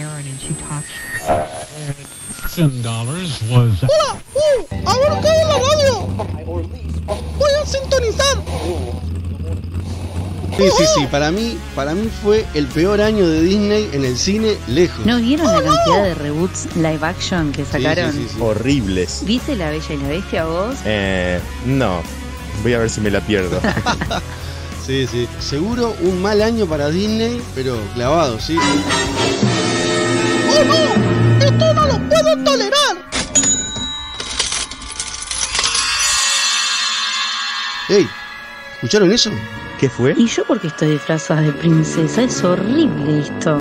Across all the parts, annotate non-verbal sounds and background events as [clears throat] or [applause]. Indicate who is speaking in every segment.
Speaker 1: Aaron and she talked.
Speaker 2: Ten dollars was
Speaker 3: ¡Hola! ¡Uh! ¡Ahora cae en la radio! ¡Voy a sintonizar!
Speaker 4: Sí, sí, sí, para mí, para mí fue el peor año de Disney en el cine lejos.
Speaker 5: ¿No vieron la cantidad de reboots live action que
Speaker 4: Sí,
Speaker 5: sacaron?
Speaker 4: sí, sí, sí.
Speaker 6: Horribles.
Speaker 5: ¿Viste La Bella y la Bestia vos?
Speaker 6: Eh, no. Voy a ver si me la pierdo. [laughs]
Speaker 4: Sí, sí. Seguro un mal año para Disney, pero clavado, sí.
Speaker 3: ¡Oh no! ¡Esto no lo puedo tolerar!
Speaker 4: ¡Ey! ¿Escucharon eso?
Speaker 6: ¿Qué fue?
Speaker 5: ¿Y yo porque estoy disfrazada de princesa? Es horrible esto.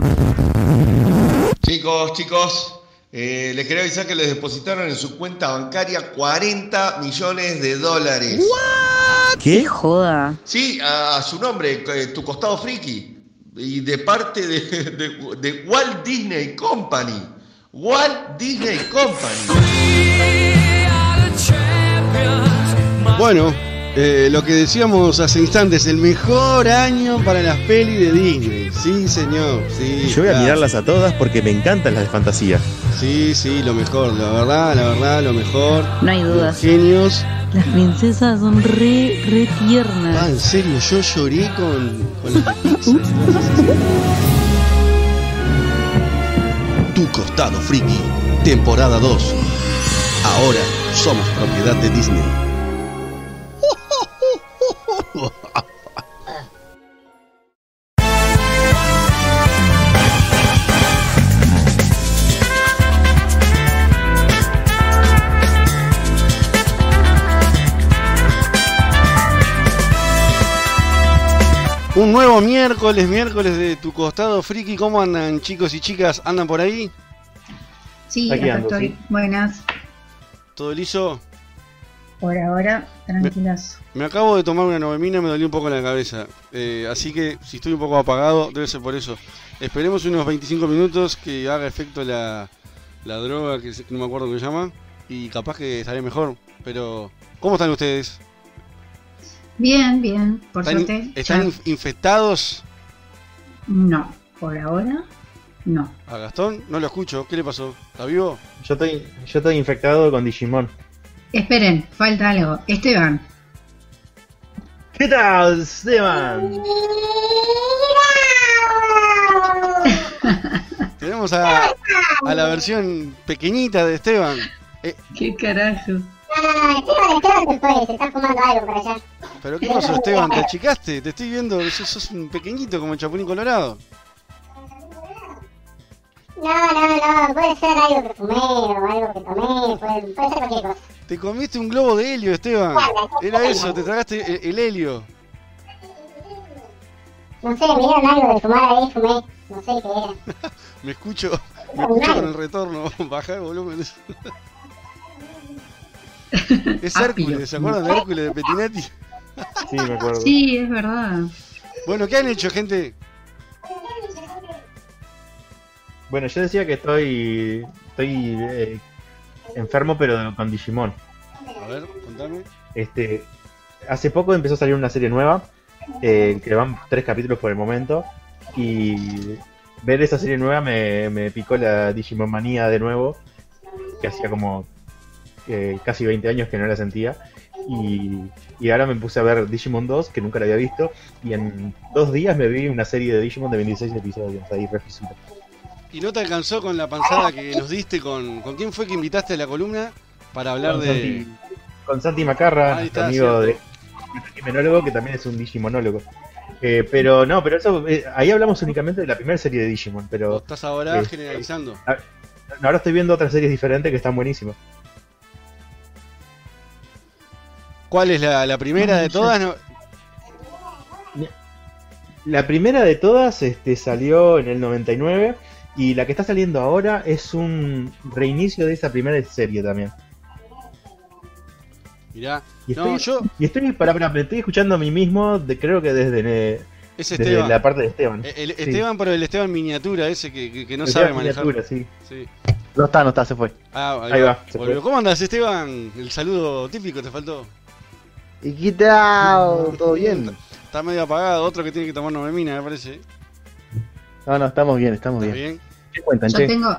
Speaker 7: Chicos, chicos, eh, les quería avisar que les depositaron en su cuenta bancaria 40 millones de dólares.
Speaker 5: ¡Qué
Speaker 6: ¿Qué?
Speaker 5: joda!
Speaker 7: Sí, a, a su nombre, eh, tu costado friki. Y de parte de, de- de Walt Disney Company. Walt Disney Company.
Speaker 4: Bueno, eh, lo que decíamos hace instantes, el mejor año para las pelis de Disney. Sí, señor. Sí,
Speaker 6: Yo voy a mirarlas a todas porque me encantan las de fantasía.
Speaker 4: Sí, sí, lo mejor, la verdad, la verdad, lo mejor.
Speaker 5: No hay dudas.
Speaker 4: Genios.
Speaker 5: Las princesas son re, re
Speaker 4: Ah,
Speaker 5: tiernas.
Speaker 4: en serio, yo lloré con, con las. Tu costado friki, temporada 2. Ahora somos propiedad de Disney. [laughs] Un nuevo miércoles, miércoles de tu costado friki. ¿Cómo andan chicos y chicas? ¿Andan por ahí?
Speaker 8: Sí,
Speaker 6: Aquí
Speaker 8: acá
Speaker 6: ando,
Speaker 8: estoy.
Speaker 6: sí.
Speaker 8: Buenas.
Speaker 4: ¿Todo liso?
Speaker 8: Por ahora, tranquilas.
Speaker 4: Me acabo de tomar una novemina y me dolió un poco la cabeza. Eh, así que si estoy un poco apagado, debe ser por eso. Esperemos unos 25 minutos que haga efecto la, la droga, que, se- que no me acuerdo cómo se llama. Y capaz que estaré mejor. Pero, ¿cómo están ustedes?
Speaker 8: Bien, bien. Por
Speaker 4: ¿Están,
Speaker 8: suerte.
Speaker 4: están
Speaker 8: ya-
Speaker 4: infectados?
Speaker 8: No, por ahora, no.
Speaker 4: A Gastón no lo escucho. ¿Qué le pasó? ¿Está vivo?
Speaker 6: Yo estoy, yo estoy infectado con Digimon.
Speaker 8: Esperen, falta algo. Esteban.
Speaker 6: ¿Qué tal, Esteban? [laughs]
Speaker 4: Tenemos a, a la versión pequeñita de Esteban. Eh,
Speaker 8: ¿Qué carajo?
Speaker 9: Esteban, Esteban se fue, se está fumando algo por allá.
Speaker 4: ¿Pero qué pasó, Esteban? ¿Te achicaste? Te estoy viendo, sos, sos un pequeñito como el Chapulín Colorado.
Speaker 9: No, no, no, puede ser algo que fumé o algo que tomé, puede, puede ser cualquier cosa.
Speaker 4: Te comiste un globo de helio, Esteban. Era eso, te tragaste el, el helio.
Speaker 9: No sé, me dieron algo de fumar ahí, fumé, no sé qué era. [laughs]
Speaker 4: Me escucho, me escucho con el retorno. [laughs] Baja el volumen. [laughs] Es Hércules, ¿se acuerdan de Hércules de Petinetti?
Speaker 6: Sí, me acuerdo.
Speaker 8: Sí, es verdad.
Speaker 4: Bueno, ¿qué han hecho, gente?
Speaker 6: Bueno, yo decía que estoy, estoy eh, enfermo, pero con Digimon.
Speaker 4: A ver, contame.
Speaker 6: Este, hace poco empezó a salir una serie nueva, eh, que van tres capítulos por el momento, y ver esa serie nueva me, me picó la Digimon manía de nuevo, que hacía como eh, casi 20 años que no la sentía, y, y ahora me puse a ver Digimon 2, que nunca la había visto, y en dos días me vi una serie de Digimon de 26 episodios, ahí refisito.
Speaker 4: ¿Y no te alcanzó con la panzada que nos diste con... ¿Con quién fue que invitaste a la columna para hablar
Speaker 6: Con
Speaker 4: de...
Speaker 6: Santi, con Santi Macarra,
Speaker 4: está,
Speaker 6: amigo de
Speaker 4: cierto.
Speaker 6: nuestro Digimonólogo, que también es un Digimonólogo. Eh, pero no, pero eso, eh, ahí hablamos únicamente de la primera serie de Digimon,
Speaker 4: ¿O
Speaker 6: pero
Speaker 4: estás ahora
Speaker 6: eh,
Speaker 4: generalizando?
Speaker 6: ahora estoy viendo otras series diferentes que están buenísimas.
Speaker 4: ¿Cuál es la, la primera de todas? No-
Speaker 6: La primera de todas este, salió en el 99 y la que está saliendo ahora es un reinicio de esa primera serie también.
Speaker 4: Mirá.
Speaker 6: Y
Speaker 4: No,
Speaker 6: estoy,
Speaker 4: yo...
Speaker 6: y estoy, pará, me estoy escuchando a mí mismo, de, creo que desde, eh,
Speaker 4: Es
Speaker 6: desde
Speaker 4: Esteban.
Speaker 6: la parte de Esteban.
Speaker 4: El
Speaker 6: Sí.
Speaker 4: Esteban, pero el Esteban miniatura, ese que, que- que no sabe manejar.
Speaker 6: miniatura, sí.
Speaker 4: Sí.
Speaker 10: No está, no está, se fue.
Speaker 4: Ah, ahí,
Speaker 6: Ahí
Speaker 4: va.
Speaker 6: va, se
Speaker 4: Volvió.
Speaker 6: fue.
Speaker 4: ¿Cómo andas, Esteban? El saludo típico te faltó.
Speaker 10: ¿Y qué tal? [laughs] ¿Todo bien?
Speaker 4: Está medio apagado, otro que tiene que tomar novemina, me parece.
Speaker 10: No, no, estamos bien, estamos
Speaker 4: ¿Está
Speaker 10: bien.
Speaker 4: bien?
Speaker 6: ¿Qué cuentan,
Speaker 8: Yo
Speaker 6: che?
Speaker 8: tengo.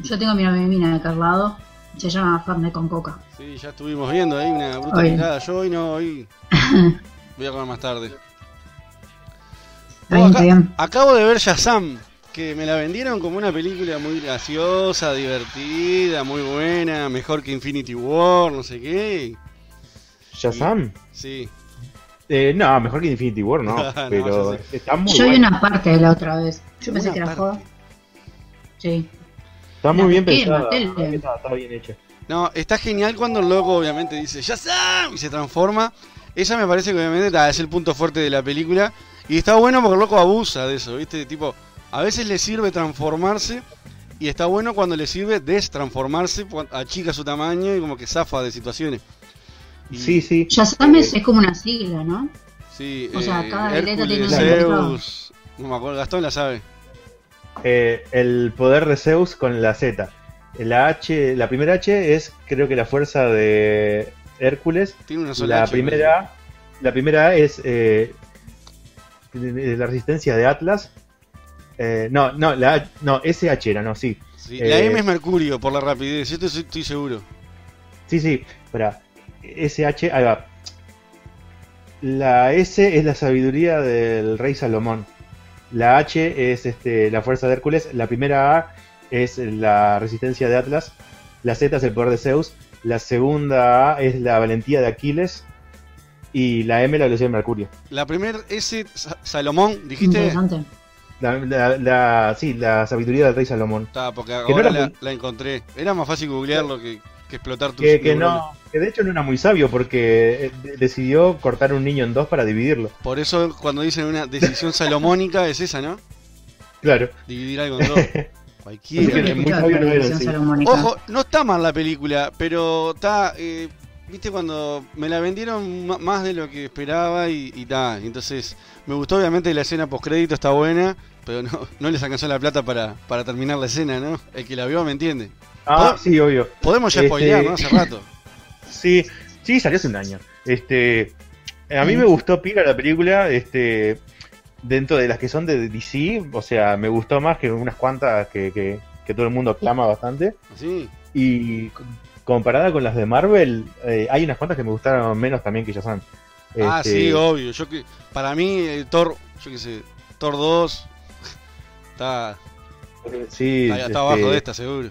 Speaker 8: Yo tengo mi mina de Carlado. Se llama Fernet con Coca.
Speaker 4: Sí, ya estuvimos viendo ahí una bruta
Speaker 8: Hoy.
Speaker 4: picada. Yo hoy no, hoy [laughs] voy a comer más tarde. Oh, acá-. Acabo de ver Shazam, que me la vendieron como una película muy graciosa, divertida, muy buena, mejor que Infinity War, no sé qué.
Speaker 6: ¿Shazam?
Speaker 4: Sí.
Speaker 6: Eh, no, mejor que Infinity War, no. [laughs] Pero está muy
Speaker 8: Yo vi una parte de la otra vez. Yo pensé que era
Speaker 4: parte.
Speaker 8: joda. Sí.
Speaker 6: Está muy bien pensada. Está, está bien hecha.
Speaker 4: No, está genial cuando el loco obviamente dice Shazam y se transforma. Esa me parece que obviamente es el punto fuerte de la película. Y está bueno porque el loco abusa de eso, ¿viste? Tipo, a veces le sirve transformarse y está bueno cuando le sirve destransformarse, achica su tamaño y como que zafa de situaciones.
Speaker 6: Sí, sí.
Speaker 8: Shazam es, es como una sigla, ¿no?
Speaker 4: Sí,
Speaker 8: O sea,
Speaker 4: eh,
Speaker 8: cada letra tiene
Speaker 4: Hércules,
Speaker 8: un significado.
Speaker 4: Zeus. No me acuerdo, Gastón la sabe.
Speaker 6: Eh, el poder de Zeus con la Z. La H, la primera H es creo que la fuerza de Hércules.
Speaker 4: Tiene una sola
Speaker 6: La
Speaker 4: H,
Speaker 6: primera, la primera A es eh, la resistencia de Atlas. Eh, no, no, la H- no, SH era, no, sí.
Speaker 4: Sí,
Speaker 6: Eh,
Speaker 4: La M es Mercurio por la rapidez, esto estoy, estoy seguro.
Speaker 6: Sí, sí, espera. SH, ahí va. La S es la sabiduría del rey Salomón. La H es este, la fuerza de Hércules. La primera A es la resistencia de Atlas. La Z es el poder de Zeus. La segunda A es la valentía de Aquiles. Y la M la velocidad de Mercurio.
Speaker 4: La primer S, Sa- Salomón, dijiste.
Speaker 8: Interesante.
Speaker 6: La, la- la- sí, la sabiduría del rey Salomón.
Speaker 4: Está, porque
Speaker 6: Que no
Speaker 4: ahora
Speaker 6: era
Speaker 4: la, encontré. Era más fácil googlearlo que, que explotar tus
Speaker 6: Que, que no, que de hecho no era muy sabio porque eh, de- decidió cortar un niño en dos para dividirlo.
Speaker 4: Por eso cuando dicen una decisión salomónica es esa, ¿no?
Speaker 6: Claro.
Speaker 4: Dividir algo en dos. [laughs] Cualquiera.
Speaker 6: muy
Speaker 8: Escuchaba
Speaker 6: sabio no era, sí.
Speaker 4: Ojo, no está mal la película, pero está. eh, Viste, cuando me la vendieron más de lo que esperaba y, y ta. Entonces, me gustó obviamente la escena postcrédito, está buena, pero no, no les alcanzó la plata para, para terminar la escena, ¿no? El que la vio me entiende.
Speaker 6: Ah,
Speaker 4: ¿Pod-
Speaker 6: sí, obvio.
Speaker 4: Podemos ya
Speaker 6: Este-
Speaker 4: spoilear, ¿no? Hace rato.
Speaker 6: Sí, sí, salió hace un año. Este, a mí me gustó pila la película, este, dentro de las que son de DC, o sea, me gustó más que unas cuantas que, que, que todo el mundo aclama bastante.
Speaker 4: Así.
Speaker 6: Y comparada con las de Marvel, eh, hay unas cuantas que me gustaron menos también que Shazam.
Speaker 4: Ah,
Speaker 6: Este,
Speaker 4: sí, obvio. Yo que, para mí, eh, Thor, yo qué sé, Thor 2 [laughs] está,
Speaker 6: sí,
Speaker 4: está, está
Speaker 6: este,
Speaker 4: abajo de esta, seguro.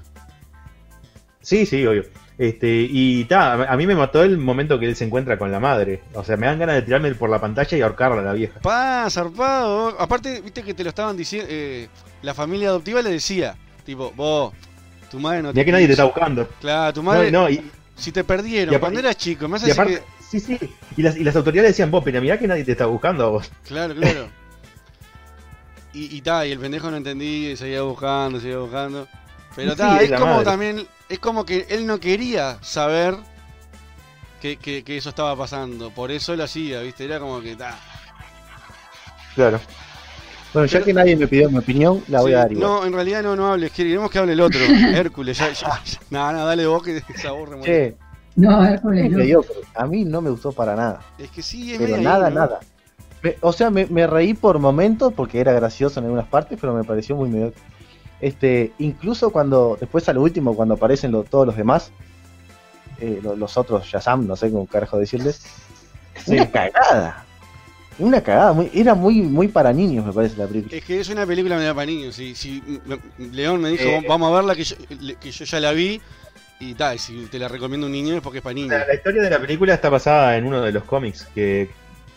Speaker 6: Sí, sí, obvio. Este, y ta, a mí me mató el momento que él se encuentra con la madre. O sea, me dan ganas de tirarme por la pantalla y ahorcarla a la vieja.
Speaker 4: Pa, zarpado. Aparte, viste que te lo estaban diciendo. eh, la familia adoptiva le decía: Tipo, vos, tu madre no
Speaker 6: Ya que nadie te está buscando.
Speaker 4: Claro, tu madre.
Speaker 6: No, no, y,
Speaker 4: Si te perdieron cuando eras chico, me hace
Speaker 6: y aparte, sí, sí. Y las, y las autoridades decían, vos, pero mirá que nadie te está buscando a vos.
Speaker 4: Claro, claro. y, y ta, y el pendejo no entendía y seguía buscando, seguía buscando. Pero
Speaker 6: Sí,
Speaker 4: ta,
Speaker 6: es
Speaker 4: como
Speaker 6: madre.
Speaker 4: también. Es como que él no quería saber que, que, que eso estaba pasando. Por eso lo hacía, ¿viste? Era como que ta.
Speaker 6: Claro.
Speaker 10: Bueno, ya que nadie me pidió mi opinión, la voy
Speaker 4: Sí,
Speaker 10: a dar igual.
Speaker 4: no, en realidad no, no hables. Queremos que hable el otro. [laughs] Hércules, ya, ya, ya. [laughs] No, no, dale vos que [laughs] se aburre mucho.
Speaker 8: No, Hércules,
Speaker 10: es
Speaker 8: no.
Speaker 10: A mí no me gustó para nada.
Speaker 4: Es que sí, es
Speaker 10: Pero
Speaker 4: medio
Speaker 10: nada,
Speaker 4: ahí, ¿no?
Speaker 10: nada. Me- o sea, me, me reí por momentos porque era gracioso en algunas partes, pero me pareció muy mediocre. Este, incluso cuando, después a lo último, cuando aparecen lo- todos los demás, eh, lo- los otros Shazam, no sé cómo carajo decirles, una cagada. Una cagada, muy, era muy, muy para niños, me parece la película.
Speaker 4: Es que es una película media para niños. Si, si León me dijo,
Speaker 6: Eh.
Speaker 4: vamos a verla, que yo, le- que yo ya la vi. Y tal, si te la recomiendo a un niño es porque es para niños.
Speaker 6: La, la historia de la película está basada en uno de los cómics que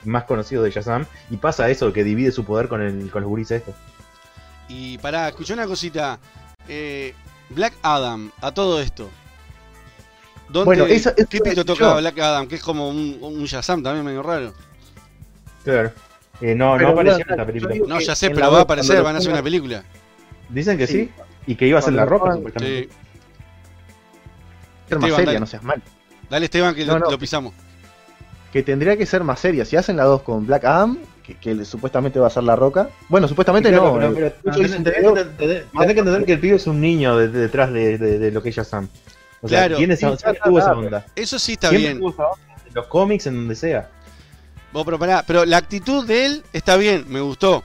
Speaker 6: más conocidos de Shazam. Y pasa eso, que divide su poder con, el, con los gurises estos.
Speaker 4: Y pará, escuché una cosita. Eh, Black Adam, a todo esto. ¿Dónde,
Speaker 10: Bueno, eso- eso
Speaker 4: ¿Qué pito
Speaker 10: yo.
Speaker 4: Black Adam? Que es como un, un Shazam también medio raro.
Speaker 6: Claro. Eh, no,
Speaker 10: Pero
Speaker 6: no apareció
Speaker 10: bueno,
Speaker 6: en esta película.
Speaker 4: No, ya sé, pero va a aparecer, van a hacer una película.
Speaker 6: Dicen que sí.
Speaker 10: Sí.
Speaker 6: Y que iba a ser la
Speaker 10: pongan-
Speaker 6: supuestamente.
Speaker 4: Sí.
Speaker 10: ser más
Speaker 4: Esteban,
Speaker 10: seria,
Speaker 4: dale.
Speaker 10: no seas mal.
Speaker 4: Dale, Esteban, que
Speaker 10: No,
Speaker 4: lo,
Speaker 10: no.
Speaker 4: lo pisamos.
Speaker 10: Que tendría que ser más seria. Si hacen la 2 con Black Adam, que, supuestamente va a ser la roca. Bueno, supuestamente
Speaker 6: Claro,
Speaker 10: no.
Speaker 6: pero- tenés-
Speaker 10: que
Speaker 6: entender- tenés que entender que el pibe es un niño de- de- detrás de, de- de lo que es Shazam. O sea,
Speaker 4: Claro.
Speaker 6: tiene esa,
Speaker 10: Sí,
Speaker 6: siempre
Speaker 10: ya
Speaker 6: tuvo
Speaker 10: está,
Speaker 6: esa onda.
Speaker 4: Eso sí está
Speaker 6: Siempre
Speaker 4: bien.
Speaker 6: tuvo esa onda en los cómics, en donde sea.
Speaker 4: Vos, pero pará, pero la actitud de él está bien, me gustó.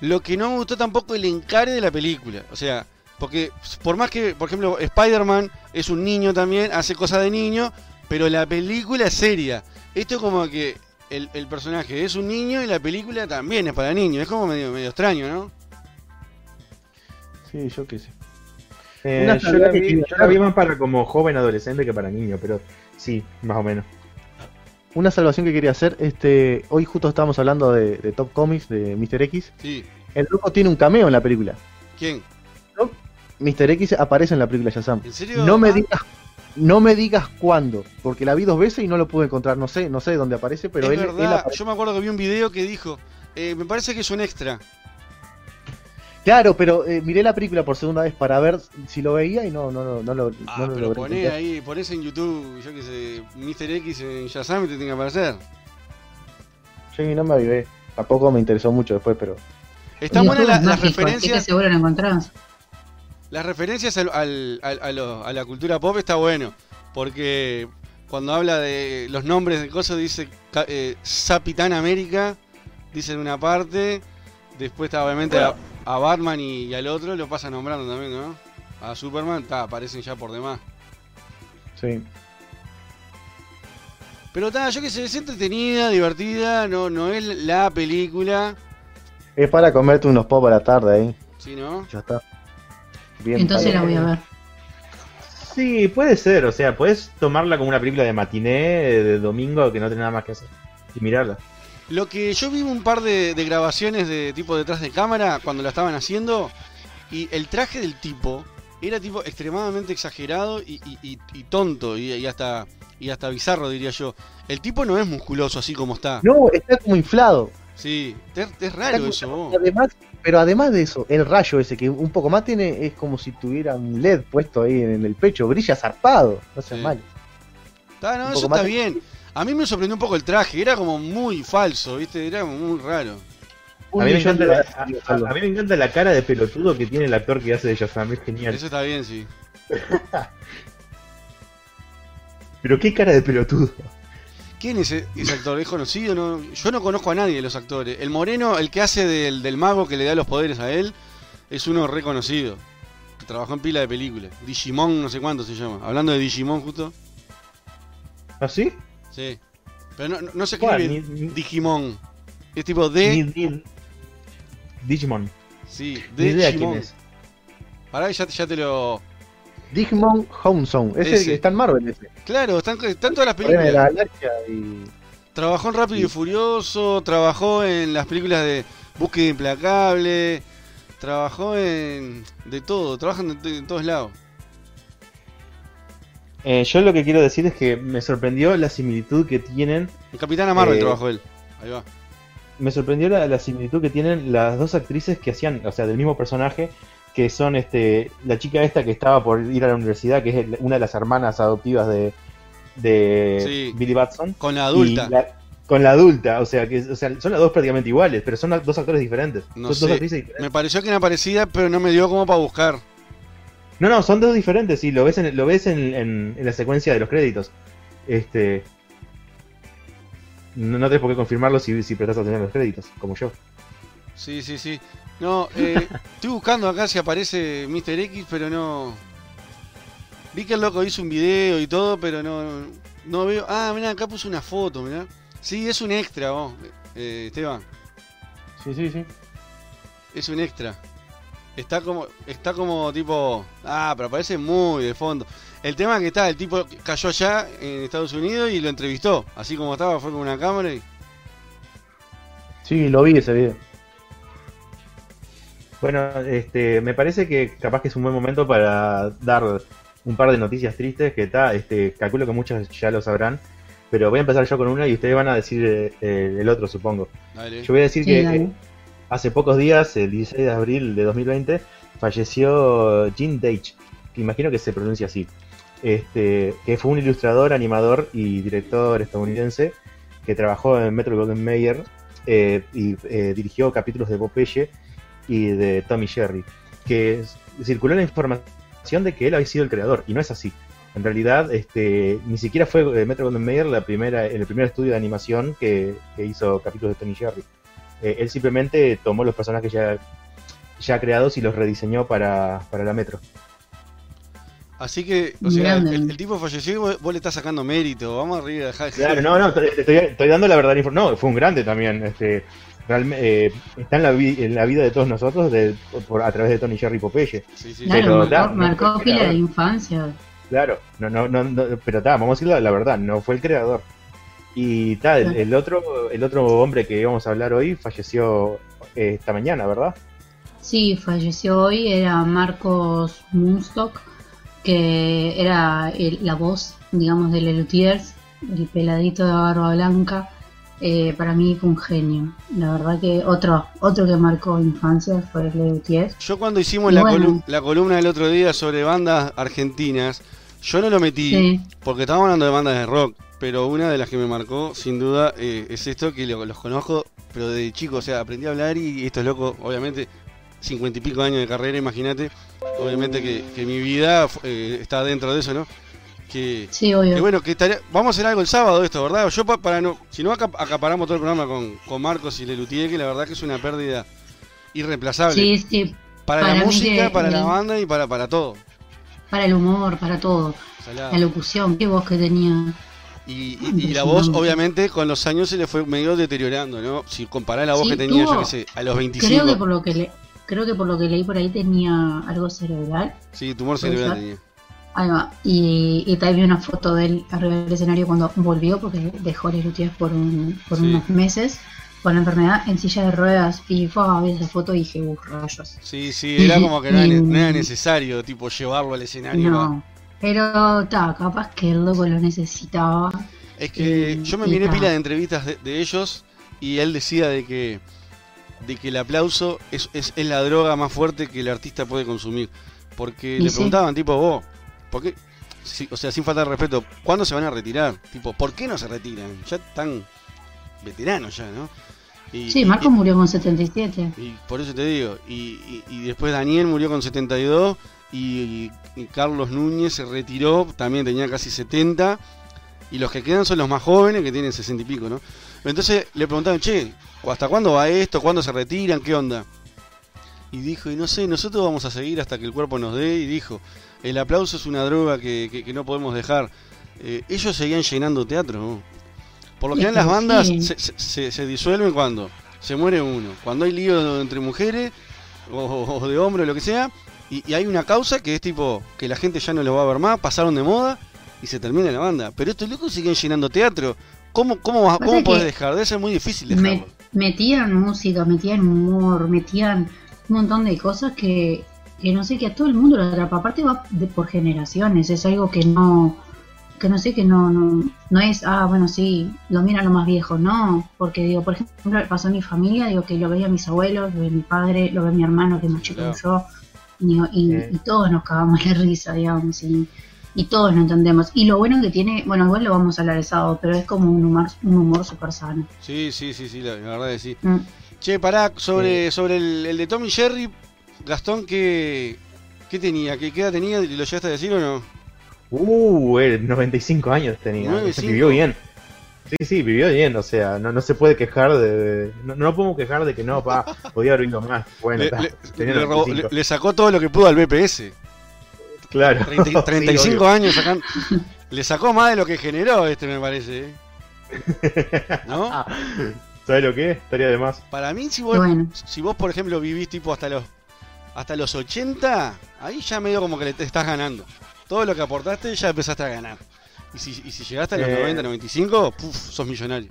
Speaker 4: Lo que no me gustó tampoco el encare de la película. O sea, porque por más que, por ejemplo, Spider-Man es un niño también, hace cosas de niño, pero la película es seria. Esto es como que el, el personaje es un niño y la película también es para niños. Es como medio, medio extraño, ¿no?
Speaker 10: Sí, yo qué sé.
Speaker 6: Eh, yo, la vi, yo la vi más para como joven adolescente que para niño, pero sí, más o menos.
Speaker 10: Una salvación que quería hacer, este, hoy justo estábamos hablando de, de Top Comics, de Mr. X.
Speaker 4: Sí.
Speaker 10: El loco tiene un cameo en la película.
Speaker 4: ¿Quién?
Speaker 10: Mr. X aparece en la película Shazam.
Speaker 4: ¿En serio?
Speaker 10: No me
Speaker 4: Ah.
Speaker 10: digas, no me digas cuándo, porque la vi dos veces y no lo pude encontrar. No sé, no sé dónde aparece, pero
Speaker 4: es
Speaker 10: él, él
Speaker 4: verdad,
Speaker 10: aparece.
Speaker 4: yo me acuerdo que vi un video que dijo, eh, me parece que es un extra.
Speaker 10: Claro, pero eh, miré la película por segunda vez para ver si lo veía y no, no, no, no lo,
Speaker 4: Ah,
Speaker 10: no lo
Speaker 4: pero poné ahí, ponés en YouTube, yo que sé, Mr. X en Shazam y te tiene que aparecer.
Speaker 10: Sí, no me avivé. Tampoco me interesó mucho después, pero.
Speaker 4: Están
Speaker 8: Y
Speaker 4: buenas
Speaker 8: YouTube
Speaker 4: la-
Speaker 8: es
Speaker 4: las referencias,
Speaker 8: seguro lo encontrás.
Speaker 4: Las referencias al- al- al- a, lo- a la cultura pop está bueno, porque cuando habla de los nombres de cosas dice eh, Capitán América, dice en una parte, después está obviamente a, a Batman y, y al otro lo pasa nombrando también, ¿no? A Superman, aparecen ya por demás.
Speaker 10: Sí.
Speaker 4: Pero está, yo que sé, es entretenida, divertida, no, no es la película,
Speaker 10: Es para comerte unos pop a la tarde ahí.
Speaker 4: ¿sí, no?
Speaker 10: Ya está. Bien.
Speaker 8: Entonces la voy a ver.
Speaker 6: Sí, puede ser, o sea, puedes tomarla como una película de matiné de domingo que no tiene nada más que hacer y mirarla.
Speaker 4: Lo que yo vi un par de, de grabaciones de tipo detrás de cámara cuando la estaban haciendo y el traje del tipo era tipo extremadamente exagerado y, y- y- y tonto y, y hasta y hasta bizarro diría yo. El tipo no es musculoso así como está.
Speaker 10: No, está como inflado.
Speaker 4: Sí, es, es raro eso.
Speaker 10: Además, pero además de eso, el rayo ese que un poco más tiene es como si tuviera un LED puesto ahí en el pecho, brilla zarpado, no seas
Speaker 4: Sí.
Speaker 10: mal.
Speaker 4: Está, no, eso está bien. A mí me sorprendió un poco el traje, era como muy falso, ¿viste? Era muy raro.
Speaker 10: Un
Speaker 6: A mí, me
Speaker 10: millón
Speaker 6: encanta
Speaker 10: de
Speaker 6: la,
Speaker 10: dólares,
Speaker 6: a- a- a mí me encanta la cara de pelotudo que tiene el actor que hace de Shazam, es genial.
Speaker 4: Eso está bien, sí. [laughs]
Speaker 6: Pero qué cara de pelotudo.
Speaker 4: ¿Quién es ese, ese actor? ¿Es conocido? No, yo no conozco a nadie de los actores. El moreno, el que hace del, del mago que le da los poderes a él, es uno reconocido. Que trabajó en pila de películas. Digimon, no sé cuánto se llama. Hablando de Digimon, justo.
Speaker 6: ¿Ah, sí?
Speaker 4: Sí. Pero no, no, no se
Speaker 6: ¿Cuál?
Speaker 4: escribe
Speaker 6: Ni- ni-
Speaker 4: Digimon. Es tipo de.
Speaker 6: Ni- Digimon.
Speaker 4: sí, de Digimon. Pará, ya, ya te lo.
Speaker 10: Digimon Homezone, ese
Speaker 4: Ese.
Speaker 10: que está en Marvel ese.
Speaker 4: Claro, están, están todas las
Speaker 10: de la
Speaker 4: películas.
Speaker 10: Galaxia y
Speaker 4: Trabajó en Rápido y Furioso, trabajó en las películas de Búsqueda Implacable, trabajó en. de todo, trabajan en, en todos lados.
Speaker 6: Eh, yo lo que quiero decir es que me sorprendió la similitud que tienen.
Speaker 4: En Capitana Marvel
Speaker 6: Eh,
Speaker 4: trabajó él. Ahí va.
Speaker 6: Me sorprendió la, la similitud que tienen las dos actrices que hacían, o sea, del mismo personaje, que son este la chica esta que estaba por ir a la universidad, que es una de las hermanas adoptivas de, de
Speaker 4: Sí.
Speaker 6: Billy Batson.
Speaker 4: Con la adulta.
Speaker 6: y la- con la adulta, o sea, que o sea, son las dos prácticamente iguales, pero son dos actores diferentes.
Speaker 4: No
Speaker 6: son
Speaker 4: sé.
Speaker 6: dos actrices diferentes.
Speaker 4: Me pareció que era parecida, pero no me dio como para buscar.
Speaker 6: No, no, son dos diferentes, sí, lo ves en, lo ves en, en- en la secuencia de los créditos. Este. No, no tenés por qué confirmarlo si, si prestas atención a los créditos, como yo.
Speaker 4: Sí, sí, sí. No, eh, [laughs] estoy buscando acá si aparece Mr. X, pero no. Vi que el loco hizo un video y todo, pero no, no veo. Ah, mirá, acá puso una foto, mirá. Sí, es un extra, vos, eh, Esteban.
Speaker 10: Sí, sí, sí.
Speaker 4: Es un extra. Está como, está como tipo. Ah, pero aparece muy de fondo. El tema que está, el tipo cayó allá en Estados Unidos y lo entrevistó. Así como estaba, fue con una cámara y.
Speaker 10: Sí, lo vi ese video.
Speaker 6: Bueno, este, me parece que capaz que es un buen momento para dar un par de noticias tristes que está, este, calculo que muchos ya lo sabrán, pero voy a empezar yo con una y ustedes van a decir eh, el otro, supongo.
Speaker 4: Dale.
Speaker 6: Yo voy a decir
Speaker 8: Sí,
Speaker 6: que eh, hace pocos días, el 16 de abril de 2020, falleció Gene Deitch, que imagino que se pronuncia así, este, que fue un ilustrador, animador y director estadounidense que trabajó en Metro Golden Mayer eh, y eh, dirigió capítulos de Popeye y de Tommy Jerry, que circuló la información de que él había sido el creador, y no es así. En realidad, este, ni siquiera fue eh, Metro Golden Mayer la primera, el primer estudio de animación que, que hizo capítulos de Tommy Jerry. Eh, él simplemente tomó los personajes ya, ya creados y los rediseñó para, para la Metro.
Speaker 4: Así que, o sea, el, el tipo falleció y vos, vos le estás sacando mérito. Vamos arriba, dejá de
Speaker 6: Claro, no, no, estoy, estoy dando la verdad. No, fue un grande también. Este, realmente, eh, está en la, vi- en la vida de todos nosotros de, por, a través de Tony Jerry Popeye.
Speaker 4: Sí, sí,
Speaker 8: Claro,
Speaker 6: Pero,
Speaker 8: marcó,
Speaker 6: ta,
Speaker 8: marcó de infancia.
Speaker 6: Claro, no, no, no, no, pero está, vamos a decir la, la verdad, no fue el creador. Y tal, el, el otro, el otro hombre que íbamos a hablar hoy falleció eh, esta mañana, ¿verdad?
Speaker 8: Sí, falleció hoy, era Marcos Moonstock, que era el- la voz, digamos, de Lelutiers, el peladito de barba blanca. Eh, para mí fue un genio. La verdad que otro, otro que marcó infancia fue Lelutiers.
Speaker 4: Yo cuando hicimos la,
Speaker 8: bueno.
Speaker 4: colu- la columna del otro día sobre bandas argentinas, yo no lo metí
Speaker 8: Sí.
Speaker 4: porque estábamos hablando de bandas de rock, pero una de las que me marcó, sin duda, eh, es esto que lo- los conozco, pero de chico, o sea, aprendí a hablar y estos locos, obviamente, cincuenta y pico años de carrera, imagínate, obviamente que, que mi vida eh, está dentro de eso, ¿no? Que,
Speaker 8: Sí, obvio.
Speaker 4: que bueno, que estaría- vamos a hacer algo el sábado esto, ¿verdad? Yo pa- para no, si no acaparamos todo el programa con, con Marcos y Lelutier, que la verdad que es una pérdida irreemplazable.
Speaker 8: Sí, sí,
Speaker 4: Para,
Speaker 8: Para
Speaker 4: la música,
Speaker 8: que-
Speaker 4: para la banda y para, para todo.
Speaker 8: para el humor, para todo.
Speaker 4: Salado.
Speaker 8: La locución, qué voz que tenía.
Speaker 4: Y, y- y la voz, obviamente, con los años se le fue medio deteriorando, ¿no? Si comparás la voz
Speaker 8: Sí,
Speaker 4: que tenía, yo qué sé, a los 25.
Speaker 8: Creo que por lo que le, creo que por lo que leí por ahí tenía algo cerebral.
Speaker 4: Sí, tumor
Speaker 8: ¿Puede
Speaker 4: cerebral tenía.
Speaker 8: Ahí va. Y, y también vi una foto de él arriba del escenario cuando volvió, porque dejó Lelutiers por, un, por
Speaker 4: Sí.
Speaker 8: unos meses con la enfermedad en silla de ruedas. Y fue a ver esa foto y dije, uh, rayos.
Speaker 4: Sí, sí, era como que no era, no necesario, tipo, llevarlo al escenario.
Speaker 8: No. Pero ta, capaz que el loco lo necesitaba.
Speaker 4: Es que
Speaker 8: Y-
Speaker 4: yo me miré
Speaker 8: ta.
Speaker 4: pila de entrevistas de, de ellos y él decía de que de que el aplauso es, es, es la droga más fuerte que el artista puede consumir. Porque
Speaker 8: Y
Speaker 4: le
Speaker 8: sí.
Speaker 4: preguntaban, tipo, vos, ¿por qué? Sí, o sea, sin falta de respeto, ¿cuándo se van a retirar? Tipo, ¿por qué no se retiran? Ya están veteranos ya, ¿no? Y,
Speaker 8: Sí,
Speaker 4: y-
Speaker 8: Marco murió con 77.
Speaker 4: y por eso te digo, y, y- y después Daniel murió con 72 y, y Carlos Núñez se retiró, también tenía casi 70 y los que quedan son los más jóvenes que tienen 60 y pico, ¿no? Entonces le preguntaban, che, ¿hasta cuándo va esto? ¿Cuándo se retiran? ¿Qué onda? Y dijo, y no sé, nosotros vamos a seguir hasta que el cuerpo nos dé y dijo, el aplauso es una droga que, que- que no podemos dejar. Eh, ellos seguían llenando teatro, ¿no? Por lo general las bandas
Speaker 8: sí.
Speaker 4: se, se- se- disuelven cuando se muere uno, cuando hay lío entre mujeres o, o de hombre o lo que sea, y, y hay una causa que es tipo que la gente ya no lo va a ver más, pasaron de moda y se termina la banda. Pero estos locos siguen llenando teatro. ¿Cómo, cómo, cómo podés dejar? Debe ser muy difícil
Speaker 8: Me-
Speaker 4: dejarlo.
Speaker 8: metían música, metían humor, metían un montón de cosas que, que no sé, que a todo el mundo lo atrapa. Aparte va de- por generaciones, es algo que no, que no sé, que no, no, no es, ah, bueno, sí, lo miran los más viejos, no, porque digo, por ejemplo, pasó a mi familia, digo, que lo veía mis abuelos, lo ve mi padre, lo ve mi hermano, que es más chico que yo, y, y- todos nos cagamos de risa, digamos, y, y todos lo entendemos. Y lo bueno que tiene, bueno, igual lo vamos a hablar el sábado, pero es como un humor, un humor súper sano.
Speaker 4: Sí, sí, sí, sí, la, la verdad que sí.
Speaker 8: Mm.
Speaker 4: Che, pará, sobre, sobre el, el de Tommy Jerry, Gastón, ¿qué, qué tenía? ¿Qué, qué edad tenía? ¿Lo llegaste a decir o no?
Speaker 6: Uh, él 95 años tenía.
Speaker 4: 95.
Speaker 6: Vivió bien. Sí, sí, vivió bien, o sea, no, no se puede quejar de... de- no, no podemos quejar de que no, pa, [laughs] podía haber más. Bueno,
Speaker 4: Le,
Speaker 6: ta,
Speaker 4: le- le robó-
Speaker 6: 95.
Speaker 4: le- le sacó todo lo que pudo al BPS.
Speaker 6: Claro.
Speaker 4: 30 [laughs]
Speaker 6: Sí,
Speaker 4: 35
Speaker 6: obvio.
Speaker 4: años sacan. Le sacó más de lo que generó este, me parece. ¿eh? [laughs] ¿No?
Speaker 6: ¿Sabes lo que es? Estaría de más.
Speaker 4: Para mí, si vos,
Speaker 8: Bueno.
Speaker 4: si vos, por ejemplo, vivís tipo hasta los hasta los 80, ahí ya medio como que le te estás ganando. Todo lo que aportaste ya empezaste a ganar. Y si, y si llegaste a los
Speaker 6: Eh.
Speaker 4: 90, 95, puf, sos millonario.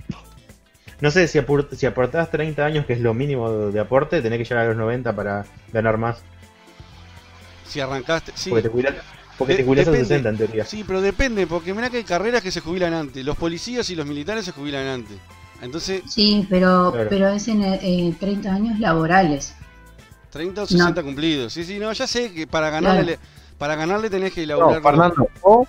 Speaker 6: No sé, si, apur- si aportás 30 años, que es lo mínimo de aporte, tenés que llegar a los 90 para ganar más.
Speaker 4: Si arrancaste. Sí,
Speaker 6: Porque te jubilás, porque
Speaker 4: De-
Speaker 6: te jubilás a
Speaker 4: depende.
Speaker 6: 60 en teoría.
Speaker 4: sí, pero depende, porque mirá que hay carreras que se jubilan antes. Los policías y los militares se jubilan antes. Entonces,
Speaker 8: Sí, pero,
Speaker 6: Claro.
Speaker 8: pero es en eh, 30 años laborales.
Speaker 4: 30 o 60 cumplidos. Sí, sí, no, ya sé que para ganarle, para ganarle tenés que
Speaker 10: No,
Speaker 4: elaborar.
Speaker 10: Fernando, o,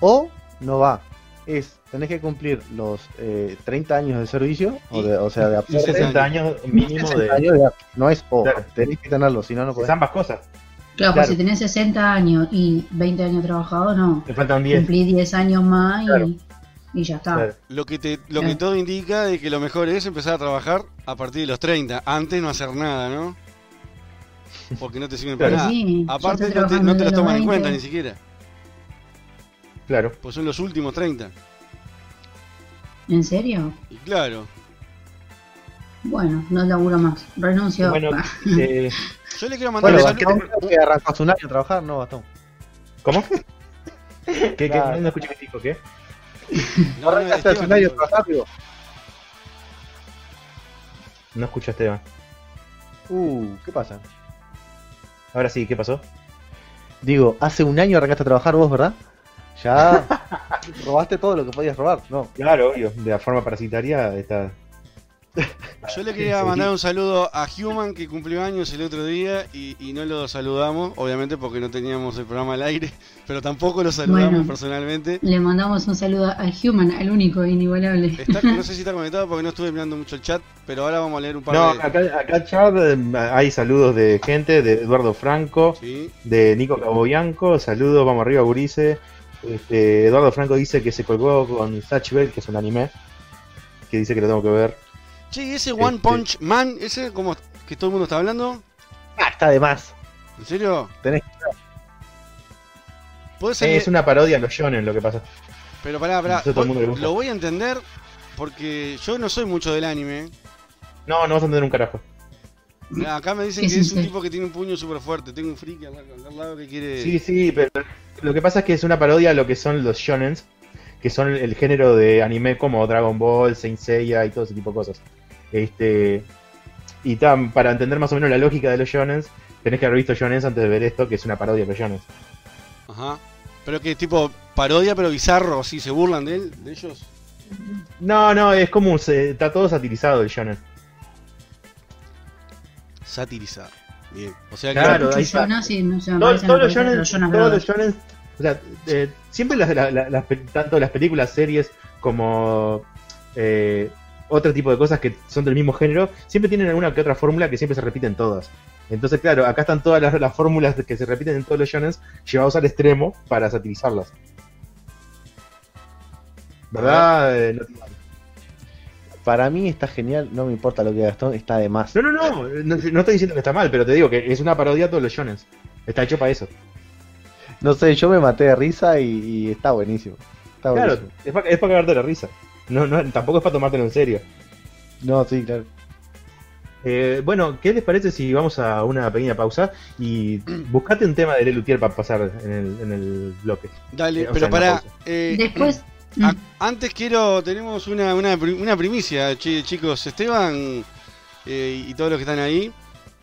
Speaker 10: o no va. Es, tenés que cumplir los eh, 30 años de servicio, o, de- o sea, de
Speaker 6: Y
Speaker 10: aporte.
Speaker 6: 60 años mínimo
Speaker 10: 60
Speaker 6: de...
Speaker 10: años de- no es o,
Speaker 6: Claro.
Speaker 10: tenés que tenerlo, si no, no
Speaker 6: Es
Speaker 10: podés.
Speaker 6: ambas cosas.
Speaker 8: Claro,
Speaker 6: Claro.
Speaker 8: pues si tenés 60 años y 20 años trabajado, no.
Speaker 6: Te faltan 10.
Speaker 8: Cumplí 10 años más y... Y ya está.
Speaker 6: Claro.
Speaker 4: Lo que, te, lo que
Speaker 8: Claro.
Speaker 4: todo indica de que lo mejor es empezar a trabajar a partir de los 30. Antes no hacer nada, ¿no? Porque no te sirven para
Speaker 6: Claro.
Speaker 4: nada.
Speaker 8: Sí,
Speaker 4: Aparte no te, no te
Speaker 8: los
Speaker 4: toman en
Speaker 8: 20.
Speaker 4: cuenta ni siquiera.
Speaker 6: Claro.
Speaker 4: Pues son los últimos 30.
Speaker 8: ¿En serio?
Speaker 4: Y claro.
Speaker 8: Bueno, no laburo más. Renuncio.
Speaker 6: Bueno, [laughs] eh,
Speaker 4: Yo le quiero mandar
Speaker 10: Bueno,
Speaker 4: un saludo.
Speaker 10: Que arrancó hace un año a trabajar, ¿no, Bastón?
Speaker 6: ¿Cómo? ¿Qué, qué? No escuché qué dijo, ¿qué? [laughs]
Speaker 4: No, no,
Speaker 10: Arrancaste hace un año a
Speaker 4: no.
Speaker 10: trabajar, digo.
Speaker 6: No escuché a Esteban.
Speaker 10: Uh, ¿qué pasa?
Speaker 6: Ahora sí, ¿qué pasó?
Speaker 10: Digo, hace un año arrancaste a trabajar vos, ¿verdad? Ya [laughs] robaste todo lo que podías robar, ¿no?
Speaker 6: Claro, obvio, de la forma parasitaria está. [laughs]
Speaker 4: Yo le quería mandar un saludo a Human que cumplió años el otro día y, y no lo saludamos, obviamente porque no teníamos el programa al aire, [laughs] pero tampoco lo saludamos
Speaker 8: Bueno.
Speaker 4: personalmente.
Speaker 8: Le mandamos un saludo a Human, al único e inigualable.
Speaker 4: Está- no [laughs] sé si está conectado porque no estuve mirando mucho el chat, pero ahora vamos a leer un par
Speaker 6: No,
Speaker 4: de...
Speaker 6: acá, acá chat eh, hay saludos de gente, de Eduardo Franco,
Speaker 4: Sí.
Speaker 6: de Nico Cabobianco, saludos, vamos arriba, Gurice. Este, Eduardo Franco dice que se colgó con Zatch Bell, que es un anime, que dice que lo tengo que ver.
Speaker 4: Che, ¿y ese One
Speaker 6: Este-
Speaker 4: Punch Man, ese como que todo el mundo está hablando?
Speaker 10: Ah, está de más.
Speaker 4: ¿En serio?
Speaker 10: Tenés
Speaker 4: ¿Puede ser?
Speaker 6: Eh, es una parodia a los shonen lo que pasa.
Speaker 4: Pero pará, pará, lo voy a entender porque yo no soy mucho del anime.
Speaker 6: No, no vas a entender un carajo.
Speaker 4: Acá me dicen
Speaker 8: ¿Qué
Speaker 4: que
Speaker 8: es
Speaker 4: un tipo que tiene un puño súper fuerte. Tengo un friki al, lado que quiere...
Speaker 6: Sí, sí, pero lo que pasa es que es una parodia a lo que son los shonens, que son el, el género de anime como Dragon Ball, Saint Seiya y todo ese tipo de cosas. Este y tam, para entender más o menos la lógica de los shonens, tenés que haber visto shonens antes de ver esto, que es una parodia de los shonens.
Speaker 4: Ajá. Pero que tipo parodia, pero bizarro, así, se burlan de él, de ellos.
Speaker 6: No, no, es como se, está todo satirizado el shonen.
Speaker 4: Satirizado. Bien. O sea que...
Speaker 6: Claro,
Speaker 8: Mucho
Speaker 6: ahí está.
Speaker 8: Jonas y no sé, me
Speaker 6: Todo-
Speaker 8: parecen
Speaker 6: todos los shonen,
Speaker 8: los Jonas
Speaker 6: todos
Speaker 8: Brothers.
Speaker 6: los shonen, o sea, eh, siempre las, las tanto las películas, series como eh, otro tipo de cosas que son del mismo género, siempre tienen alguna que otra fórmula que siempre se repiten todas. Entonces, claro, acá están todas las, las fórmulas que se repiten en todos los shonen llevados al extremo para satirizarlas. ¿Verdad? eh, no,
Speaker 10: Para mí está genial, no me importa lo que Gastón, está de más.
Speaker 6: no, no, no, no, no estoy diciendo que está mal, pero te digo que es una parodia a todos los shonen. Está hecho para eso.
Speaker 10: No sé, yo me maté de risa y, y está buenísimo. Está
Speaker 6: Claro,
Speaker 10: buenísimo.
Speaker 6: es para, es para cagarte la risa. No, no, tampoco es para tomártelo en serio.
Speaker 10: No, sí, claro.
Speaker 6: Eh, bueno, ¿qué les parece si vamos a una pequeña pausa y buscate un tema de Lelutier para pasar en el, en el bloque?
Speaker 4: Dale,
Speaker 6: Eh,
Speaker 4: pero
Speaker 6: sea,
Speaker 4: para...
Speaker 6: pausa.
Speaker 8: Después, [clears throat]
Speaker 4: A- antes quiero, tenemos una, una, una primicia, chi- chicos. Esteban eh, y todos los que están ahí,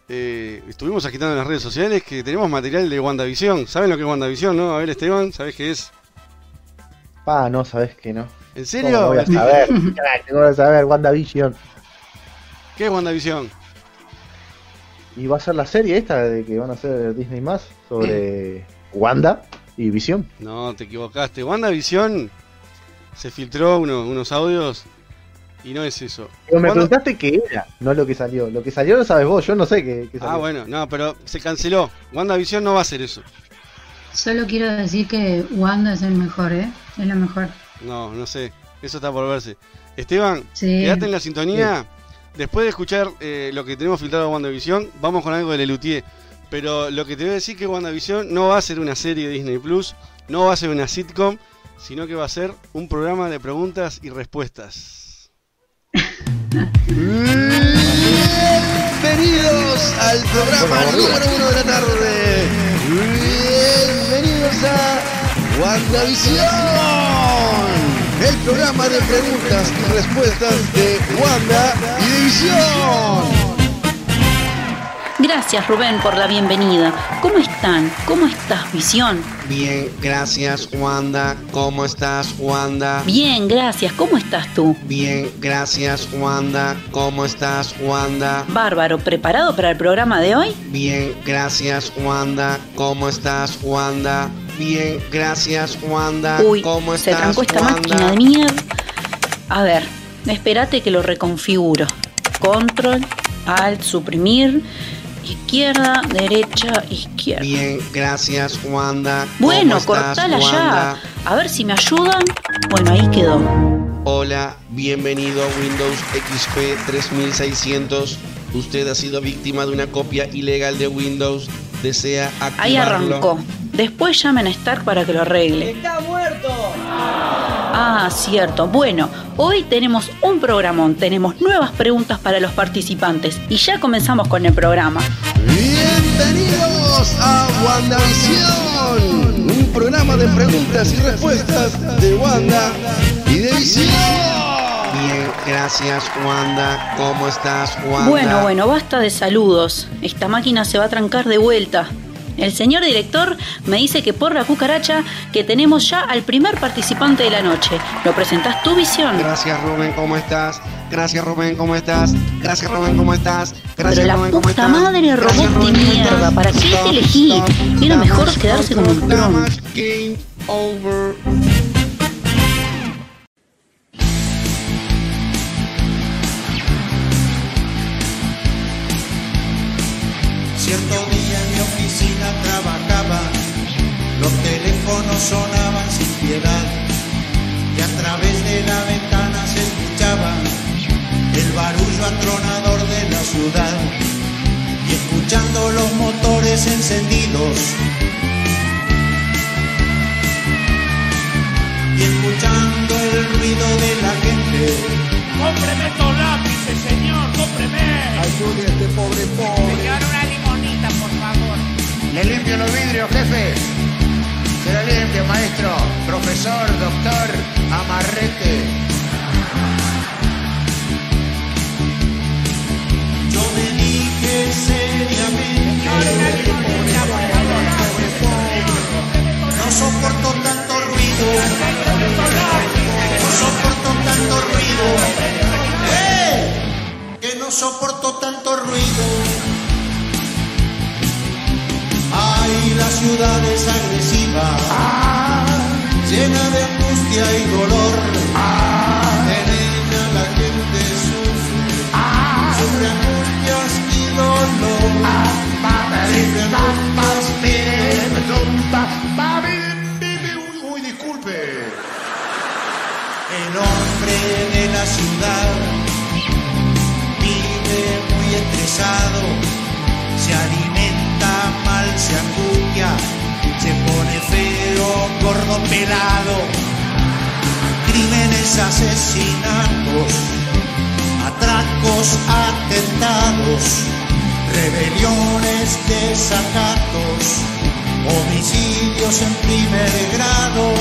Speaker 4: eh, estuvimos agitando en las redes sociales que tenemos material de WandaVision. ¿Saben lo que es WandaVision, no? A ver, Esteban, ¿sabes qué es?
Speaker 10: Pa, no, sabes que no.
Speaker 4: ¿En
Speaker 10: ¿Cómo no
Speaker 4: serio?
Speaker 10: voy a saber? Carajo, tengo que saber, WandaVision.
Speaker 4: ¿Qué es WandaVision?
Speaker 10: Y va a ser la serie esta de que van a hacer Disney más sobre Wanda y Visión.
Speaker 4: No, te equivocaste. WandaVision se filtró uno- unos audios y no es eso.
Speaker 10: Pero me
Speaker 4: ¿Cuándo-
Speaker 10: preguntaste qué era, no lo que salió. Lo que salió lo sabes vos, yo no sé qué, qué salió.
Speaker 4: Ah, bueno, no, pero se canceló. WandaVision no va a hacer eso.
Speaker 8: Solo quiero decir que Wanda es el mejor, ¿eh? Es la mejor.
Speaker 4: No, no sé. Eso está por verse. Esteban,
Speaker 8: Sí.
Speaker 4: quédate en la sintonía. Después de escuchar eh, lo que tenemos filtrado de WandaVision, vamos con algo de Lelutier. Pero lo que te voy a decir que WandaVision no va a ser una serie de Disney Plus, no va a ser una sitcom, sino que va a ser un programa de preguntas y respuestas. [laughs]
Speaker 7: Bienvenidos al programa número uno de la tarde. Bienvenidos a WandaVision, el programa de preguntas y respuestas de Wanda y de Visión.
Speaker 5: Gracias Rubén por la bienvenida. ¿Cómo están? ¿Cómo estás, Visión?
Speaker 7: Bien, gracias Wanda. ¿Cómo estás Wanda?
Speaker 5: Bien, gracias. ¿Cómo estás tú?
Speaker 7: Bien, gracias Wanda. ¿Cómo estás Wanda?
Speaker 5: Bárbaro, ¿preparado para el programa de hoy?
Speaker 7: Bien, gracias Wanda. ¿Cómo estás Wanda? Bien, gracias Wanda.
Speaker 5: Uy,
Speaker 7: ¿Cómo
Speaker 5: se
Speaker 7: estás
Speaker 5: trancó esta
Speaker 7: Wanda?
Speaker 5: máquina de mierda. A ver, espérate que lo reconfiguro. Control, Alt, suprimir. Izquierda, derecha, izquierda.
Speaker 1: Bien, gracias Wanda.
Speaker 5: Bueno,
Speaker 1: ¿Cómo estás,
Speaker 5: cortala ya. A ver si me ayudan. Bueno, ahí quedó.
Speaker 1: Hola, bienvenido a Windows XP 3600. Usted ha sido víctima de una copia ilegal de Windows. Desea activarlo.
Speaker 5: Ahí arrancó. Después llamen a Stark para que lo arregle.
Speaker 11: ¡Está muerto!
Speaker 5: Ah, cierto. Bueno, hoy tenemos un programón. Tenemos nuevas preguntas para los participantes. Y ya comenzamos con el programa.
Speaker 4: Bienvenidos a WandaVision, un programa de preguntas y respuestas de Wanda y de Visión.
Speaker 1: Bien, gracias Wanda. ¿Cómo estás, Wanda?
Speaker 5: Bueno, bueno, basta de saludos. Esta máquina se va a trancar de vuelta. El señor director me dice que por la cucaracha que tenemos ya al primer participante de la noche. ¿Lo presentás tu visión?
Speaker 1: Gracias Rubén, ¿cómo estás? Gracias Rubén, ¿cómo estás? Gracias Rubén, ¿cómo estás? Gracias
Speaker 5: Pero la
Speaker 1: Rubén, ¿cómo
Speaker 5: puta madre robot de
Speaker 1: Rubén, ¿cómo
Speaker 5: mierda? ¿para qué te elegí? Era mejor quedarse como un
Speaker 1: over.
Speaker 12: Oficina trabajaba, los teléfonos sonaban sin piedad y a través de la ventana se escuchaba el barullo atronador de la ciudad y escuchando los motores encendidos y escuchando el ruido de la gente.
Speaker 13: ¡Cómpreme estos lápices, señor! ¡Cómpreme!
Speaker 12: Ayude a este pobre pobre. Le limpio los vidrios, jefe. Se lo limpio, maestro, profesor, doctor, amarrete. Yo me dije seriamente. No soporto tanto ruido. No soporto tanto ruido. ¡Eh! Que no soporto tanto ruido. Ay, la ciudad es agresiva, llena de angustia y dolor. Ella la gente sufre, sufre angustias y dolor. Y Uy, disculpe. El hombre de la ciudad vive muy estresado se alimenta se angustia, se pone feo, gordo, pelado. Crímenes, asesinatos, atracos, atentados, rebeliones, desacatos, homicidios en primer grado.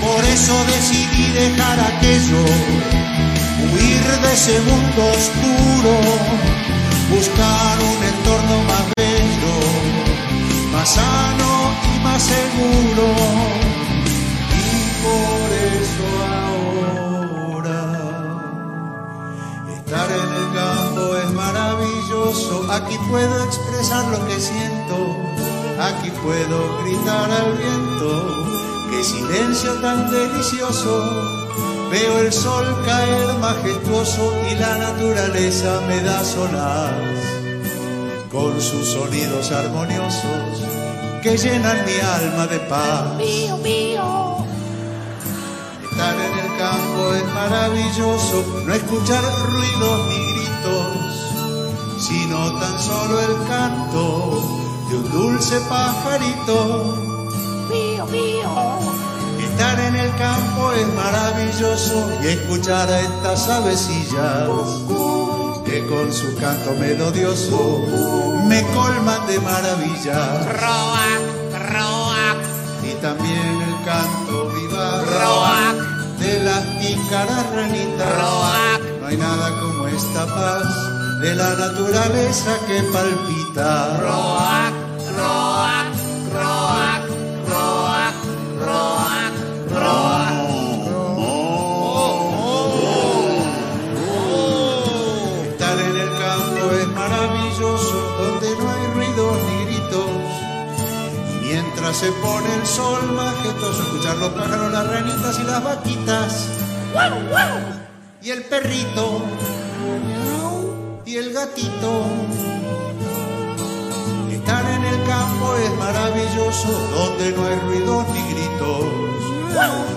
Speaker 12: Por eso decidí dejar aquello, huir de ese mundo oscuro buscar un entorno más sano y más seguro. Y por eso ahora estar en el campo es maravilloso. Aquí puedo expresar lo que siento, aquí puedo gritar al viento. Qué silencio tan delicioso. Veo el sol caer majestuoso y la naturaleza me da solas con sus sonidos armoniosos que llenan mi alma de paz.
Speaker 13: Mío, mío.
Speaker 12: Estar en el campo es maravilloso, no escuchar ruidos ni gritos, sino tan solo el canto de un dulce pajarito.
Speaker 13: Mío, mío.
Speaker 12: Estar en el campo es maravilloso y escuchar a estas avecillas que con su canto melodioso me colman de maravilla.
Speaker 13: Roac, roac.
Speaker 12: Y también el canto vivaz
Speaker 13: Roac.
Speaker 12: de las pícaras ranitas.
Speaker 13: Roac.
Speaker 12: No hay nada como esta paz de la naturaleza que palpita.
Speaker 13: Roac, roac, roac, roac, roac, roac.
Speaker 12: Estar mientras se pone el sol majestuoso, escuchar los pájaros, las ranitas y las vaquitas. Y el perrito. Y el gatito. maravilloso donde no hay ruidos ni gritos.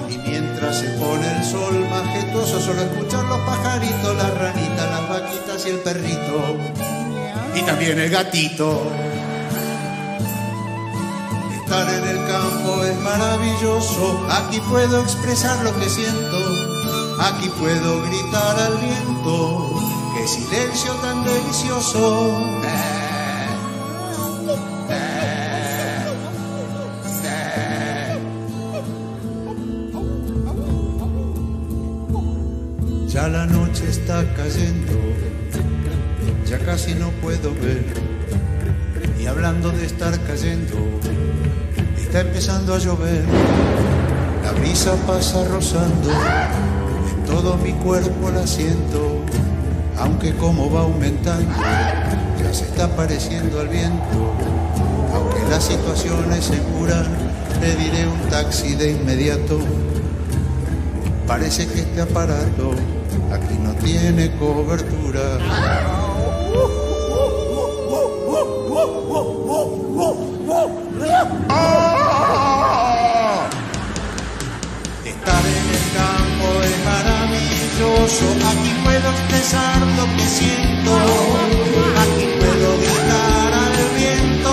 Speaker 12: Y mientras se pone el sol majestuoso, solo escuchar los pajaritos, las ranitas, las vaquitas y el perrito. Y también el gatito. Estar en el campo es maravilloso, aquí puedo expresar lo que siento, aquí puedo gritar al viento, qué silencio tan delicioso. Ya la noche está cayendo, ya casi no puedo ver. Hablando de estar cayendo, está empezando a llover. La brisa pasa rozando, en todo mi cuerpo la siento. Aunque como va aumentando, ya se está pareciendo al viento. Aunque la situación es segura, le diré un taxi de inmediato. Parece que este aparato aquí no tiene cobertura. Maravilloso, aquí puedo expresar lo que siento, aquí puedo gritar al viento.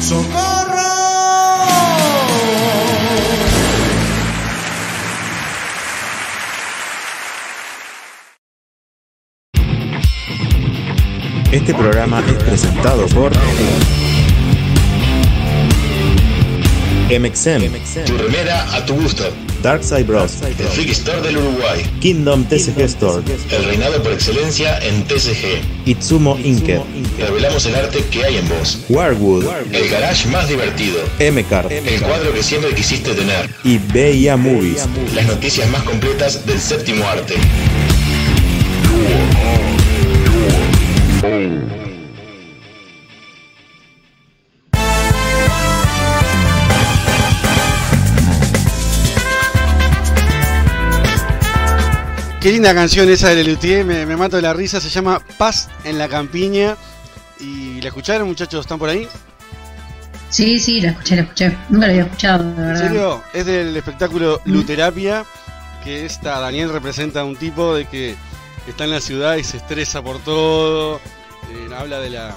Speaker 12: ¡Socorro!
Speaker 14: Este programa es presentado por MXM,
Speaker 15: Tu remera a tu gusto.
Speaker 14: Darkside Bros,
Speaker 15: El Freak Store del Uruguay.
Speaker 14: Kingdom TCG Store,
Speaker 15: El reinado por excelencia en TCG.
Speaker 14: Itsumo Inc.,
Speaker 15: Revelamos el arte que hay en vos.
Speaker 14: Warwood,
Speaker 15: El garage más divertido.
Speaker 14: MCAR
Speaker 15: El cuadro que siempre quisiste tener.
Speaker 14: y BIA Movies.
Speaker 15: Las noticias más completas del séptimo arte.
Speaker 4: Qué linda canción esa de Lelutier, me, me mato de la risa, se llama Paz en la Campiña. ¿Y la escucharon muchachos? ¿Están por ahí?
Speaker 8: Sí, sí, la escuché, la escuché. Nunca la había escuchado, de
Speaker 4: ¿En
Speaker 8: verdad.
Speaker 4: serio? Es del espectáculo Luterapia, que esta Daniel representa a un tipo de que está en la ciudad y se estresa por todo, eh, habla de la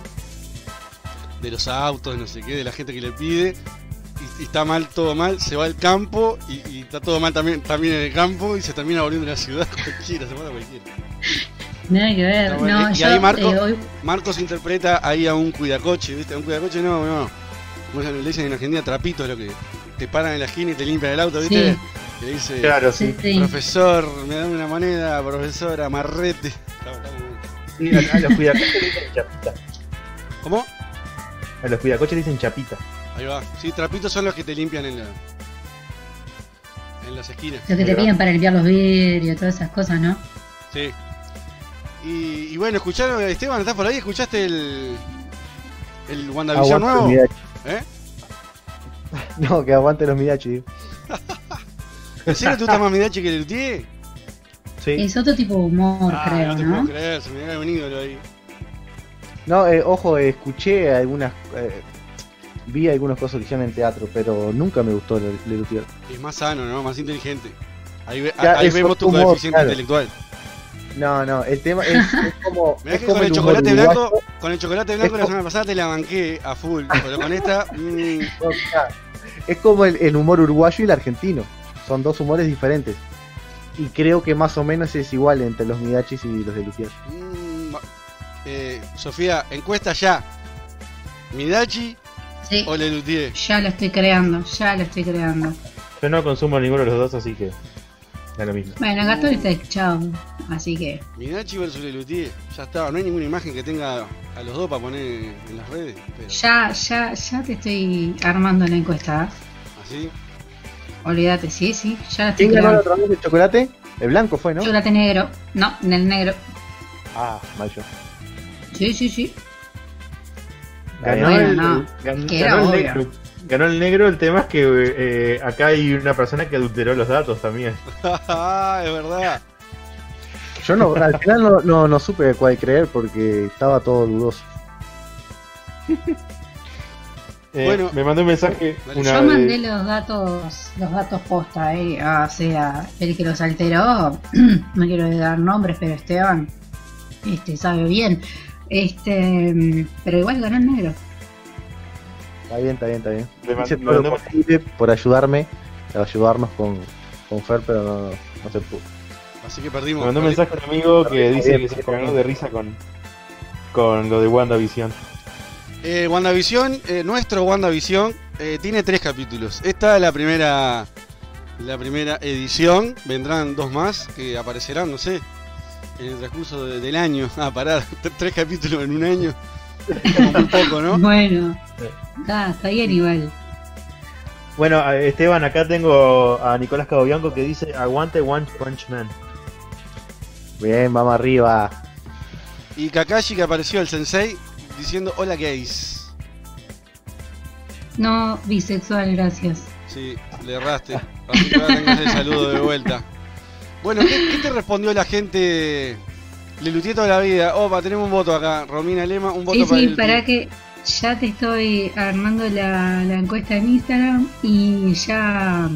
Speaker 4: de los autos, no sé qué, de la gente que le pide, y, está mal, todo mal, se va al campo y, y está todo mal también, también en el campo y se termina volviendo a la ciudad [laughs] cualquiera, se manda cualquiera.
Speaker 8: Nada que ver.
Speaker 4: Bueno.
Speaker 8: No,
Speaker 4: y
Speaker 8: yo,
Speaker 4: ahí Marco-
Speaker 8: eh, hoy-
Speaker 4: Marcos interpreta ahí a un cuidacoche, ¿viste? A un cuidacoche no, no. Como se le dicen en Argentina, trapito es lo que te paran en la esquina y te limpian el auto, ¿viste?
Speaker 8: Sí.
Speaker 4: Que dice,
Speaker 6: Claro, sí.
Speaker 4: Profesor, me dan una moneda, profesor, amarrete.
Speaker 6: A los cuidacoches le dicen chapita.
Speaker 4: ¿Cómo?
Speaker 6: A los cuidacoches le dicen chapita.
Speaker 4: Ahí va. Sí, trapitos son los que te limpian en la en las esquinas.
Speaker 8: Lo que te piden para limpiar los vidrios, todas esas cosas, ¿no?
Speaker 4: Sí. Y, y bueno, escucharon, Esteban, ¿estás por ahí? ¿Escuchaste el el WandaVision
Speaker 10: Aguante los
Speaker 4: nuevo? ¿Eh? [laughs]
Speaker 10: No, que aguante los Midachi. digo. [laughs]
Speaker 4: ¿En serio te gusta más Midachi que el Lutier?
Speaker 10: Sí.
Speaker 8: Es otro tipo de humor,
Speaker 4: Ah,
Speaker 8: creo,
Speaker 4: no te
Speaker 8: ¿no?
Speaker 4: puedo creer, se me cae un ídolo ahí.
Speaker 10: No, eh, ojo, eh, escuché algunas. eh, vi algunas cosas que hicieron en teatro, pero nunca me gustó Le Le Luthier.
Speaker 4: Es más sano, ¿no? Más inteligente. Ahí,
Speaker 10: Ya,
Speaker 4: vemos tu
Speaker 10: humor,
Speaker 4: coeficiente
Speaker 10: claro.
Speaker 4: intelectual.
Speaker 10: No, no, el tema es, es como. [laughs] Es como
Speaker 4: con el, chocolate
Speaker 10: uruguayo.
Speaker 4: blanco, con el chocolate blanco la semana pasada te la banqué a full, pero con esta, [laughs] mm,
Speaker 10: es como el, el humor uruguayo y el argentino. Son dos humores diferentes. Y creo que más o menos es igual entre los Midachis y los de Luthier.
Speaker 4: mm, eh, Sofía, encuesta ya. ¿Midachi
Speaker 8: Sí,
Speaker 4: o Lelutier?
Speaker 8: ya lo estoy creando, ya lo estoy creando.
Speaker 6: Yo no consumo ninguno de los dos, así que da lo mismo.
Speaker 8: Bueno, Gato está escuchado, así que.
Speaker 4: Midachi versus Lelutier. Ya está, no hay ninguna imagen que tenga a los dos para poner en las redes. Pero
Speaker 8: Ya, ya, ya te estoy armando la encuesta. ¿eh?
Speaker 4: así.
Speaker 8: Olvídate, sí, sí, ya la estoy
Speaker 10: ¿Quién ganó otra vez el chocolate? El blanco fue, ¿no?
Speaker 8: Chocolate negro. No, en el negro.
Speaker 10: Ah, mal yo.
Speaker 8: Sí, sí, sí.
Speaker 6: Ganó,
Speaker 8: Bueno,
Speaker 6: el,
Speaker 8: no,
Speaker 6: gan-
Speaker 8: que era
Speaker 6: ganó el negro. Ganó el negro, el tema es que eh, acá hay una persona que adulteró los datos también. [laughs]
Speaker 4: Ah, es verdad.
Speaker 10: Yo no, al final no, no, no supe cuál creer porque estaba todo dudoso. [laughs]
Speaker 6: Eh,
Speaker 4: Bueno.
Speaker 6: me mandó un mensaje una
Speaker 8: Yo mandé los datos, los datos posta, eh. O sea, el que los alteró, [clears throat] no quiero dar nombres, pero Esteban, este, sabe bien. Este, pero igual ganó el negro.
Speaker 10: Está bien, está bien, está bien. Hice todo lo posible por ayudarme, a ayudarnos con, con Fer, pero no, no, no se pudo.
Speaker 4: Así que perdimos.
Speaker 6: Me mandó un mensaje a un amigo que dice que se cagó de risa con, con lo de WandaVision.
Speaker 4: Eh, WandaVision, eh, nuestro WandaVision, eh, tiene tres capítulos. Esta es la primera, la primera edición. Vendrán dos más que aparecerán, no sé, en el transcurso de- del año. [laughs] Ah, parar, tres capítulos en un año. Como muy poco, ¿no? [laughs]
Speaker 8: Bueno, está, está bien igual.
Speaker 6: Bueno, a- Esteban, acá tengo a Nicolás Cabobianco que dice aguante One Punch Man.
Speaker 10: Bien, vamos arriba.
Speaker 4: Y Kakashi que apareció el sensei diciendo hola gays.
Speaker 8: No, bisexual, gracias.
Speaker 4: Sí, le erraste. Así que ahora tengas el saludo de vuelta. Bueno, ¿qué, qué te respondió la gente? Le luteé toda la vida. Opa, tenemos un voto acá. Romina Lema, un voto
Speaker 8: Sí,
Speaker 4: para
Speaker 8: sí, para que ya te estoy armando la, la encuesta en Instagram y ya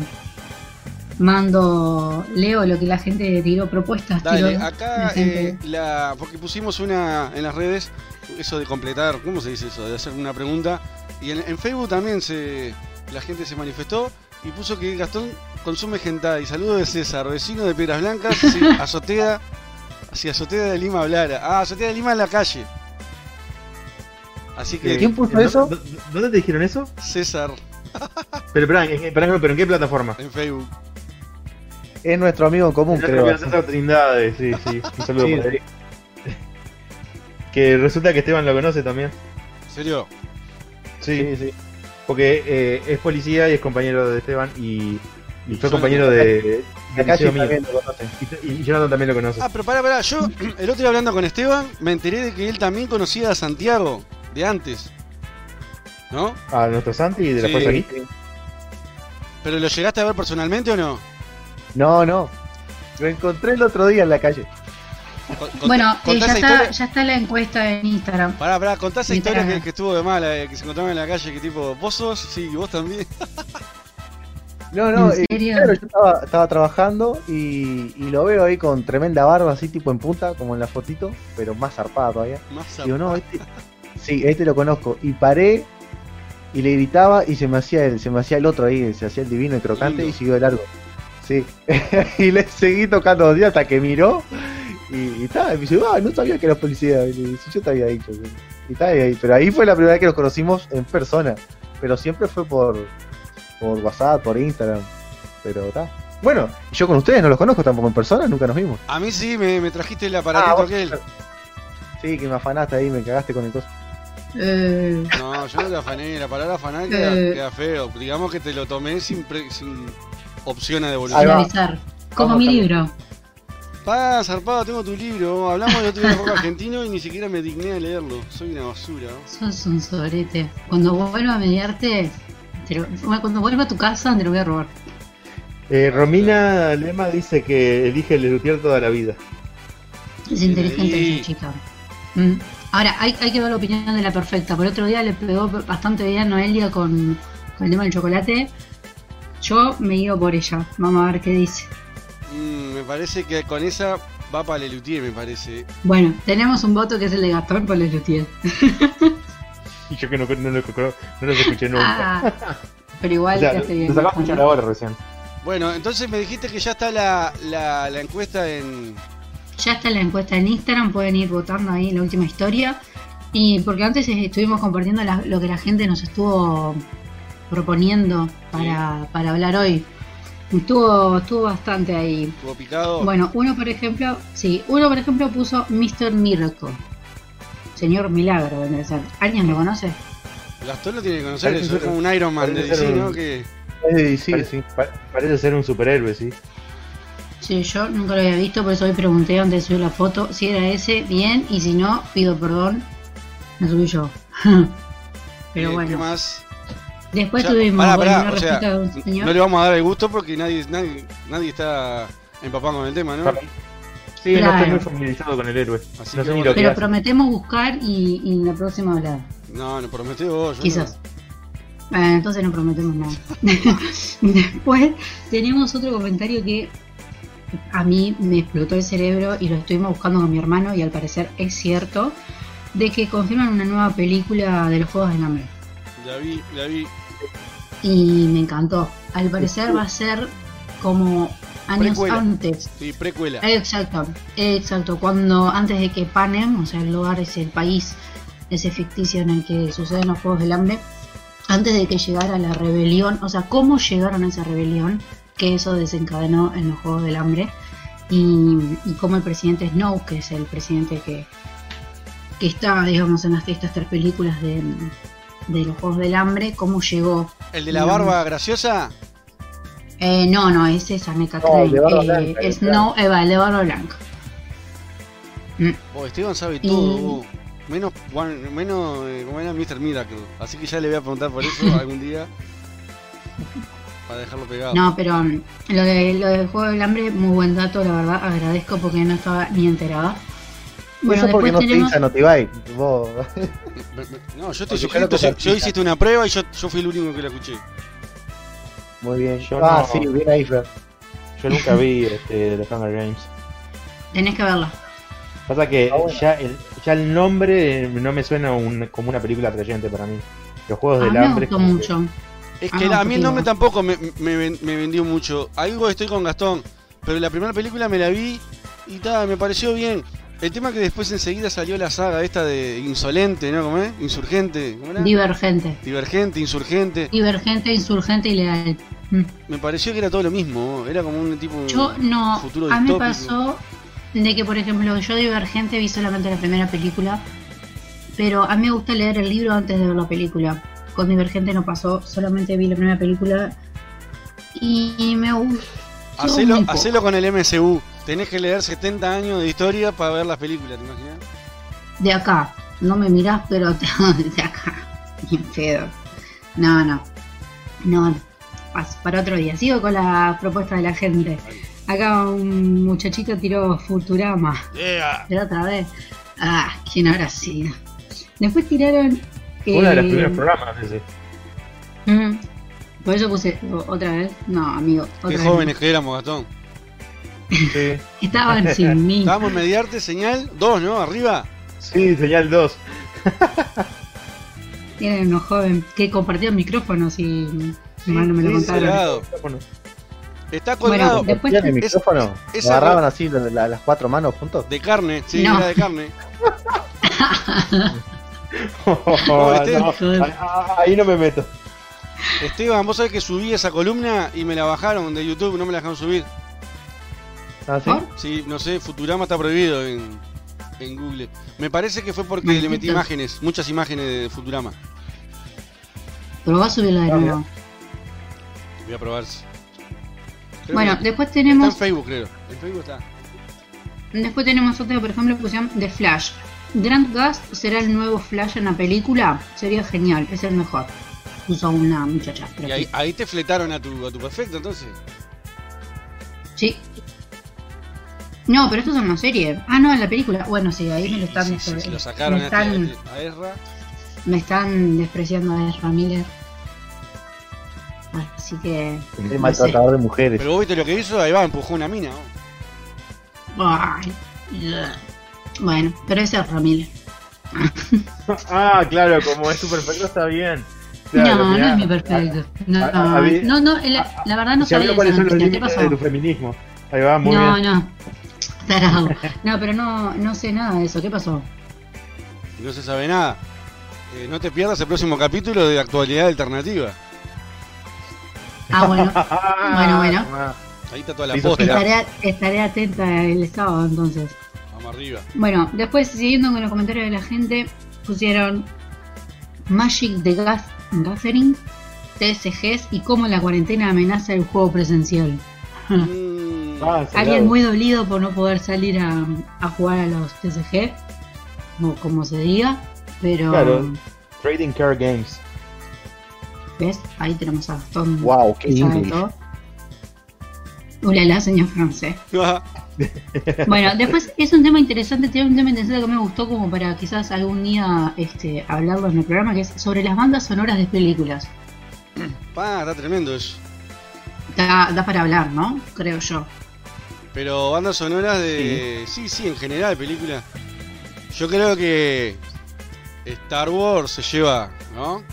Speaker 8: mando, leo lo que la gente tiró propuestas.
Speaker 4: Dale,
Speaker 8: tiró
Speaker 4: acá, eh, la, porque pusimos una en las redes, eso de completar, ¿cómo se dice eso? De hacer una pregunta. Y en, en Facebook también se la gente se manifestó y puso que Gastón consume hentai. Saludos de César, vecino de Piedras Blancas, sí, [laughs] azotea, si azotea de Lima hablara. Ah, azotea de Lima en la calle. Así que...
Speaker 6: Eh, ¿dó- dó- ¿Dónde te dijeron eso?
Speaker 4: César, [laughs]
Speaker 6: Pero, espera, ¿en, qué- espera, pero ¿en qué plataforma?
Speaker 4: en Facebook.
Speaker 10: Es nuestro amigo en común, creo.
Speaker 6: César Trindade, sí, sí. [laughs] Un saludo
Speaker 10: Sí,
Speaker 6: para él. Que resulta que Esteban lo conoce también.
Speaker 4: ¿En serio?
Speaker 6: Sí, sí. Porque eh, es policía y es compañero de Esteban y, y fue
Speaker 4: Yo
Speaker 6: compañero de, de
Speaker 10: también lo conoce.
Speaker 6: Y, y Jonathan también lo conoce.
Speaker 4: Ah, pero pará, pará, yo el otro día hablando con Esteban me enteré de que él también conocía a Santiago de antes. ¿No?
Speaker 6: A nuestro Santi de la
Speaker 4: Sí.
Speaker 6: Fuerza Geek.
Speaker 4: ¿Pero lo llegaste a ver personalmente o no?
Speaker 10: No, no. Lo encontré el otro día en la calle.
Speaker 4: Con-
Speaker 8: Bueno, eh, ya, está, ya está la encuesta en Instagram.
Speaker 4: Pará, pará, contá esa historia que, que estuvo de mala, eh, que se encontraban en la calle, que tipo, ¿vos sos? Sí, vos también. [laughs]
Speaker 10: No, no,
Speaker 8: ¿En
Speaker 10: eh,
Speaker 8: serio?
Speaker 10: claro, yo estaba, estaba trabajando y, y lo veo ahí con tremenda barba, así tipo en punta, como en la fotito, pero más zarpada todavía.
Speaker 4: Más
Speaker 10: Digo, no, este, sí, este lo conozco. Y paré y le gritaba y se me hacía el, se me hacía el otro ahí, se hacía el divino y crocante
Speaker 4: Lindo.
Speaker 10: y siguió de largo. Sí. [laughs] y le seguí tocando dos días hasta que miró y, y tal, y me dice, ah, no sabía que era policía. Y le dije, "Sí, yo te había dicho. Y tal, y ahí, pero ahí fue la primera vez que nos conocimos en persona. Pero siempre fue por, por WhatsApp, por Instagram. Pero está. Bueno, yo con ustedes no los conozco tampoco en persona, nunca nos vimos.
Speaker 4: A mí sí, me, me trajiste el aparatito
Speaker 10: Ah, vos-
Speaker 4: aquel.
Speaker 10: Sí, que me afanaste ahí, me cagaste con el coso.
Speaker 8: Eh,
Speaker 4: No, yo no te afané, la palabra afanar queda,
Speaker 8: Eh.
Speaker 4: queda feo. Digamos que te lo tomé sin, pre- sin opción a devolución.
Speaker 8: Como
Speaker 10: Vamos
Speaker 8: mi libro.
Speaker 4: Pa, zarpado, tengo tu libro. Hablamos de otro rock [laughs] argentino y ni siquiera me digné a leerlo. Soy una basura. ¿no?
Speaker 8: Sos un sorete. Cuando vuelva a mediarte, cuando vuelva a tu casa, te lo voy a robar.
Speaker 6: Eh, Romina Lema dice que elige el Lutier toda la vida.
Speaker 8: Es inteligente esa chica. Mm. Ahora, hay, hay que ver la opinión de la perfecta. Por otro día le pegó bastante bien Noelia con, con el tema del chocolate. Yo me iba por ella. Vamos a ver qué dice.
Speaker 4: Mm, me parece que con esa va para Lelutier, me parece.
Speaker 8: Bueno, tenemos un voto que es el de Gastón por el Lutier. [laughs]
Speaker 6: Y [laughs] yo que no, no, lo, no los escuché nunca.
Speaker 8: Ah, pero igual
Speaker 6: o sea,
Speaker 8: te hace bien.
Speaker 6: los acabo de escuchar ahora recién.
Speaker 4: Bueno, entonces me dijiste que ya está la, la, la encuesta en.
Speaker 8: Ya está la encuesta en Instagram, pueden ir votando ahí en la última historia. Y porque antes estuvimos compartiendo la- lo que la gente nos estuvo proponiendo para, para hablar hoy. Estuvo, estuvo bastante ahí.
Speaker 4: Estuvo picado.
Speaker 8: Bueno, uno por ejemplo, sí, uno por ejemplo puso Mr. Miracle. Señor Milagro, vendría a ser. ¿Alguien lo conoce?
Speaker 4: Gastón lo tiene que conocer, es
Speaker 6: ser-
Speaker 4: como un Iron Man de
Speaker 6: parece ser
Speaker 4: DC,
Speaker 6: un-
Speaker 4: ¿no? Que
Speaker 10: Eh, sí,
Speaker 6: Parece,
Speaker 10: sí.
Speaker 6: pa- parece ser un superhéroe, sí.
Speaker 8: Sí, yo nunca lo había visto, por eso hoy pregunté dónde subió la foto. Si era ese, bien, y si no, pido perdón. Me subí yo. [laughs] Pero
Speaker 4: eh, ¿Qué
Speaker 8: bueno.
Speaker 4: más?
Speaker 8: Después
Speaker 4: Ya,
Speaker 8: tuvimos
Speaker 4: pará, pará,
Speaker 8: una
Speaker 4: o sea,
Speaker 8: respuesta de un señor.
Speaker 4: no le vamos a dar el gusto porque nadie, nadie, nadie está empapado con el tema, ¿no?
Speaker 6: Sí, no
Speaker 8: Claro.
Speaker 6: estoy muy familiarizado con el héroe.
Speaker 4: Así
Speaker 6: no sé ni que
Speaker 8: Pero
Speaker 6: hace.
Speaker 8: prometemos buscar y, y en la próxima hablar.
Speaker 4: No, no prometí vos, yo
Speaker 8: Quizás. Bueno, entonces no prometemos nada. [laughs] Después tenemos otro comentario que a mí me explotó el cerebro y lo estuvimos buscando con mi hermano y al parecer es cierto de que confirman una nueva película de los Juegos del Hambre.
Speaker 4: La vi, la vi.
Speaker 8: Y me encantó. Al parecer va a ser como años
Speaker 4: Precuela.
Speaker 8: antes.
Speaker 4: Sí, precuela.
Speaker 8: Exacto, exacto. Cuando antes de que Panem, o sea, el lugar es el país, ese ficticio en el que suceden los Juegos del Hambre, antes de que llegara la rebelión, o sea, cómo llegaron a esa rebelión, que eso desencadenó en los Juegos del Hambre, y, y cómo el presidente Snow, que es el presidente que, que está, digamos, en las, estas tres películas de, de los Juegos del Hambre, cómo llegó.
Speaker 4: ¿El de la
Speaker 8: digamos,
Speaker 4: barba graciosa?
Speaker 8: Eh, no, no, ese es
Speaker 4: No, de barba
Speaker 8: Crane.
Speaker 4: blanca,
Speaker 8: es no, Eva, el de barba blanca. Mm.
Speaker 4: Oh, Esteban sabe
Speaker 8: Y-
Speaker 4: todo. Menos, menos eh, como era Mr. Miracle. Así que ya le voy a preguntar por eso [laughs] algún día. Para dejarlo pegado.
Speaker 8: No, pero um, lo, de, lo del juego del hambre, muy buen dato, la verdad, agradezco porque no estaba ni enterada. Bueno,
Speaker 10: Eso porque no te
Speaker 8: tenemos.
Speaker 10: Notivay. Vos.
Speaker 4: No, yo estoy
Speaker 10: Porque
Speaker 4: suscrito.
Speaker 10: ya lo
Speaker 4: Yo, yo hiciste una prueba y yo, yo fui el único que la escuché.
Speaker 10: Muy bien.
Speaker 6: Yo
Speaker 10: ah,
Speaker 6: no.
Speaker 10: sí, bien ahí, Fer.
Speaker 6: Yo nunca vi este, The Hunger Games.
Speaker 8: Tenés que verla.
Speaker 6: Pasa que
Speaker 10: Ah, bueno.
Speaker 6: ya, el, ya el nombre no me suena un- como una película atrayente para mí. Los Juegos
Speaker 8: A
Speaker 6: del
Speaker 8: me
Speaker 6: Hambre.
Speaker 8: gustó
Speaker 6: que-
Speaker 8: mucho.
Speaker 4: Es
Speaker 8: Ah,
Speaker 4: que
Speaker 8: no,
Speaker 4: a mí el nombre
Speaker 8: no.
Speaker 4: tampoco me, me vendió mucho. Algo estoy con Gastón, pero la primera película me la vi y tal, me pareció bien. El tema que después enseguida salió la saga esta de Insolente, ¿no? ¿Cómo es? Insurgente. ¿Cómo era?
Speaker 8: Divergente.
Speaker 4: Divergente, Insurgente.
Speaker 8: Divergente, insurgente y leal. Mm.
Speaker 4: Me pareció que era todo lo mismo. Era como un tipo
Speaker 8: Yo no.
Speaker 4: futuro
Speaker 8: A mí me pasó de que, por ejemplo, yo Divergente vi solamente la primera película, pero a mí me gusta leer el libro antes de ver la película. Con Divergente no pasó, solamente vi la primera película y me gustó.
Speaker 4: Hacelo con el MCU. Tenés que leer 70 años de historia para ver las películas, ¿te imaginas?
Speaker 8: De acá, no me mirás, pero [laughs] de acá. Ni pedo. No, no. No, para otro día. Sigo con la propuesta de la gente. Acá un muchachito tiró Futurama.
Speaker 4: Yeah.
Speaker 8: Pero otra vez. Ah, ¿quién habrá sido? Después tiraron.
Speaker 6: Uno de los primeros programas ese.
Speaker 8: mm, por eso puse otra vez. No, amigo. Otra
Speaker 4: Qué
Speaker 8: vez
Speaker 4: jóvenes que éramos, Gastón.
Speaker 6: Sí. [laughs]
Speaker 8: Estaban sin [laughs] mí.
Speaker 4: Estábamos en Mediarte, señal 2, ¿no? Arriba.
Speaker 6: Sí, señal 2. [laughs]
Speaker 8: Tienen unos jóvenes que compartían micrófonos y mal no me lo
Speaker 6: sí,
Speaker 8: contaron.
Speaker 4: colgado. Está
Speaker 8: Bueno,
Speaker 4: colgado.
Speaker 8: después
Speaker 10: ¿Tiene el
Speaker 4: Es-
Speaker 10: micrófono? ¿Lo agarraban así la- la- las cuatro manos juntos?
Speaker 4: De carne, sí,
Speaker 8: No.
Speaker 4: era de carne.
Speaker 6: Oh,
Speaker 4: este-
Speaker 6: no, ah, ah, ahí no me meto.
Speaker 4: Esteban, vos sabés que subí esa columna y me la bajaron de YouTube, no me la dejaron subir.
Speaker 10: ¿Ah, sí?
Speaker 4: Sí, no sé, Futurama está prohibido en, en Google. Me parece que fue porque le metí imágenes, muchas imágenes de Futurama.
Speaker 8: A subirla de
Speaker 10: Ah,
Speaker 8: nuevo.
Speaker 4: Voy a probar. Creo
Speaker 8: Bueno,
Speaker 4: que
Speaker 8: después
Speaker 4: Está en
Speaker 8: tenemos.
Speaker 4: Facebook, creo. En Facebook está.
Speaker 8: Después tenemos otra, por ejemplo, que se llama The Flash. Grant Gust será el nuevo Flash en la película. Sería genial, es el mejor. Puso una muchacha.
Speaker 4: Y ahí, ahí te fletaron a tu, a tu perfecto, entonces.
Speaker 8: Sí. No, pero esto es en la serie. Ah, no, en la película. Bueno, sí, ahí me lo están,
Speaker 4: Sí, sí, sí, lo sacaron
Speaker 8: me
Speaker 4: a, este- a
Speaker 8: están,
Speaker 4: este- a Ezra.
Speaker 8: me están despreciando a Ezra Miller. Así que.
Speaker 10: Es
Speaker 8: no sé.
Speaker 10: maltratador de mujeres.
Speaker 4: Pero vos viste lo que hizo, ahí va, empujó una mina. ¿no?
Speaker 8: Bueno, pero es Ezra Miller. [laughs]
Speaker 6: Ah, claro, como es tu perfecto está bien. Claro,
Speaker 8: no,
Speaker 6: mirá.
Speaker 8: no es mi perfecto. No,
Speaker 6: habí-
Speaker 8: no, no, la, la verdad no sabía
Speaker 6: cuáles son los
Speaker 8: noticia. ¿Qué
Speaker 6: límites
Speaker 8: pasó?
Speaker 6: de tu feminismo. Ahí va, muy
Speaker 8: no,
Speaker 6: bien.
Speaker 8: no. No, pero no, no sé nada de eso. ¿Qué pasó?
Speaker 4: No se sabe nada. Eh, no te pierdas el próximo capítulo de actualidad alternativa.
Speaker 8: Ah, bueno. bueno, bueno.
Speaker 4: Ahí está toda la posta.
Speaker 8: Estaré, estaré atenta el sábado entonces.
Speaker 4: Vamos arriba.
Speaker 8: Bueno, después siguiendo con los comentarios de la gente, pusieron Magic the Gas Gathering, TSGs y cómo la cuarentena amenaza el juego presencial.
Speaker 4: Mm,
Speaker 6: Ah,
Speaker 8: Alguien muy dolido por no poder salir a, a jugar a los TSG, o como se diga, pero
Speaker 6: Claro. Trading Card Games.
Speaker 8: ¿ves? Ahí tenemos a Gastón.
Speaker 10: Wow, qué
Speaker 8: todo. Ulala, señor francés. [laughs] Bueno, después es un tema interesante, tiene un tema interesante que me gustó como para quizás algún día este, hablarlo en el programa, que es sobre las bandas sonoras de películas.
Speaker 4: Pa, está tremendo eso.
Speaker 8: Da, da para hablar, ¿no? Creo yo.
Speaker 4: Pero bandas sonoras de. Sí, sí, en general, película. Yo creo que. Star Wars se lleva, ¿no?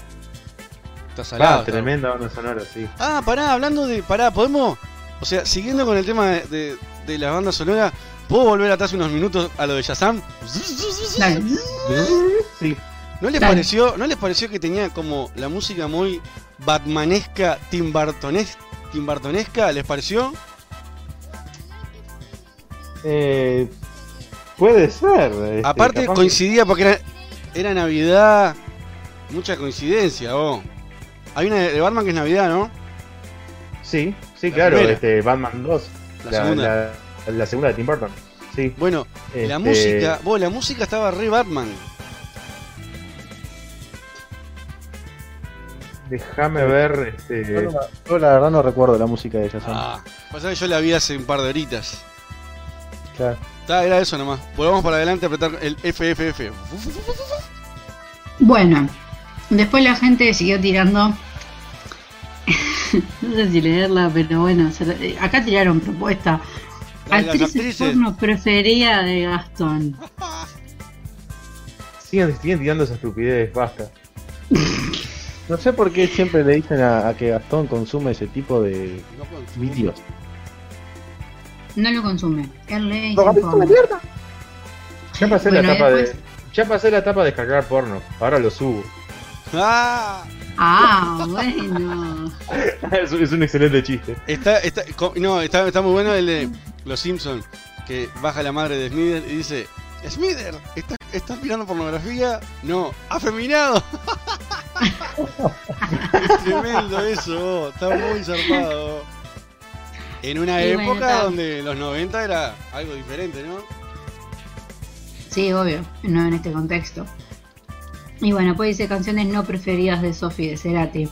Speaker 4: Está salado.
Speaker 6: Ah, tremenda banda sonora, sí.
Speaker 4: Ah, pará, hablando de. Pará, ¿podemos? O sea, siguiendo con el tema de, de, de la banda sonora, ¿puedo volver atrás unos minutos a lo de Shazam?
Speaker 6: Sí.
Speaker 4: ¿No les
Speaker 8: Dale.
Speaker 4: pareció, ¿no les pareció que tenía como la música muy batmanesca, Tim, Burtones- Tim Burtonesca? ¿Les pareció?
Speaker 6: Eh, puede ser. este,
Speaker 4: Aparte coincidía porque era, era Navidad, mucha coincidencia, vos. Hay una de Batman que es Navidad, ¿no?
Speaker 6: Sí, sí,
Speaker 4: La
Speaker 6: claro,
Speaker 4: primera.
Speaker 6: este, Batman 2.
Speaker 4: La
Speaker 6: La,
Speaker 4: segunda.
Speaker 6: la- la segunda de Tim Burton. Sí.
Speaker 4: Bueno, la
Speaker 6: Este,
Speaker 4: música, vos, la música estaba re Batman.
Speaker 6: Déjame ver. Este,
Speaker 10: Yo, no- yo la verdad no recuerdo la música de Shazam.
Speaker 4: Ah, pasa que yo la vi hace un par de horitas.
Speaker 10: Claro.
Speaker 4: Era eso nomás. Volvamos para adelante a apretar el FFF.
Speaker 8: Bueno, después la gente siguió tirando. [laughs] no sé si leerla, pero bueno, eh, acá tiraron propuesta. Actriz porno preferida de Gastón. [laughs]
Speaker 6: siguen, siguen tirando esa estupidez, basta.
Speaker 10: No sé por qué siempre le dicen a, a que Gastón consume ese tipo de vídeos.
Speaker 8: No lo consume. Él lee y
Speaker 10: No, mierda.
Speaker 6: Ya pasé
Speaker 8: Bueno,
Speaker 6: la etapa
Speaker 8: después-
Speaker 6: de. Ya pasé la etapa de descargar porno. Ahora lo subo.
Speaker 4: ¡Ah!
Speaker 8: Ah, bueno. [laughs]
Speaker 6: es, un- es un excelente chiste.
Speaker 4: Está, está, no, está, está muy bueno el de Los Simpsons, que baja la madre de Smither y dice, Smither, ¿estás, ¿estás mirando pornografía? No, afeminado. [laughs] Tremendo eso, vos, está muy zarpado. En una
Speaker 8: Y
Speaker 4: época donde los 90 era algo diferente, ¿no?
Speaker 8: Sí, obvio, no en este contexto. Y bueno, pues dice canciones no preferidas de Sophie de Cerati.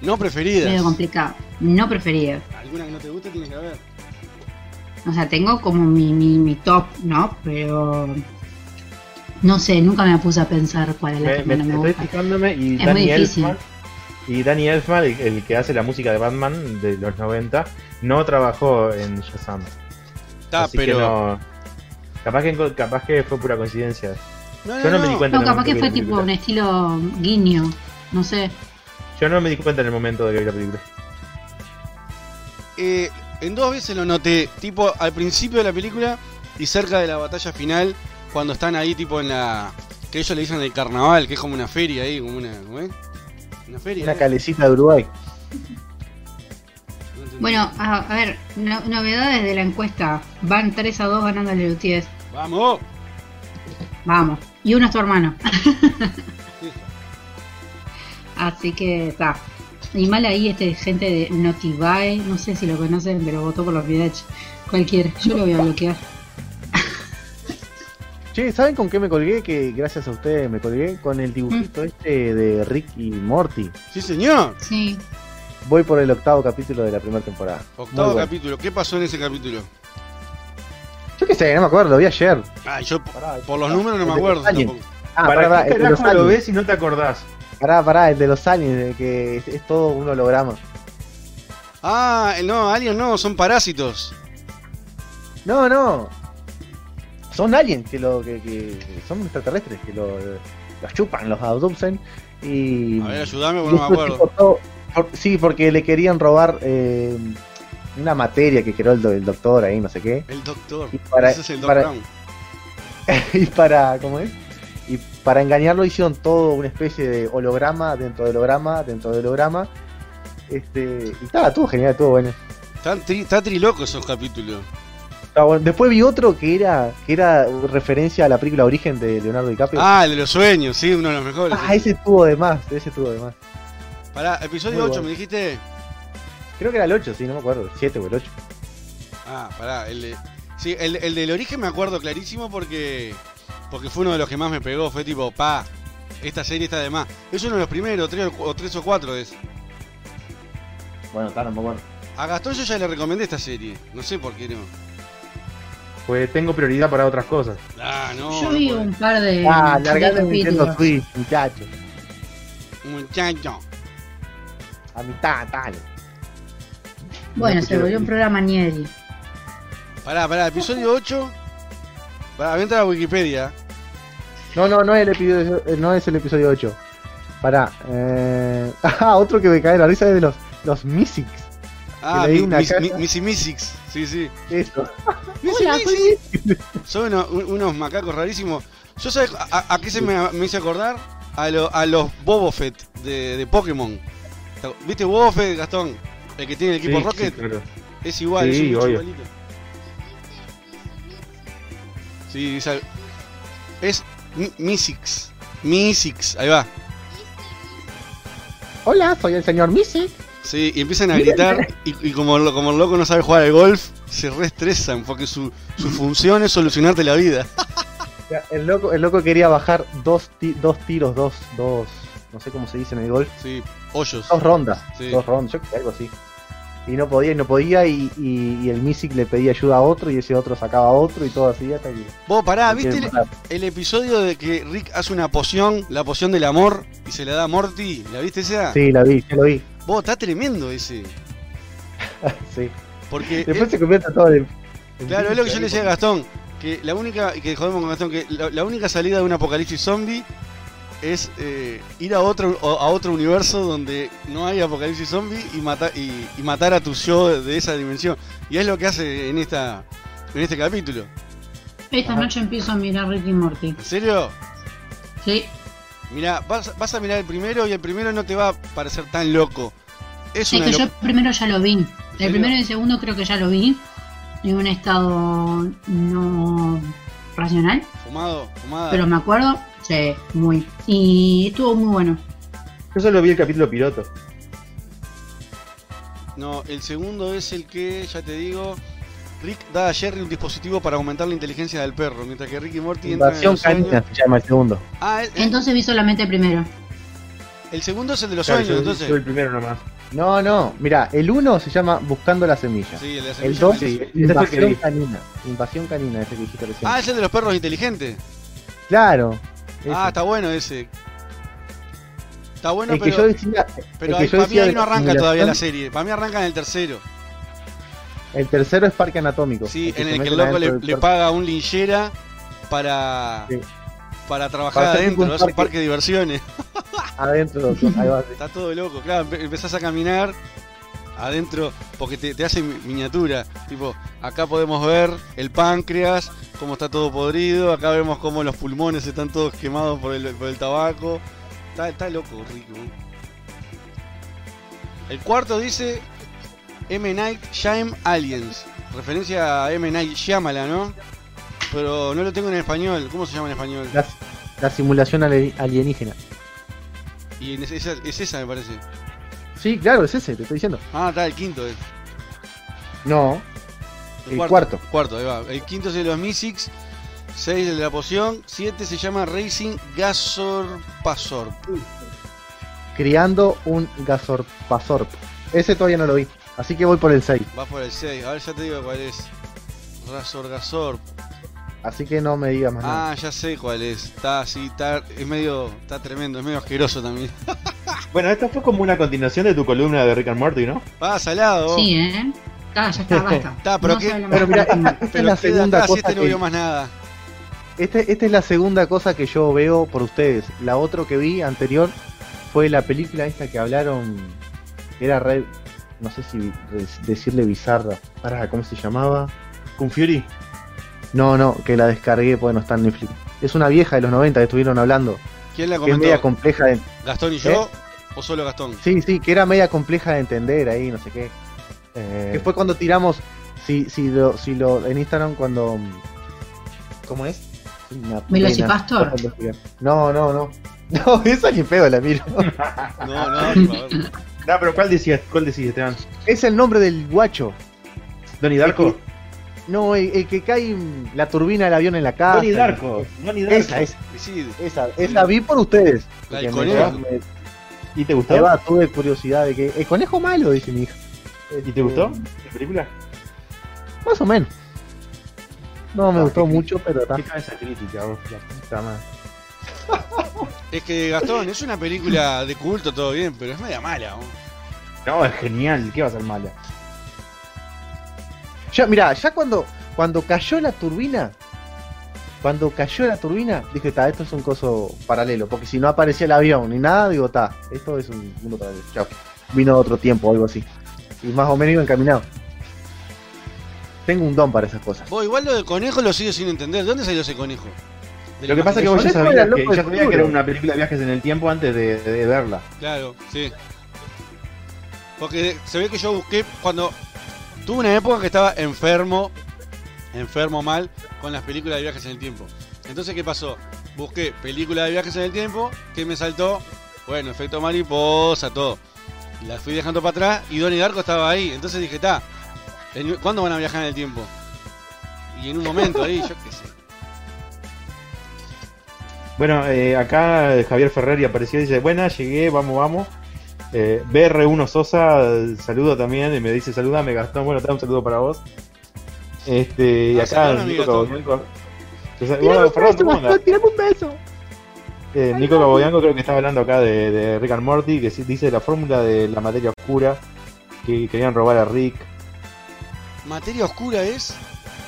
Speaker 4: No preferidas.
Speaker 8: Medio complicado. No preferidas.
Speaker 4: Alguna que no te guste tiene que haber.
Speaker 8: O sea, tengo como mi, mi, mi top, ¿no? Pero. No sé, nunca me puse a pensar cuál es la
Speaker 6: Me,
Speaker 8: que
Speaker 6: me-
Speaker 8: menos me
Speaker 6: estoy
Speaker 8: gusta.
Speaker 6: fijándome y
Speaker 8: Es muy difícil.
Speaker 6: Elfman. Y Danny Elfman, el, el que hace la música de Batman de los 90, no trabajó en Shazam.
Speaker 4: Está,
Speaker 6: Así
Speaker 4: pero.
Speaker 6: que no. Capaz que, capaz que fue pura coincidencia.
Speaker 4: No,
Speaker 6: Yo no, me di cuenta.
Speaker 8: No, capaz que fue tipo un estilo guiño. No sé.
Speaker 6: Yo no me di cuenta en el momento de que vi la película.
Speaker 4: Eh, en dos veces lo noté, tipo al principio de la película y cerca de la batalla final, cuando están ahí tipo en la... que ellos le dicen el carnaval, que es como una feria ahí, como una... Una feria.
Speaker 10: Una
Speaker 4: ¿no?
Speaker 10: calecita de Uruguay.
Speaker 8: Bueno, a, a ver, no- novedades de la encuesta. Van 3 a 2 ganando el UTS.
Speaker 4: ¡Vamos!
Speaker 8: Vamos. Y uno es tu hermano. Así que está. Y mal ahí este gente de Notivae, no sé si lo conocen, pero votó por los Videch. Cualquiera, yo lo voy a bloquear.
Speaker 10: Che, ¿saben con qué me colgué? Que gracias a ustedes me colgué con el dibujito
Speaker 8: Mm.
Speaker 10: este de Rick y Morty.
Speaker 4: Sí, señor.
Speaker 8: Sí.
Speaker 10: Voy por el octavo capítulo de la primera temporada.
Speaker 4: Octavo
Speaker 10: bueno.
Speaker 4: capítulo. ¿Qué pasó en ese capítulo?
Speaker 10: Yo qué sé, no me acuerdo, lo vi ayer.
Speaker 4: Ah, yo por los números no me acuerdo tampoco.
Speaker 10: Ah,
Speaker 6: ¿Para
Speaker 10: pará, pará,
Speaker 6: qué
Speaker 10: el de los
Speaker 6: carajo lo
Speaker 10: aliens.
Speaker 6: ves si no te acordás?
Speaker 10: Pará, pará, el de los aliens, de que es, es todo un holograma.
Speaker 4: Ah, no, aliens no, son parásitos.
Speaker 10: No, no. Son aliens que lo que, que son extraterrestres que lo, los chupan, los abducen y
Speaker 4: A ver, ayúdame, porque no me acuerdo.
Speaker 10: todo- por- sí, porque le querían robar eh, una materia que creó el, do- el doctor ahí, no sé qué.
Speaker 4: El doctor.
Speaker 10: Y para-
Speaker 4: Ese es el
Speaker 10: para- [laughs] y para, ¿cómo es? Y para engañarlo hicieron todo una especie de holograma dentro de holograma, dentro de holograma. Este, y estaba todo genial, estuvo bueno.
Speaker 4: Están tri- está triloco esos capítulos.
Speaker 10: Bueno. Después vi otro que era que era referencia a la película Origen de Leonardo DiCaprio.
Speaker 4: Ah, el de los sueños, sí, uno de los mejores.
Speaker 10: Ah, ese estuvo de más, ese estuvo de más.
Speaker 4: Pará, episodio
Speaker 10: Muy
Speaker 4: 8,
Speaker 10: bueno.
Speaker 4: me dijiste.
Speaker 10: Creo que era el 8, sí, no me acuerdo, el 7 o el 8.
Speaker 4: Ah, pará, el de. Sí, el, el del origen me acuerdo clarísimo porque. Porque fue uno de los que más me pegó. Fue tipo, pa, esta serie está de más. Es uno de los primeros, tres o tres o cuatro es.
Speaker 10: Bueno, está, no me acuerdo.
Speaker 4: A Gastón yo ya le recomendé esta serie. No sé por qué no.
Speaker 6: Pues tengo prioridad para otras cosas.
Speaker 4: Ah, no.
Speaker 8: Yo
Speaker 4: no
Speaker 8: vi
Speaker 4: puede.
Speaker 8: un par de,
Speaker 10: Ah, el Nintendo. Switch, muchacho.
Speaker 4: Muchacho.
Speaker 10: A mitad, tal.
Speaker 8: Bueno, se volvió un programa Nieri.
Speaker 4: Pará, pará, episodio 8. Pará, voy a entrar a Wikipedia.
Speaker 10: No, no, no es el episodio, eh, no es el episodio 8. Pará. Eh... [laughs] Ah, otro que me cae la risa es de los, los Mysics.
Speaker 4: Ah, mi- mis- mi- Missy Mystics. Sí, sí.
Speaker 10: Eso.
Speaker 4: Missy
Speaker 8: Hola,
Speaker 4: Mystics. Son unos, un- unos macacos rarísimos. ¿Yo sabes a, a qué se me, me hice acordar? A, lo- a los Boba Fett de, de Pokémon. ¿Viste Boba Fett, Gastón? El que tiene el equipo
Speaker 6: Sí,
Speaker 4: Rocket.
Speaker 6: sí, claro.
Speaker 4: Es igual, es
Speaker 6: Sí,
Speaker 4: un bicho
Speaker 6: obvio.
Speaker 4: igualito. Sí, es Mi- Mystics. Mystics, ahí va.
Speaker 10: Hola, soy el señor Mysic.
Speaker 4: Sí, y empiezan a gritar y, y como, como el loco no sabe jugar al golf, se reestresan porque su, su función es solucionarte la vida. [laughs]
Speaker 10: El loco, el loco quería bajar dos, ti- dos tiros, dos, dos, no sé cómo se dice en el golf.
Speaker 4: Sí, hoyos.
Speaker 10: Dos rondas,
Speaker 4: Sí.
Speaker 10: dos rondas, yo algo así. Y no podía, y no podía, y, y- y el Mysic le pedía ayuda a otro, y ese otro sacaba a otro, y todo así hasta que...
Speaker 4: Vos pará, ¿viste el, episodio de que Rick hace una poción, la poción del amor, y se la da a Morty? ¿La viste esa?
Speaker 10: Sí, la vi, ya lo vi.
Speaker 4: Vos, está tremendo ese. [laughs]
Speaker 10: sí.
Speaker 4: Porque
Speaker 10: Después
Speaker 4: él-
Speaker 10: se convierte todo en...
Speaker 4: Claro, es lo que yo le decía a Gastón, que la única, que jodemos con Gastón, que la, la única salida de un apocalipsis zombie es eh, ir a otro a otro universo donde no hay apocalipsis zombie y matar y, y matar a tu yo de esa dimensión. Y es lo que hace en esta en este capítulo.
Speaker 8: Esta noche empiezo a mirar Ricky Morty.
Speaker 4: ¿En serio?
Speaker 8: Sí.
Speaker 4: Mira, vas, vas a mirar el primero y el primero no te va a parecer tan loco. Es
Speaker 8: Es que yo el primero ya lo vi. El primero y el segundo creo que ya lo vi. En un estado no racional.
Speaker 4: fumado, fumada.
Speaker 8: Pero me acuerdo, sí, muy. Y estuvo muy bueno.
Speaker 6: Yo solo vi el capítulo piloto.
Speaker 4: No, el segundo es el que, ya te digo, Rick da a Jerry un dispositivo para aumentar la inteligencia del perro, mientras que Rick y Morty entran en
Speaker 10: Invasión
Speaker 4: los sueños.
Speaker 10: canina se llama el segundo.
Speaker 4: Ah, el,
Speaker 8: Entonces vi solamente el primero.
Speaker 4: el segundo es el de los
Speaker 6: Claro,
Speaker 4: sueños,
Speaker 6: yo-
Speaker 4: entonces.
Speaker 6: yo el primero nomás.
Speaker 10: No, no, mira, el 1 se llama Buscando la semilla.
Speaker 4: Sí, el de la semilla
Speaker 10: 2
Speaker 4: malísimo.
Speaker 10: es
Speaker 6: Ese fue el que
Speaker 10: Invasión canina. Invasión canina, ese que dijiste recién.
Speaker 4: Ah, es el de los perros inteligentes.
Speaker 10: Claro. ese.
Speaker 4: Ah, está bueno ese. Está bueno,
Speaker 10: el que
Speaker 4: pero,
Speaker 10: yo decía,
Speaker 4: pero
Speaker 10: el que
Speaker 4: ahí-
Speaker 10: yo
Speaker 4: para mí
Speaker 10: decía
Speaker 4: ahí
Speaker 10: de
Speaker 4: no arranca todavía la serie. Para mí arranca en el tercero.
Speaker 10: El tercero es Parque Anatómico.
Speaker 4: Sí, en el que el loco le, paga a un linchera para,
Speaker 10: Sí.
Speaker 4: para trabajar
Speaker 10: Para
Speaker 4: adentro. Es un
Speaker 10: parque.
Speaker 4: de diversiones. [laughs]
Speaker 10: Adentro, [laughs] ahí va.
Speaker 4: Está todo loco, claro, empe- empezás a caminar adentro porque te, te hace mi- miniatura. Tipo, acá podemos ver el páncreas, cómo está todo podrido, acá vemos cómo los pulmones están todos quemados por el, por el tabaco. Está, está loco, rico. El cuarto dice M. Night Shyam Aliens. Referencia a M. Night Shyamalan, ¿no? Pero no lo tengo en español. ¿Cómo se llama en español?
Speaker 10: La, la simulación ali- alienígena.
Speaker 4: Y ese- esa, es esa, me parece.
Speaker 10: Sí, claro, es ese, te estoy diciendo.
Speaker 4: Ah, está el quinto. eh.
Speaker 10: No, el cuarto.
Speaker 4: Cuarto, ahí va. El quinto es el de los Mysics. 6 el de la poción. 7 se llama Racing Gasorpasor.
Speaker 10: Criando un Gazorpazorp. Ese todavía no lo vi. Así que voy por el 6.
Speaker 4: Va por el 6. A ver, ya te digo cuál es. Razor Gasorp.
Speaker 10: Así que no me digas más nada.
Speaker 4: Ah, ya sé cuál es. Está así, está. Es medio. Está tremendo, es medio asqueroso también. [laughs]
Speaker 6: Bueno, esto fue como una continuación de tu columna de Rick and Morty, ¿no?
Speaker 4: Ah, salado.
Speaker 8: Sí, ¿eh? Está, ya está, basta. [laughs]
Speaker 4: Está, pero
Speaker 8: No
Speaker 4: qué-
Speaker 10: mira, [laughs] esta, esta es la segunda
Speaker 4: acá si
Speaker 10: cosa
Speaker 4: este no
Speaker 10: que...
Speaker 4: vio más nada.
Speaker 10: Este, esta es la segunda cosa que yo veo por ustedes. La otra que vi anterior fue la película esta que hablaron. Era re. No sé si decirle bizarra. Pará, ¿cómo se llamaba?
Speaker 6: ¿Con Fury?
Speaker 10: No, no, que la descargué porque no está en Netflix. Es una vieja de los 90 que estuvieron hablando.
Speaker 4: ¿Quién la
Speaker 10: Que es media
Speaker 4: comentó?
Speaker 10: compleja de.
Speaker 4: ¿Gastón y yo? ¿O solo Gastón?
Speaker 10: Sí, sí, que era media compleja de entender ahí, no sé qué.
Speaker 6: Eh,
Speaker 10: Que fue cuando tiramos. Si, si, lo, si lo. En Instagram, cuando. ¿Cómo es?
Speaker 8: Velocipastor.
Speaker 10: No, no, no. [laughs] No, esa ni pedo la miro. [laughs]
Speaker 4: No, no, por favor.
Speaker 6: No, pero ¿cuál decías, cuál decías, Esteban?
Speaker 10: Es el nombre del guacho.
Speaker 6: ¿Donnie Darko?
Speaker 10: No, el, el que cae la turbina del avión en la casa.
Speaker 6: Donnie Darko. Donnie Darko.
Speaker 10: Esa, esa,
Speaker 4: Sí,
Speaker 10: esa, esa vi por ustedes.
Speaker 4: La del conejo.
Speaker 10: me-
Speaker 6: ¿Y te gustó?
Speaker 10: Va, tuve curiosidad de que. El conejo malo, dice mi hija.
Speaker 6: ¿Y te gustó la película?
Speaker 10: Más o menos. No me
Speaker 6: Ah,
Speaker 10: gustó
Speaker 6: qué
Speaker 10: mucho, pero está.
Speaker 6: Crítica, vos, la puta madre.
Speaker 4: Es que Gastón, es una película de culto, todo bien, pero es media mala. ¿no?
Speaker 6: No, es genial, ¿qué va a ser mala?
Speaker 10: Ya, mira, ya cuando, cuando cayó la turbina, cuando cayó la turbina, dije, ta, esto es un coso paralelo, porque si no aparecía el avión ni nada, digo, ta, esto es un mundo paralelo. Chao. Vino otro tiempo o algo así. Y más o menos iba encaminado. Tengo un don para esas cosas.
Speaker 4: Vos, igual lo del conejo lo sigo sin entender. ¿De dónde salió ese conejo? De
Speaker 6: Lo que pasa es que vos ya sabías que, ya sabías que era una película de viajes en el tiempo antes de, de verla.
Speaker 4: Claro, sí. Porque se ve que yo busqué cuando tuve una época que estaba enfermo, enfermo mal con las películas de viajes en el tiempo. Entonces, ¿qué pasó? Busqué películas de viajes en el tiempo, que me saltó, bueno, efecto mariposa, todo. La fui dejando para atrás y Donnie Darko estaba ahí. Entonces dije, ta, ¿en- ¿cuándo van a viajar en el tiempo? Y en un momento ahí, yo qué sé.
Speaker 6: Bueno, eh, acá Javier Ferreri apareció y dice, buenas, llegué, vamos, vamos. Eh, BR1 Sosa, saludo también, y me dice, saludame Gastón, bueno, te da un saludo para vos. Este, y
Speaker 4: Ah,
Speaker 6: acá
Speaker 4: saludame,
Speaker 6: Nico
Speaker 4: Gastón.
Speaker 6: Cabobianco. Bueno, Fernando, ¿cómo andás?
Speaker 10: tirame un beso.
Speaker 6: Eh, Nico Cabobianco creo que estaba hablando acá de, de Rick and Morty, que dice la fórmula de la materia oscura, que querían robar a Rick.
Speaker 4: Materia oscura es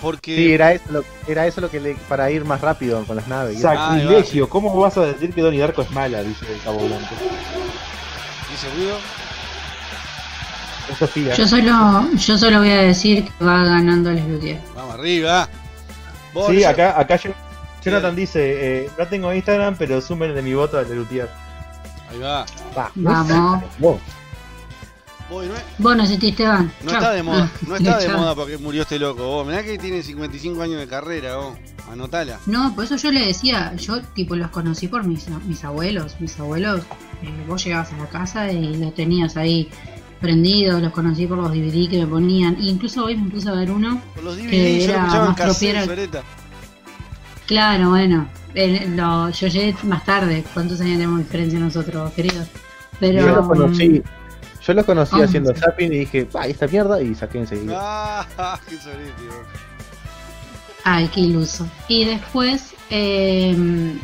Speaker 4: porque...
Speaker 10: Sí, era eso, lo, era eso lo que le, para ir más rápido con las naves.
Speaker 6: Sacrilegio, ¿cómo vas a decir que Donnie Darko es mala? Dice Cabobianco.
Speaker 4: ¿Dice ruido?
Speaker 6: Es Sofía.
Speaker 8: Yo solo, yo solo voy a decir que va ganando el Lutier.
Speaker 4: Vamos arriba. Vos,
Speaker 6: Sí,
Speaker 4: yo-
Speaker 6: acá, acá yo- Jonathan dice, eh, no tengo Instagram, pero sumen de mi voto al Lutier.
Speaker 4: Ahí va.
Speaker 8: Vamos.
Speaker 4: Vos, no es-
Speaker 8: Vos no exististe, Esteban.
Speaker 4: No
Speaker 8: Chau.
Speaker 4: está de moda,
Speaker 8: Ah,
Speaker 4: no está de moda porque murió este loco. Vos, mirá que tiene 55 años de carrera, vos. Anotala.
Speaker 8: No, por eso yo le decía, yo tipo los conocí por mis, mis abuelos. Mis abuelos, eh, vos llegabas a la casa y los tenías ahí prendidos, los conocí por los DVD que me ponían. E incluso hoy me puse a ver uno
Speaker 4: Por los DVD,
Speaker 8: que
Speaker 4: yo lo
Speaker 8: era más
Speaker 4: cassette.
Speaker 8: Claro, bueno, el- lo- yo llegué más tarde. ¿Cuántos años tenemos de diferencia nosotros, queridos? Pero
Speaker 10: Yo lo conocí, yo lo conocí
Speaker 8: Ah.
Speaker 10: haciendo zapping y dije, ¡ay, esta mierda! Y saqué enseguida.
Speaker 4: Ah, [laughs] qué.
Speaker 8: Ay, qué iluso. Y después, eh,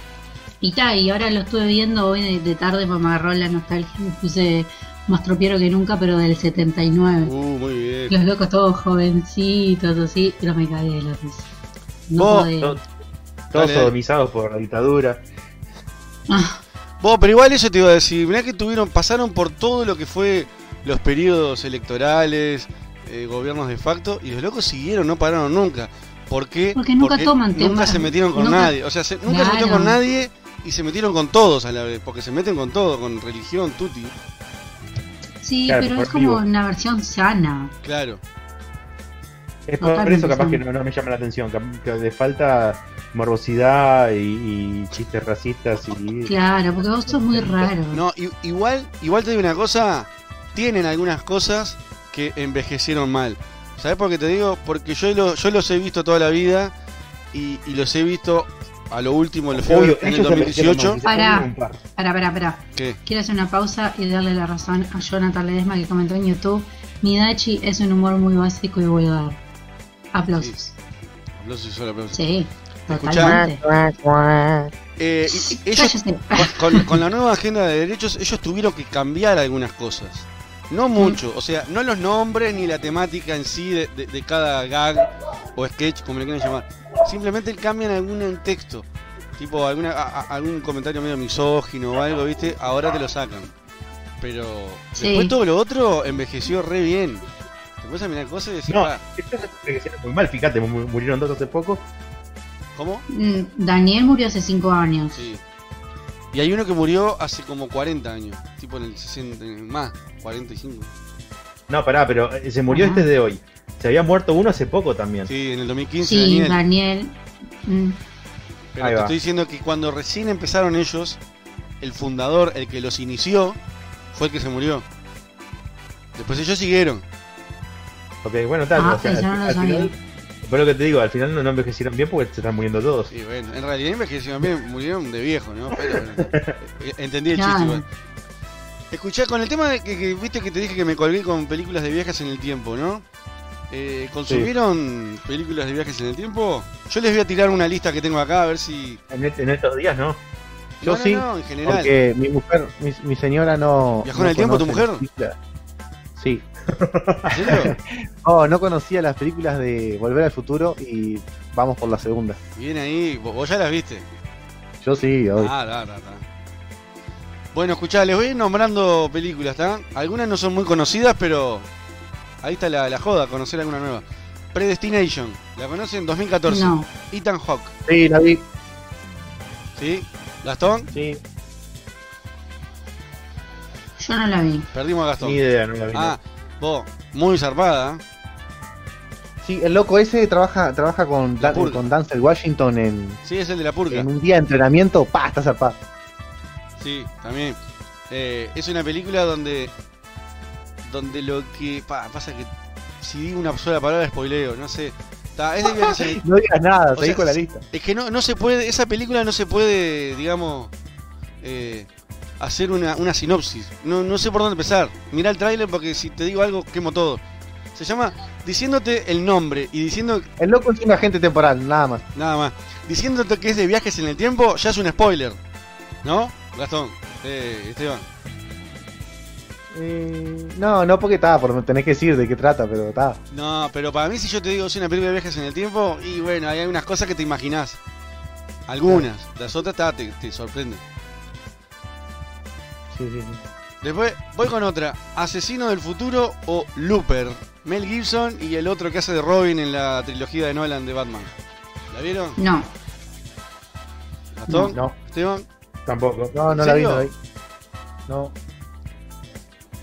Speaker 8: y ta, y ahora lo estuve viendo hoy de, de tarde me agarró la nostalgia. Me puse más tropiero que nunca, pero del 79.
Speaker 4: Uh, muy bien.
Speaker 8: Los locos todos jovencitos, así, pero me caí de la risa. No
Speaker 4: Vos,
Speaker 8: podía.
Speaker 6: Todos sodomizados por la dictadura.
Speaker 8: Ah,
Speaker 4: Vos, pero igual eso te iba a decir. Mirá que tuvieron, pasaron por todo lo que fue los periodos electorales, eh, gobiernos de facto, y los locos siguieron, no pararon nunca. ¿Por qué?
Speaker 8: Porque nunca toman
Speaker 4: Nunca
Speaker 8: temas.
Speaker 4: se metieron con
Speaker 8: Nunca-
Speaker 4: nadie. O sea, se- nunca se metieron con nadie y se metieron con todos a la vez. Porque se meten con todo, con religión, tuti.
Speaker 8: sí,
Speaker 6: Claro,
Speaker 8: pero es como
Speaker 6: vivo.
Speaker 8: una versión sana.
Speaker 4: Claro.
Speaker 6: Es por
Speaker 8: Totalmente
Speaker 6: eso capaz
Speaker 8: sí.
Speaker 6: que no, no me llama la atención, que le falta morbosidad y, y chistes racistas y...
Speaker 8: Claro, porque vos sos muy raro.
Speaker 4: No, igual, igual te digo una cosa, tienen algunas cosas que envejecieron mal. ¿Sabes por qué te digo? Porque yo, lo- yo los he visto toda la vida y, y los he visto a lo último, los
Speaker 6: Obvio,
Speaker 4: en el
Speaker 6: ellos envejecieron
Speaker 4: 2018.
Speaker 6: mal, se
Speaker 8: Pará. Pará, pará, pará.
Speaker 4: ¿Qué?
Speaker 8: Quiero hacer una pausa y darle la razón a Jonathan Ledesma que comentó en YouTube. Nidachi es un humor muy básico y vulgar. Aplausos.
Speaker 4: Aplausos y solo aplausos.
Speaker 8: Sí, totalmente.
Speaker 4: Eh, ellos, con, con la nueva agenda de derechos, ellos tuvieron que cambiar algunas cosas. No mucho, o sea, no los nombres ni la temática en sí de, de- de cada gag o sketch, como le quieran llamar. Simplemente cambian algún texto, tipo alguna, a- a- algún comentario medio misógino o algo, ¿viste? Ahora te lo sacan. Pero
Speaker 8: Sí.
Speaker 4: después todo lo otro envejeció re bien. Te puedes a mirar cosas y decir,
Speaker 6: No,
Speaker 4: "Ah,
Speaker 6: envejecieron muy mal, fíjate, mu- murieron dos hace poco.
Speaker 4: ¿cómo?
Speaker 8: Mm, Daniel murió hace 5 años.
Speaker 4: Sí. Y hay uno que murió hace como 40 años, tipo en el 60, más, 45.
Speaker 6: No, pará, pero eh, se murió
Speaker 8: Ajá.
Speaker 6: este de hoy. Se había muerto uno hace poco también.
Speaker 4: Sí, en el 2015
Speaker 8: Sí,
Speaker 4: Daniel.
Speaker 8: Daniel. mm,
Speaker 4: Pero
Speaker 6: Ahí
Speaker 4: te
Speaker 6: va.
Speaker 4: estoy diciendo que cuando recién empezaron ellos, el fundador, el que los inició, fue el que se murió. Después ellos siguieron.
Speaker 6: Ok, bueno, tal.
Speaker 8: Ah,
Speaker 6: o sea, al,
Speaker 8: no lo
Speaker 6: al
Speaker 8: sabía.
Speaker 6: final, por lo que te digo, al final no, no envejecieron bien porque se están muriendo todos.
Speaker 4: Sí, bueno, en realidad envejecieron bien, murieron de viejo, ¿no? Pero [laughs] entendí el chiste igual. Escuchá, con el tema de que, que viste que te dije que me colgué con películas de viajes en el tiempo, ¿no? Eh, ¿Consumieron películas de viajes en el tiempo? Yo les voy a tirar una lista que tengo acá a ver si.
Speaker 6: En, en estos días, ¿no?
Speaker 10: Yo
Speaker 4: No,
Speaker 10: sí,
Speaker 4: no, en general.
Speaker 10: porque mi mujer, mi, mi señora no.
Speaker 4: ¿Viajó
Speaker 10: no
Speaker 4: en el tiempo tu mujer?
Speaker 10: Sí. [laughs] Oh, no conocía las películas de Volver al Futuro y vamos por la segunda.
Speaker 4: Viene ahí, vos, vos ya las viste.
Speaker 10: Yo sí, hoy.
Speaker 4: Ah, da, da, da. Bueno, escuchá, les voy a ir nombrando películas, ¿está? Algunas no son muy conocidas, pero ahí está la, la joda, conocer alguna nueva. Predestination, ¿la conocen? 2014.
Speaker 8: No.
Speaker 4: Ethan Hawke,
Speaker 10: Sí, la vi.
Speaker 4: ¿sí? ¿Gastón?
Speaker 10: Sí.
Speaker 8: Yo no la vi.
Speaker 4: Perdimos a Gastón.
Speaker 6: Ni idea, no la vi.
Speaker 4: Ah, vos, muy zarpada.
Speaker 10: Sí, el loco ese trabaja, trabaja con,
Speaker 4: purga.
Speaker 10: con Denzel Washington en,
Speaker 4: Sí, es el de la purga.
Speaker 10: en un día de entrenamiento. ¡Pah! Está zarpado.
Speaker 4: Sí, también. Eh, es una película donde. Donde lo que. pa, pasa que. Si digo una sola palabra, spoileo, no sé. Ta, es de [laughs]
Speaker 10: No digas nada, seguí con la lista.
Speaker 4: Es que no, no se puede. Esa película no se puede, digamos. eh, hacer una, una sinopsis. No, no sé por dónde empezar. Mirá el tráiler porque si te digo algo, quemo todo. Se llama Diciéndote el nombre y diciendo.
Speaker 10: El loco es un agente temporal, nada más.
Speaker 4: Nada más. Diciéndote que es de viajes en el tiempo, ya es un spoiler. ¿No? Gastón. Eh, Esteban.
Speaker 10: Eh, no, no porque está, por tenés que decir de qué trata, pero está.
Speaker 4: No, pero para mí si yo te digo es una película de viajes en el tiempo, y bueno, hay algunas cosas que te imaginás. Algunas. Las otras ta, te, te sorprenden.
Speaker 10: Sí, sí, sí.
Speaker 4: Después voy con otra. Asesino del futuro o Looper. Mel Gibson y el otro que hace de Robin en la trilogía de Nolan de Batman. ¿La vieron?
Speaker 8: No.
Speaker 4: ¿Gastón?
Speaker 6: No,
Speaker 4: ¿Esteban?
Speaker 6: tampoco.
Speaker 10: No, no
Speaker 4: ¿En
Speaker 10: la vi, no la vi. No.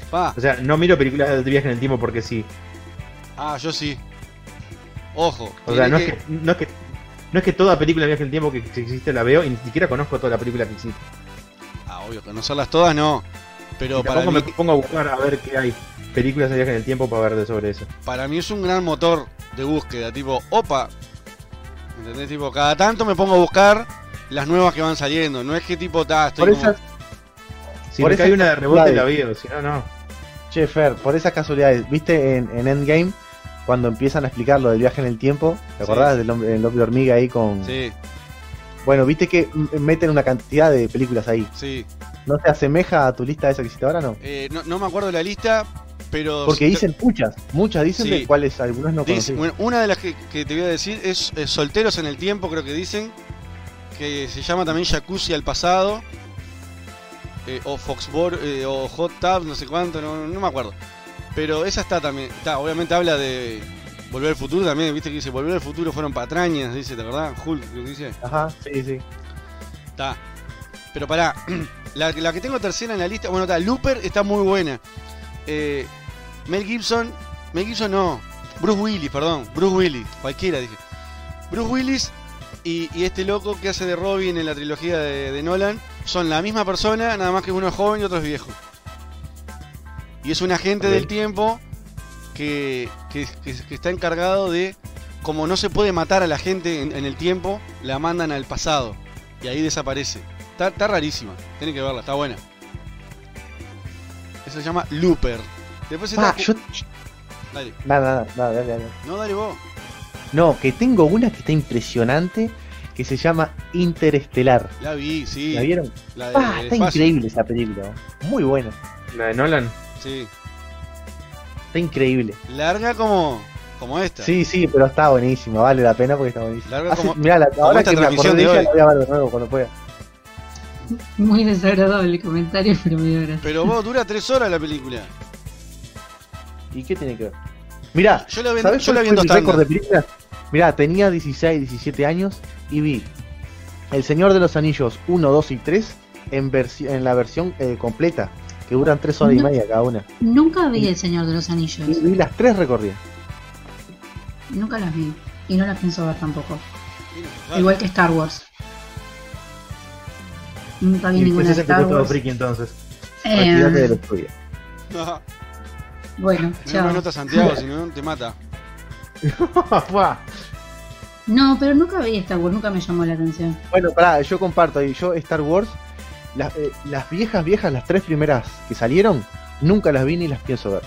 Speaker 4: Pa.
Speaker 6: O sea, no miro películas de viaje en el tiempo porque sí.
Speaker 4: Ah, yo sí. Ojo.
Speaker 6: O sea, no es que, no es que no es que toda película de viaje en el tiempo que que existe la veo y ni siquiera conozco toda la película que existe.
Speaker 4: Obvio, conocerlas todas no. Pero
Speaker 6: Y
Speaker 4: para mí,
Speaker 6: me pongo a buscar a ver qué hay películas de viaje en el tiempo para ver de sobre eso.
Speaker 4: para mí es un gran motor de búsqueda. Tipo, opa. ¿Entendés? Tipo, cada tanto me pongo a buscar las nuevas que van saliendo. No es que tipo, ta, estoy
Speaker 10: Por
Speaker 4: como-
Speaker 10: esas,
Speaker 6: Si
Speaker 10: Por esas
Speaker 6: cae una de rebote la veo, si no, no.
Speaker 10: che, Fer, por esas casualidades, ¿viste en, en Endgame cuando empiezan a explicar lo del viaje en el tiempo? ¿Te
Speaker 4: Sí.
Speaker 10: acordás del hombre, el hombre hormiga ahí con.
Speaker 4: Sí,
Speaker 10: Bueno, viste que meten una cantidad de películas ahí.
Speaker 4: sí.
Speaker 10: ¿No se asemeja a tu lista esa que hiciste ahora, no?
Speaker 4: Eh, no, no me acuerdo de la lista, pero...
Speaker 10: Porque dicen muchas, muchas dicen
Speaker 4: Sí.
Speaker 10: de cuáles algunas no
Speaker 4: Dice-
Speaker 10: conocí.
Speaker 4: bueno, una de las que, que te voy a decir es, eh, Solteros en el Tiempo, creo que dicen. Que se llama también Jacuzzi al pasado. eh, o Foxbor, eh, o Hot Tub, no sé cuánto, no, no me acuerdo. Pero esa está también. Está, obviamente habla de Volver al futuro también, viste que dice Volver al futuro fueron patrañas, dice, ¿te acordás? Hulk, lo que dice.
Speaker 10: Ajá, sí, sí.
Speaker 4: Está. Pero pará, [clears throat] la, la que tengo tercera en la lista, bueno, está, Looper está muy buena. Eh, Mel Gibson, Mel Gibson no, Bruce Willis, perdón, Bruce Willis, cualquiera dije. Bruce Willis y, y este loco que hace de Robin en la trilogía de, de Nolan son la misma persona, nada más que uno es joven y otro es viejo. Y es un agente del tiempo que, que- que- que está encargado de, como no se puede matar a la gente en, en el tiempo, la mandan al pasado. Y ahí desaparece. Está, está rarísima, tienen que verla, está buena. Eso se llama Looper. Después está...
Speaker 10: Pa, yo...
Speaker 4: Dale.
Speaker 10: Nada, nada, nada, dale, dale.
Speaker 4: No, dale vos.
Speaker 10: No, que tengo una que está impresionante que se llama Interestelar.
Speaker 4: La vi, sí.
Speaker 10: ¿La vieron?
Speaker 4: La de-
Speaker 10: Ah, está
Speaker 4: espacio.
Speaker 10: increíble esa película. Muy buena.
Speaker 6: La de Nolan.
Speaker 4: Sí.
Speaker 10: Está increíble.
Speaker 4: Larga como, como esta.
Speaker 10: Sí, sí, pero está buenísima. Vale la pena porque está buenísima.
Speaker 4: Larga
Speaker 10: Hace-
Speaker 4: como-
Speaker 10: mirá, la-
Speaker 4: como
Speaker 10: ahora
Speaker 4: esta
Speaker 10: que me acordé de ella,
Speaker 4: hoy.
Speaker 10: la voy a ver de nuevo cuando pueda.
Speaker 8: Muy desagradable el comentario, pero me dio gracia.
Speaker 4: Pero vos dura tres horas la película.
Speaker 10: ¿Y qué tiene que ver? Mirá,
Speaker 4: Yo la vi
Speaker 10: ¿sabés
Speaker 4: yo la vi en dos
Speaker 10: de películas? Mirá, tenía 16, 17 años y vi El Señor de los Anillos 1, 2 y 3 en, en la versión eh, completa, que duran 3 horas y
Speaker 8: No.
Speaker 10: media cada una.
Speaker 8: Nunca vi El Señor de los Anillos.
Speaker 10: Y vi las tres recorridas.
Speaker 8: Nunca las vi. Y no las pienso ver tampoco. Igual que Star Wars. Nunca vi
Speaker 6: Y
Speaker 8: ninguna
Speaker 6: pues
Speaker 8: de Star Wars.
Speaker 6: friki entonces.
Speaker 8: Eh,
Speaker 10: de lo tuyo. [laughs]
Speaker 8: bueno,
Speaker 4: No
Speaker 8: chao.
Speaker 4: nota Santiago, si no te mata. [laughs]
Speaker 8: No, pero nunca vi Star Wars, nunca me llamó la atención.
Speaker 10: Bueno, pará, yo comparto ahí. Yo, Star Wars, las, eh, las viejas, viejas, las tres primeras que salieron, nunca las vi ni las pienso ver.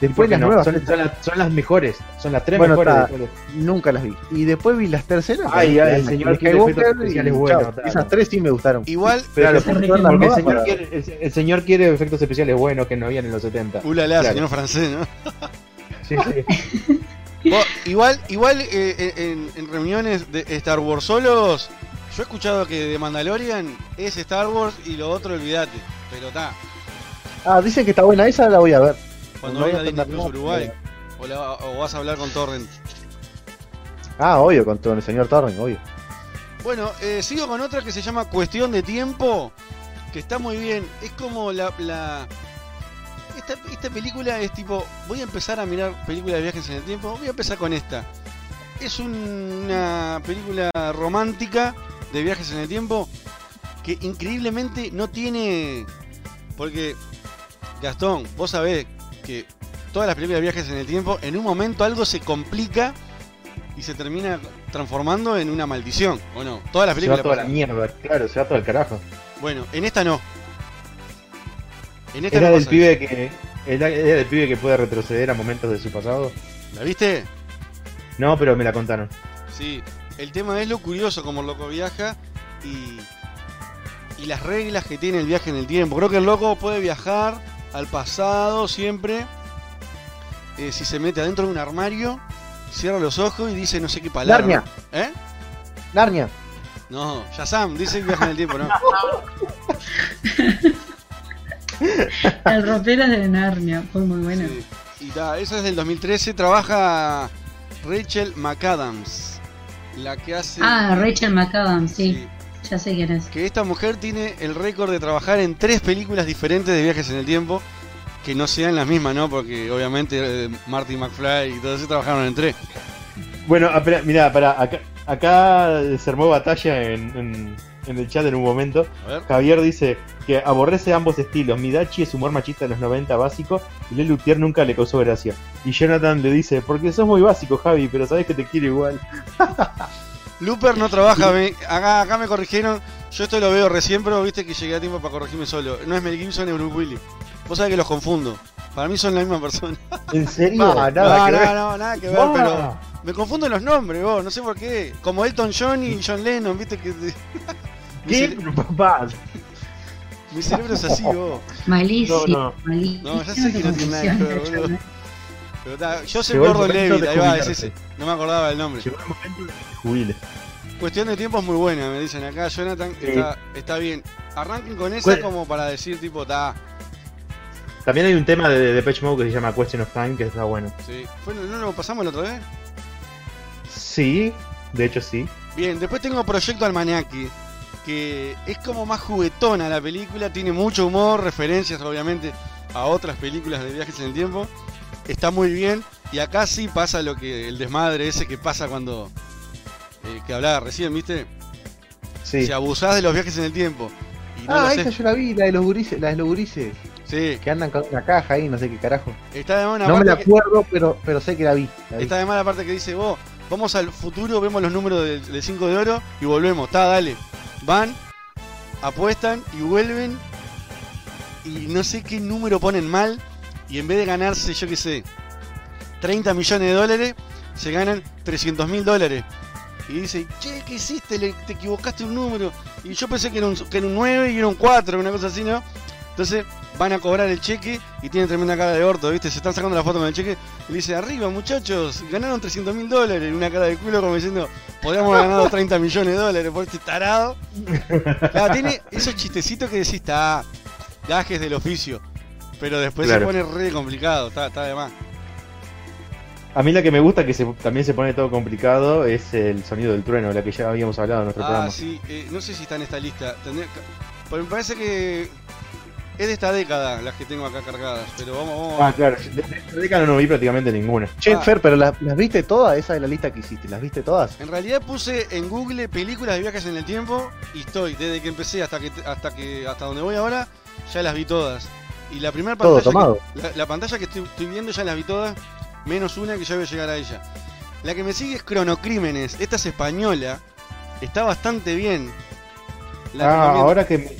Speaker 10: Después
Speaker 6: ¿Por qué
Speaker 10: las
Speaker 6: no?
Speaker 10: nuevas.
Speaker 6: Son, son las- son las mejores. Son las tres
Speaker 10: Bueno,
Speaker 6: mejores.
Speaker 10: está,
Speaker 6: de todos.
Speaker 10: nunca las vi. Y después vi las terceras.
Speaker 6: Ay, ay, el señor efectos especiales buenos,
Speaker 10: chao. Esas tres sí me gustaron.
Speaker 16: Igual,
Speaker 6: Pero
Speaker 10: Claro,
Speaker 6: el, señor
Speaker 10: para-
Speaker 6: quiere, el- el señor quiere efectos especiales buenos que no habían en los 70.
Speaker 4: Ulala,
Speaker 6: Claro.
Speaker 4: señor francés, ¿no?
Speaker 6: Sí, sí. [laughs]
Speaker 4: Vos, igual, igual eh, en, en reuniones de Star Wars solos, yo he escuchado que de Mandalorian es Star Wars y lo otro olvídate. Pero está,
Speaker 10: Ah, dicen que está buena esa, la voy a ver.
Speaker 4: cuando
Speaker 10: No
Speaker 4: venga Disney Plus Uruguay, o, la- o vas a hablar con Torrent.
Speaker 10: Ah, obvio, con, el señor Torren, obvio.
Speaker 4: Bueno, eh, sigo con otra que se llama Cuestión de Tiempo, que está muy bien. Es como la... la- Esta, esta película es tipo, voy a empezar a mirar películas de viajes en el tiempo, voy a empezar con esta. Es un- una película romántica de viajes en el tiempo que increíblemente no tiene... Porque, Gastón, vos sabés que todas las películas de viajes en el tiempo, en un momento algo se complica y se termina transformando en una maldición, ¿o no? Todas las
Speaker 6: Se
Speaker 4: películas
Speaker 6: va toda la mierda, claro, se va todo el carajo.
Speaker 4: Bueno, en esta no. En esta
Speaker 6: Era
Speaker 4: no
Speaker 6: del pibe
Speaker 4: eso.
Speaker 6: que. Era, era del pibe que puede retroceder a momentos de su pasado.
Speaker 4: ¿La viste?
Speaker 6: No, pero me la contaron.
Speaker 4: Sí. El tema es lo curioso como el loco viaja y, y las reglas que tiene el viaje en el tiempo. Creo que el loco puede viajar al pasado siempre eh, si se mete adentro de un armario, cierra los ojos y dice no sé qué palabra.
Speaker 10: Narnia.
Speaker 4: ¿Eh?
Speaker 10: Narnia.
Speaker 4: No, Shazam, dice viaje en el tiempo, ¿no? [laughs]
Speaker 8: El ropero de Narnia, fue muy bueno.
Speaker 4: Y ta, esa es del 2013. Trabaja Rachel McAdams, la que hace.
Speaker 8: Ah, Rachel McAdams, sí. Ya sé quién es.
Speaker 4: Que esta mujer tiene el récord de trabajar en tres películas diferentes de viajes en el tiempo. Que no sean las mismas, ¿no? Porque obviamente eh, Marty McFly y todos esos trabajaron en tres.
Speaker 6: Bueno, ah, mirá, pará, acá, acá se armó batalla en, en- en el chat en un momento. Javier dice que aborrece ambos estilos. Midachi es humor machista de los 90 básico y Lelutier nunca le causó gracia. Y Jonathan le dice, porque sos muy básico, Javi, pero sabes que te quiero igual. [laughs]
Speaker 4: Looper no trabaja, me- acá, acá me corrigieron. Yo esto lo veo recién, pero viste que llegué a tiempo para corregirme solo. No es Mel Gibson, es Bruce Willis. Vos sabés que los confundo. Para mí son la misma persona.
Speaker 6: ¿En serio? [laughs]
Speaker 4: No,
Speaker 10: nada que
Speaker 4: no,
Speaker 10: ver.
Speaker 4: no, nada que ver, pero me confundo los nombres, vos, no sé por qué. Como Elton John y John Lennon, viste que. [laughs]
Speaker 6: ¿Qué? [laughs] Papá.
Speaker 4: mi cerebro es así, vos.
Speaker 8: Malísimo,
Speaker 6: No, no.
Speaker 8: malísimo.
Speaker 4: No, ya sé que no tiene nada que ver, boludo. Pero ta, yo soy
Speaker 6: Llegó el
Speaker 4: Gordon
Speaker 6: momento
Speaker 4: Levitt,
Speaker 6: de
Speaker 4: ahí va, es ese. No me acordaba del nombre.
Speaker 6: Llegó el momento de que jubile.
Speaker 4: Cuestión de tiempo es muy buena, me dicen acá. Jonathan,
Speaker 6: Sí.
Speaker 4: está, está bien. Arranquen con esa
Speaker 6: ¿Cuál-
Speaker 4: como para decir, tipo, ta.
Speaker 6: También hay un tema de Depeche Mode que se llama Question of Time que está bueno.
Speaker 4: Sí. Fue- ¿No lo pasamos la otra vez?
Speaker 6: Sí, de hecho sí.
Speaker 4: Bien, después tengo Proyecto Almanaque, que es como más juguetona la película, tiene mucho humor, referencias obviamente a otras películas de viajes en el tiempo. Está muy bien y acá sí pasa lo que el desmadre ese que pasa cuando eh, que hablaba recién, ¿viste?
Speaker 6: Sí.
Speaker 4: Si abusás de los viajes en el tiempo y no
Speaker 10: Ah, esa yo la vi, la de los gurises, la de los gurises.
Speaker 4: Sí,
Speaker 10: Que andan con una caja ahí, no sé qué carajo.
Speaker 4: está de una
Speaker 10: No me la
Speaker 4: parte que-
Speaker 10: acuerdo, pero, pero sé que la vi. la vi.
Speaker 4: Está de más la parte que dice, vos, vamos al futuro, vemos los números del 5 de oro y volvemos. Está, dale. Van, apuestan y vuelven. Y no sé qué número ponen mal. Y en vez de ganarse, yo qué sé, 30 millones de dólares, se ganan 300 mil dólares. Y dice, che, ¿qué hiciste? Le- te equivocaste un número. Y yo pensé que era, un, que era un 9 y era un 4, una cosa así, ¿no? Entonces van a cobrar el cheque y tienen tremenda cara de orto, ¿viste? Se están sacando la foto con el cheque y le dice, arriba muchachos, ganaron 300 mil dólares. Y una cara de culo como diciendo, podríamos haber ganado 30 [laughs] millones de dólares por este tarado. Claro, tiene esos chistecitos que decís, está, gajes del oficio. Pero después
Speaker 6: Claro.
Speaker 4: se pone re complicado, está, está de más.
Speaker 6: A mí la que me gusta, que se- también se pone todo complicado, es el sonido del trueno, la que ya habíamos hablado en nuestro
Speaker 4: Ah,
Speaker 6: programa.
Speaker 4: sí, eh, no sé si está en esta lista. Pero me parece que es de esta década las que tengo acá cargadas. Pero vamos, vamos.
Speaker 6: Ah, claro, de esta década no vi prácticamente ninguna.
Speaker 10: Che,
Speaker 4: Ah.
Speaker 10: Fer, pero las, las viste todas, esa de la lista que hiciste, ¿las viste todas?
Speaker 4: En realidad puse en Google películas de viajes en el tiempo y estoy, desde que empecé hasta que hasta que hasta donde voy ahora, ya las vi todas. Y la primera
Speaker 10: Todo
Speaker 4: pantalla
Speaker 10: tomado.
Speaker 4: que, la, la pantalla que estoy, estoy viendo ya las vi todas, menos una que ya voy a llegar a ella. La que me sigue es Cronocrímenes, esta es española, está bastante bien. La
Speaker 6: Ah, ahora que, me-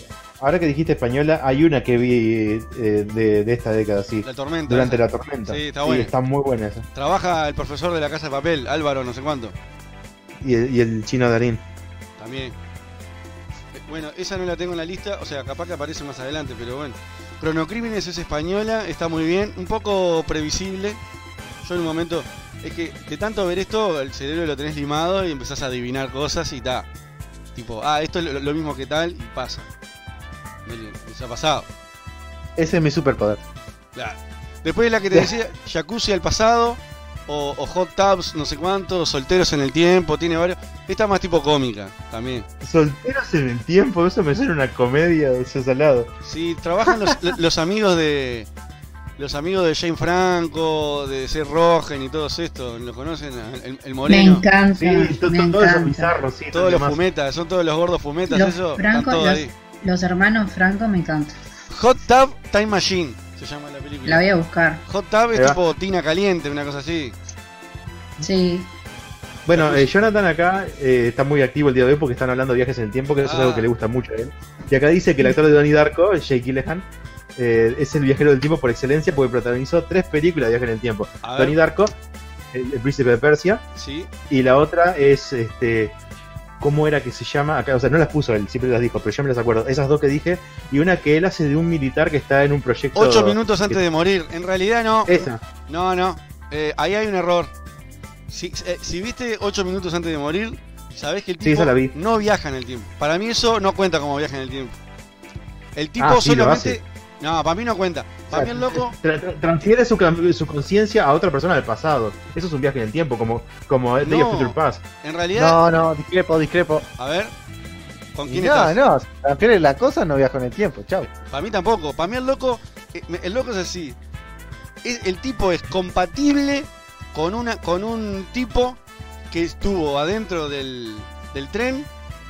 Speaker 6: ahora que dijiste española, hay una que vi eh, de, de esta década, sí.
Speaker 4: La tormenta.
Speaker 6: Durante
Speaker 4: esa.
Speaker 6: la tormenta.
Speaker 4: Sí, está buena.
Speaker 6: está muy buena esa.
Speaker 4: Trabaja el profesor de la casa de papel, Álvaro, no sé cuánto.
Speaker 6: Y el, y el chino Darín.
Speaker 4: También. Bueno, esa no la tengo en la lista, o sea, capaz que aparece más adelante, pero bueno. Cronocrímenes es española, está muy bien, un poco previsible. Yo en un momento, es que de tanto ver esto, el cerebro lo tenés limado y empezás a adivinar cosas y ta. Tipo, ah, esto es lo, lo mismo que tal y pasa. Me, me ha pasado.
Speaker 10: Ese es mi superpoder.
Speaker 4: Claro. Después la que te decía, Jacuzzi al pasado, o, o Hot Tubs, no sé cuánto, Solteros en el tiempo, tiene varios. Esta más tipo cómica también.
Speaker 6: Solteros en el tiempo, eso me suena una comedia de ese salado.
Speaker 4: Sí, trabajan los, [laughs] los amigos de. Los amigos de Jane Franco, de C. Rogen y todos estos, ¿lo conocen? El, el
Speaker 8: Me
Speaker 4: Moreno.
Speaker 8: encanta.
Speaker 6: Sí, to-
Speaker 8: me
Speaker 6: to- todos esos
Speaker 8: encanta.
Speaker 6: bizarros, sí.
Speaker 4: Todos los
Speaker 6: demás.
Speaker 4: fumetas, son todos los gordos fumetas,
Speaker 8: Los,
Speaker 4: eso.
Speaker 8: Franco,
Speaker 4: están todos
Speaker 8: los,
Speaker 4: ahí.
Speaker 8: Los hermanos Franco me encantan.
Speaker 4: Hot Tub Time Machine se llama la película.
Speaker 8: La voy a buscar.
Speaker 4: Hot Tub es tipo tina caliente, una cosa así.
Speaker 8: Sí.
Speaker 6: Bueno, eh, Jonathan acá eh, está muy activo el día de hoy porque están hablando de viajes en el tiempo, que eso es
Speaker 4: Ah.
Speaker 6: algo que le gusta mucho a él. Y acá dice que el actor de Donnie Darko, Jake Gyllenhaal, eh, es el viajero del tiempo por excelencia porque protagonizó tres películas de viaje en el tiempo. Donnie Darko, el, el príncipe de Persia,
Speaker 4: Sí.
Speaker 6: y la otra es este ¿Cómo era que se llama? Acá, o sea, no las puso él, siempre las dijo, pero yo me las acuerdo. Esas dos que dije, y una que él hace de un militar que está en un proyecto.
Speaker 4: Ocho minutos antes de morir. En realidad no.
Speaker 6: Esa.
Speaker 4: No, no. Eh, ahí hay un error. Si, eh, si viste 8 minutos antes de morir, sabés que el tipo
Speaker 6: esa la vi.
Speaker 4: no viaja en el tiempo. Para mí eso no cuenta como viaje en el tiempo. El tipo
Speaker 6: Ah, sí,
Speaker 4: solamente... No, para mí no cuenta. Para mí el loco...
Speaker 6: Tra- tra- transfiere su, su conciencia a otra persona del pasado. Eso es un viaje en el tiempo, como, como Day of
Speaker 4: No.
Speaker 6: Future Past.
Speaker 4: En realidad...
Speaker 10: No, no, discrepo, discrepo.
Speaker 4: A ver. ¿Con quién
Speaker 10: no,
Speaker 4: estás?
Speaker 10: no, transfiere la cosa, no viajo en el tiempo, chao.
Speaker 4: Para mí tampoco. Para mí el loco... eh, El loco es así. Es- el tipo es compatible con, una, con un tipo que estuvo adentro del, del tren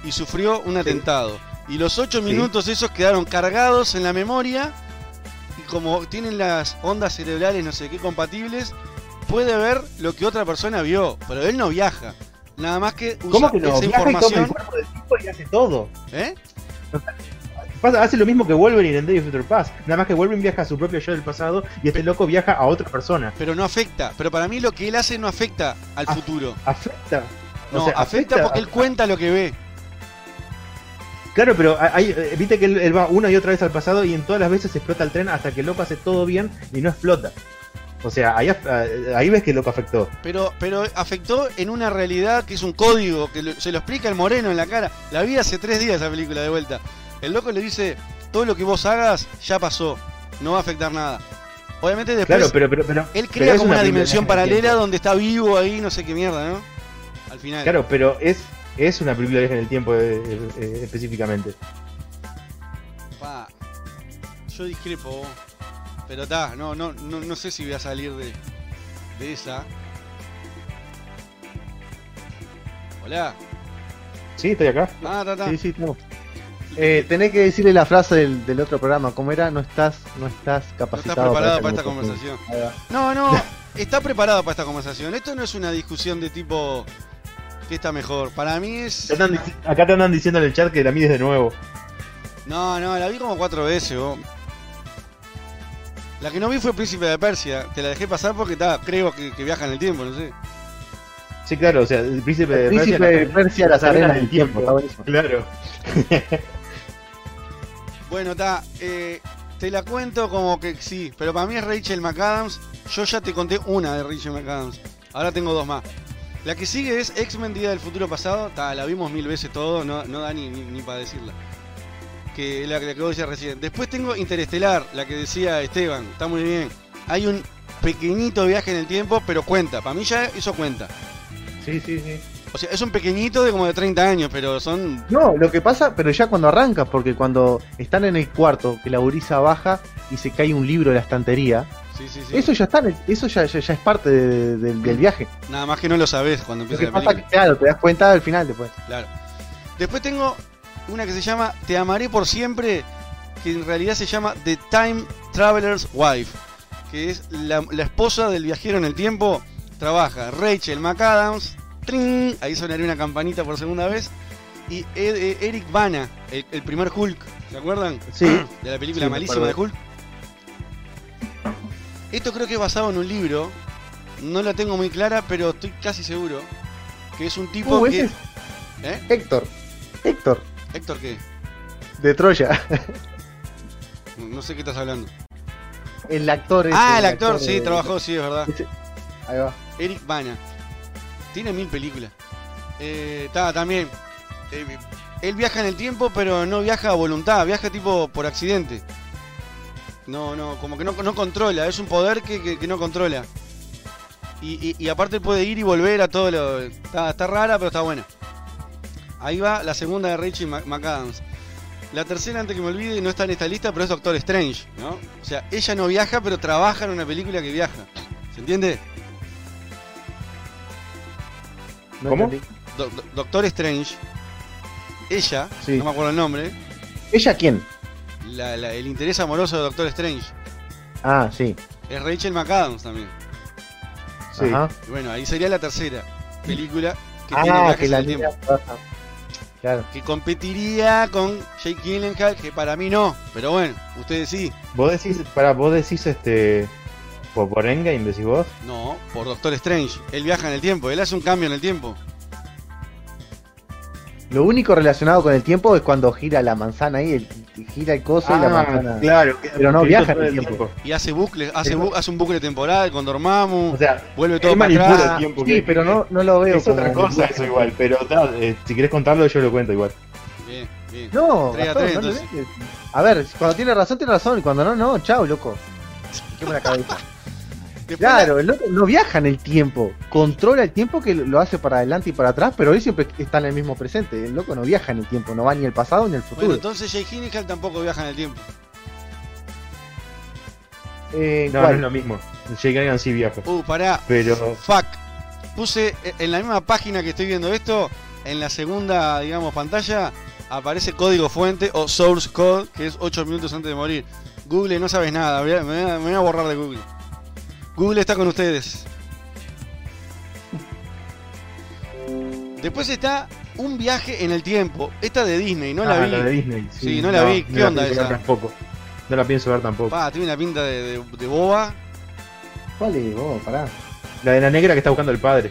Speaker 4: y sufrió un atentado. Y los ocho minutos esos quedaron cargados en la memoria y como tienen las ondas cerebrales no sé qué compatibles, puede ver lo que otra persona vio, pero él no viaja. Nada más que usa
Speaker 6: ¿Cómo que no?
Speaker 4: esa
Speaker 6: Viaja y toma el
Speaker 4: información.
Speaker 6: cuerpo del tipo y hace todo.
Speaker 4: ¿Eh?
Speaker 6: Pasa- hace lo mismo que Wolverine en Day of Future Past. Nada más que Wolverine viaja a su propio yo del pasado y este loco viaja a otra persona.
Speaker 4: Pero no afecta. Pero para mí lo que él hace no afecta al futuro.
Speaker 6: Afecta. O
Speaker 4: No,
Speaker 6: sea,
Speaker 4: afecta, porque él cuenta lo que ve.
Speaker 6: Claro, pero hay, eh, viste que él, él va una y otra vez al pasado y en todas las veces explota el tren hasta que el loco hace todo bien y no explota. O sea, ahí, eh, ahí ves que el loco afectó.
Speaker 4: Pero, pero afectó en una realidad que es un código, que lo- se lo explica el moreno en la cara. La vi hace tres días esa película de vuelta. El loco le dice, todo lo que vos hagas ya pasó, no va a afectar nada. Obviamente después
Speaker 6: Claro, pero, pero, pero
Speaker 4: él crea como una, dimensión paralela donde está vivo ahí, no sé qué mierda, ¿no? Al final.
Speaker 6: Claro, pero es, es una película viaje en el tiempo eh, eh, específicamente.
Speaker 4: Pa, yo discrepo, pero está, no, no, no, no sé si voy a salir de, de esa. Hola.
Speaker 6: Sí, estoy acá.
Speaker 4: Ah, ta, ta.
Speaker 10: Sí, sí, estamos. Eh, tenés que decirle la frase del, del otro programa, ¿cómo era? No estás, no estás
Speaker 4: No
Speaker 10: capacitado
Speaker 4: estás preparado para
Speaker 10: esta
Speaker 4: esta conversación. No, no, [laughs] está preparado para esta conversación. Esto no es una discusión de tipo qué está mejor. Para mí es.
Speaker 6: Acá te andan diciendo en el chat que la mides de nuevo.
Speaker 4: No, no, la vi como cuatro veces, vos. La que no vi fue Príncipe de Persia. Te la dejé pasar porque está, creo que, que viaja en el tiempo, no sé.
Speaker 6: Sí, claro, o sea, el príncipe de
Speaker 10: El príncipe
Speaker 6: Persia,
Speaker 10: de Persia, las arenas del tiempo, está buenísimo.
Speaker 6: Claro.
Speaker 4: Bueno, está. eh, te la cuento como que sí, pero para mí es Rachel McAdams. Yo ya te conté una de Rachel McAdams. Ahora tengo dos más. La que sigue es X-Men Día del Futuro Pasado. Ta, la vimos mil veces todo, no, no da ni, ni, ni para decirla. Que la, la que vos decías recién. Después tengo Interestelar, la que decía Esteban. Está muy bien. Hay un pequeñito viaje en el tiempo, pero cuenta. Para mí ya eso cuenta.
Speaker 6: Sí, sí, sí.
Speaker 4: O sea, es un pequeñito de como de 30 años, pero son.
Speaker 10: No, lo que pasa, pero ya cuando arranca, porque cuando están en el cuarto, que la gurisa baja y se cae un libro de la estantería,
Speaker 4: Sí, sí, sí.
Speaker 10: eso ya está, eso ya, ya, ya es parte de- de- del viaje.
Speaker 4: Nada más que no lo sabes cuando
Speaker 10: Lo
Speaker 4: empieza
Speaker 10: que
Speaker 4: la
Speaker 10: pasa
Speaker 4: película.
Speaker 10: que, claro, te das cuenta al final después.
Speaker 4: Claro. Después tengo una que se llama Te amaré por siempre, que en realidad se llama The Time Traveler's Wife, que es la, la esposa del viajero en el tiempo. Trabaja Rachel McAdams, ¡tring! ahí sonaría una campanita por segunda vez, y Ed- eh, Eric Bana, el, el primer Hulk. ¿Se acuerdan?
Speaker 10: Sí.
Speaker 4: De la película
Speaker 10: Sí,
Speaker 4: malísima de. Hulk. Esto creo que es basado en un libro. No la tengo muy clara, pero estoy casi seguro. Que es un tipo
Speaker 10: Uh,
Speaker 4: que.
Speaker 10: es
Speaker 4: ¿Eh?
Speaker 10: Héctor. Héctor,
Speaker 4: Héctor, ¿qué?
Speaker 10: de Troya. [laughs]
Speaker 4: No sé qué estás hablando.
Speaker 10: El actor ese,
Speaker 4: ah, el actor, sí,
Speaker 10: de-
Speaker 4: trabajó, sí, es verdad.
Speaker 10: Ahí va.
Speaker 4: Eric Bana. Tiene mil películas. Eh, Está también. eh, él viaja en el tiempo, pero no viaja a voluntad, viaja tipo por accidente. No, no, como que no, no controla, es un poder que, que- que no controla. Y, y- y aparte puede ir y volver a todo lo. Está, está rara, pero está buena. Ahí va la segunda de Rachel Mc- McAdams. La tercera, antes que me olvide, no está en esta lista, pero es Doctor Strange, ¿no? O sea, ella no viaja, pero trabaja en una película que viaja. ¿Se entiende?
Speaker 6: ¿Cómo?
Speaker 10: entendí.
Speaker 4: Do- do- Doctor Strange, ella,
Speaker 10: Sí.
Speaker 4: no me acuerdo el nombre,
Speaker 10: ¿Ella quién?
Speaker 4: La- la- el interés amoroso de Doctor Strange,
Speaker 10: Ah, sí.
Speaker 4: es Rachel McAdams también.
Speaker 10: Sí.
Speaker 4: Y bueno, ahí sería la tercera película que
Speaker 10: Ah, que la
Speaker 4: tiempo.
Speaker 10: Claro.
Speaker 4: Que competiría con Jake Gyllenhaal, que para mí no, pero bueno, ustedes sí.
Speaker 6: Vos decís, para vos decís este. Por, por Endgame, decís vos.
Speaker 4: No, por Doctor Strange. Él viaja en el tiempo, él hace un cambio en el tiempo.
Speaker 10: Lo único relacionado con el tiempo es cuando gira la manzana ahí, el- gira el coso y la
Speaker 6: Ah,
Speaker 10: manzana.
Speaker 6: claro,
Speaker 10: Pero no viaja en el tiempo.
Speaker 6: tiempo.
Speaker 4: Y hace bucles, hace, bu- hace un bucle temporal con Dormammu,
Speaker 6: O sea,
Speaker 4: vuelve todo para
Speaker 6: manipula
Speaker 4: atrás.
Speaker 6: el tiempo.
Speaker 10: Sí,
Speaker 6: que-
Speaker 10: pero no, no lo veo
Speaker 6: Es otra cosa eso igual, pero eh, si querés contarlo yo lo cuento igual.
Speaker 4: Bien, bien.
Speaker 10: No,
Speaker 4: a
Speaker 10: no le. A ver, cuando tiene razón, tiene razón, y cuando no, no, chao, loco. Quema la cabeza.
Speaker 4: Después
Speaker 10: Claro, el loco no viaja en el tiempo, controla el tiempo que lo hace para adelante y para atrás, pero él siempre está en el mismo presente. El loco no viaja en el tiempo, no va ni al pasado ni al
Speaker 4: Bueno,
Speaker 10: futuro.
Speaker 4: entonces Jake Gyllenhaal tampoco viaja en el tiempo.
Speaker 10: Eh,
Speaker 6: No,
Speaker 10: ¿cuál?
Speaker 6: no es lo mismo. Jake Gyllenhaal sí viaja.
Speaker 4: Uh, pará.
Speaker 6: Pero.
Speaker 4: Fuck. Puse eh, en la misma página que estoy viendo esto, en la segunda, digamos, pantalla, aparece código fuente o source code, que es 8 minutos antes de morir. Google, no sabes nada, voy a- me voy a, me voy a borrar de Google. Google está con ustedes. Después está un viaje en el tiempo. Esta de Disney, no la
Speaker 6: Ah,
Speaker 4: vi.
Speaker 6: La de Disney.
Speaker 4: Sí, no la vi. ¿Qué onda
Speaker 6: pienso ver
Speaker 4: esa?
Speaker 6: Tampoco. No la pienso ver tampoco.
Speaker 4: Pa, tiene una pinta de, de- de boba.
Speaker 10: ¿Cuál es? vos? pará.
Speaker 6: La de la negra que está buscando el padre.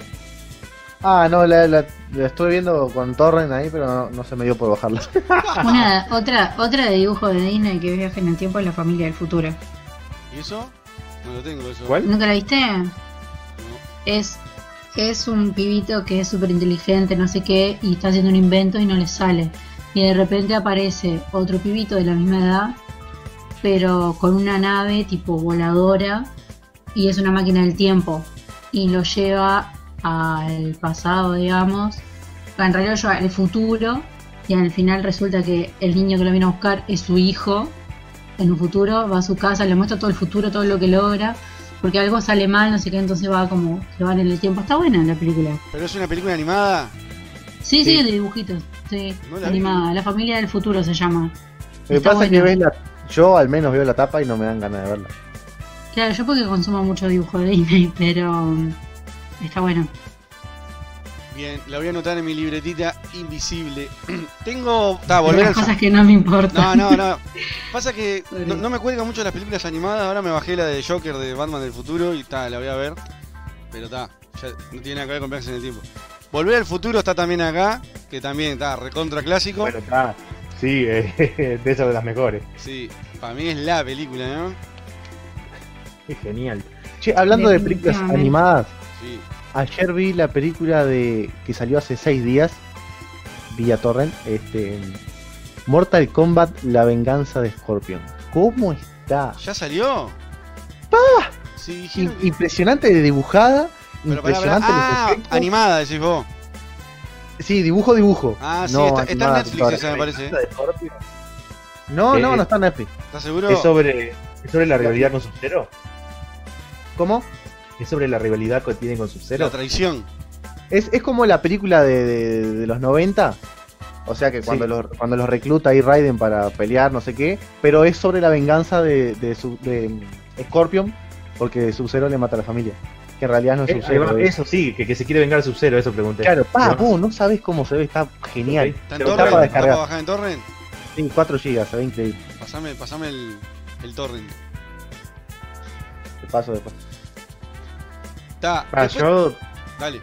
Speaker 10: Ah, no, la, la, la estuve viendo con Torrent ahí, pero no, no se me dio por bajarla. [laughs]
Speaker 8: Una, otra, otra de dibujo de Disney que viaja en el tiempo es la familia del futuro.
Speaker 4: ¿Y eso? No lo tengo eso.
Speaker 6: ¿Cuál?
Speaker 8: ¿Nunca la viste? Es, es un pibito que es súper inteligente, no sé qué, y está haciendo un invento y no le sale. Y de repente aparece otro pibito de la misma edad, pero con una nave tipo voladora, y es una máquina del tiempo. Y lo lleva al pasado, digamos. En realidad lo lleva al futuro, y al final resulta que el niño que lo viene a buscar es su hijo. En un futuro va a su casa, le muestra todo el futuro, todo lo que logra porque algo sale mal, no sé qué, entonces va como, se van en el tiempo. Está buena la película.
Speaker 4: ¿Pero es una película animada?
Speaker 8: Sí, sí,
Speaker 10: Sí.
Speaker 8: de dibujitos. Sí,
Speaker 4: No la
Speaker 8: animada. La familia del futuro se llama.
Speaker 10: Lo que pasa es que
Speaker 8: buena.
Speaker 10: ves la. Yo al menos veo la tapa y no me dan ganas de verla.
Speaker 8: Claro, yo porque consumo mucho dibujo de Disney, [laughs] pero mm, está bueno.
Speaker 4: Bien, la voy a anotar en mi libretita invisible. [clears throat] Tengo. Ta, volver
Speaker 8: Las
Speaker 4: al.
Speaker 8: cosas que no me importan.
Speaker 4: No, no, no. Pasa que [laughs] no, no me cuelgan mucho las películas animadas. Ahora me bajé la de Joker de Batman del futuro y ta, la voy a ver. Pero está, ya no tiene nada que ver con viajes en el tiempo. Volver al futuro está también acá, que también está recontra clásico.
Speaker 6: Bueno, está. Sí, [laughs] eh, de esas de las mejores.
Speaker 4: Sí, para mí es la película, ¿no?
Speaker 6: Es genial.
Speaker 10: Che, hablando de películas animadas,
Speaker 4: Sí.
Speaker 10: Ayer vi la película de que salió hace seis días, vía Torrent, este, Mortal Kombat La Venganza de Scorpion. ¿Cómo está?
Speaker 4: ¿Ya salió?
Speaker 10: ¡Pah!
Speaker 4: Sí,
Speaker 10: In-
Speaker 4: dijeron.
Speaker 10: impresionante de dibujada,
Speaker 4: Pero
Speaker 10: impresionante los
Speaker 4: Ah,
Speaker 10: efectos.
Speaker 4: animada, decís vos.
Speaker 10: Sí, dibujo, dibujo.
Speaker 4: Ah, sí,
Speaker 10: No,
Speaker 4: está, está en Netflix esa, me parece.
Speaker 6: ¿La de Scorpio?
Speaker 10: No, no,
Speaker 6: Eh,
Speaker 10: no está en Netflix.
Speaker 4: ¿Estás seguro?
Speaker 6: ¿Es sobre, ¿Es sobre la rivalidad con Sub-Zero?
Speaker 10: ¿Cómo?
Speaker 6: ¿Es sobre la rivalidad que tiene con Sub-Zero?
Speaker 4: La traición.
Speaker 10: Es, es como la película de, de- de los 90. O sea que cuando,
Speaker 6: Sí.
Speaker 10: los, cuando los recluta ahí Raiden para pelear, no sé qué. Pero es sobre la venganza de, de, Scorpion. Porque Sub-Zero le mata a la familia. Que en realidad no es
Speaker 6: Eh,
Speaker 10: Sub-Zero.
Speaker 6: eso sí, que, que se quiere vengar Sub-Zero, eso pregunté.
Speaker 10: Claro, pa, vos no sabes cómo se ve, está genial.
Speaker 4: ¿Está en torrent?
Speaker 10: para
Speaker 4: ¿Está para
Speaker 10: descargar.
Speaker 4: bajar en torrent?
Speaker 10: Sí, 4 GB, se ve increíble.
Speaker 4: Pasame, pasame el, el torrent.
Speaker 10: Te paso después.
Speaker 4: Está.
Speaker 6: Ah,
Speaker 4: después-
Speaker 6: yo,
Speaker 4: Dale.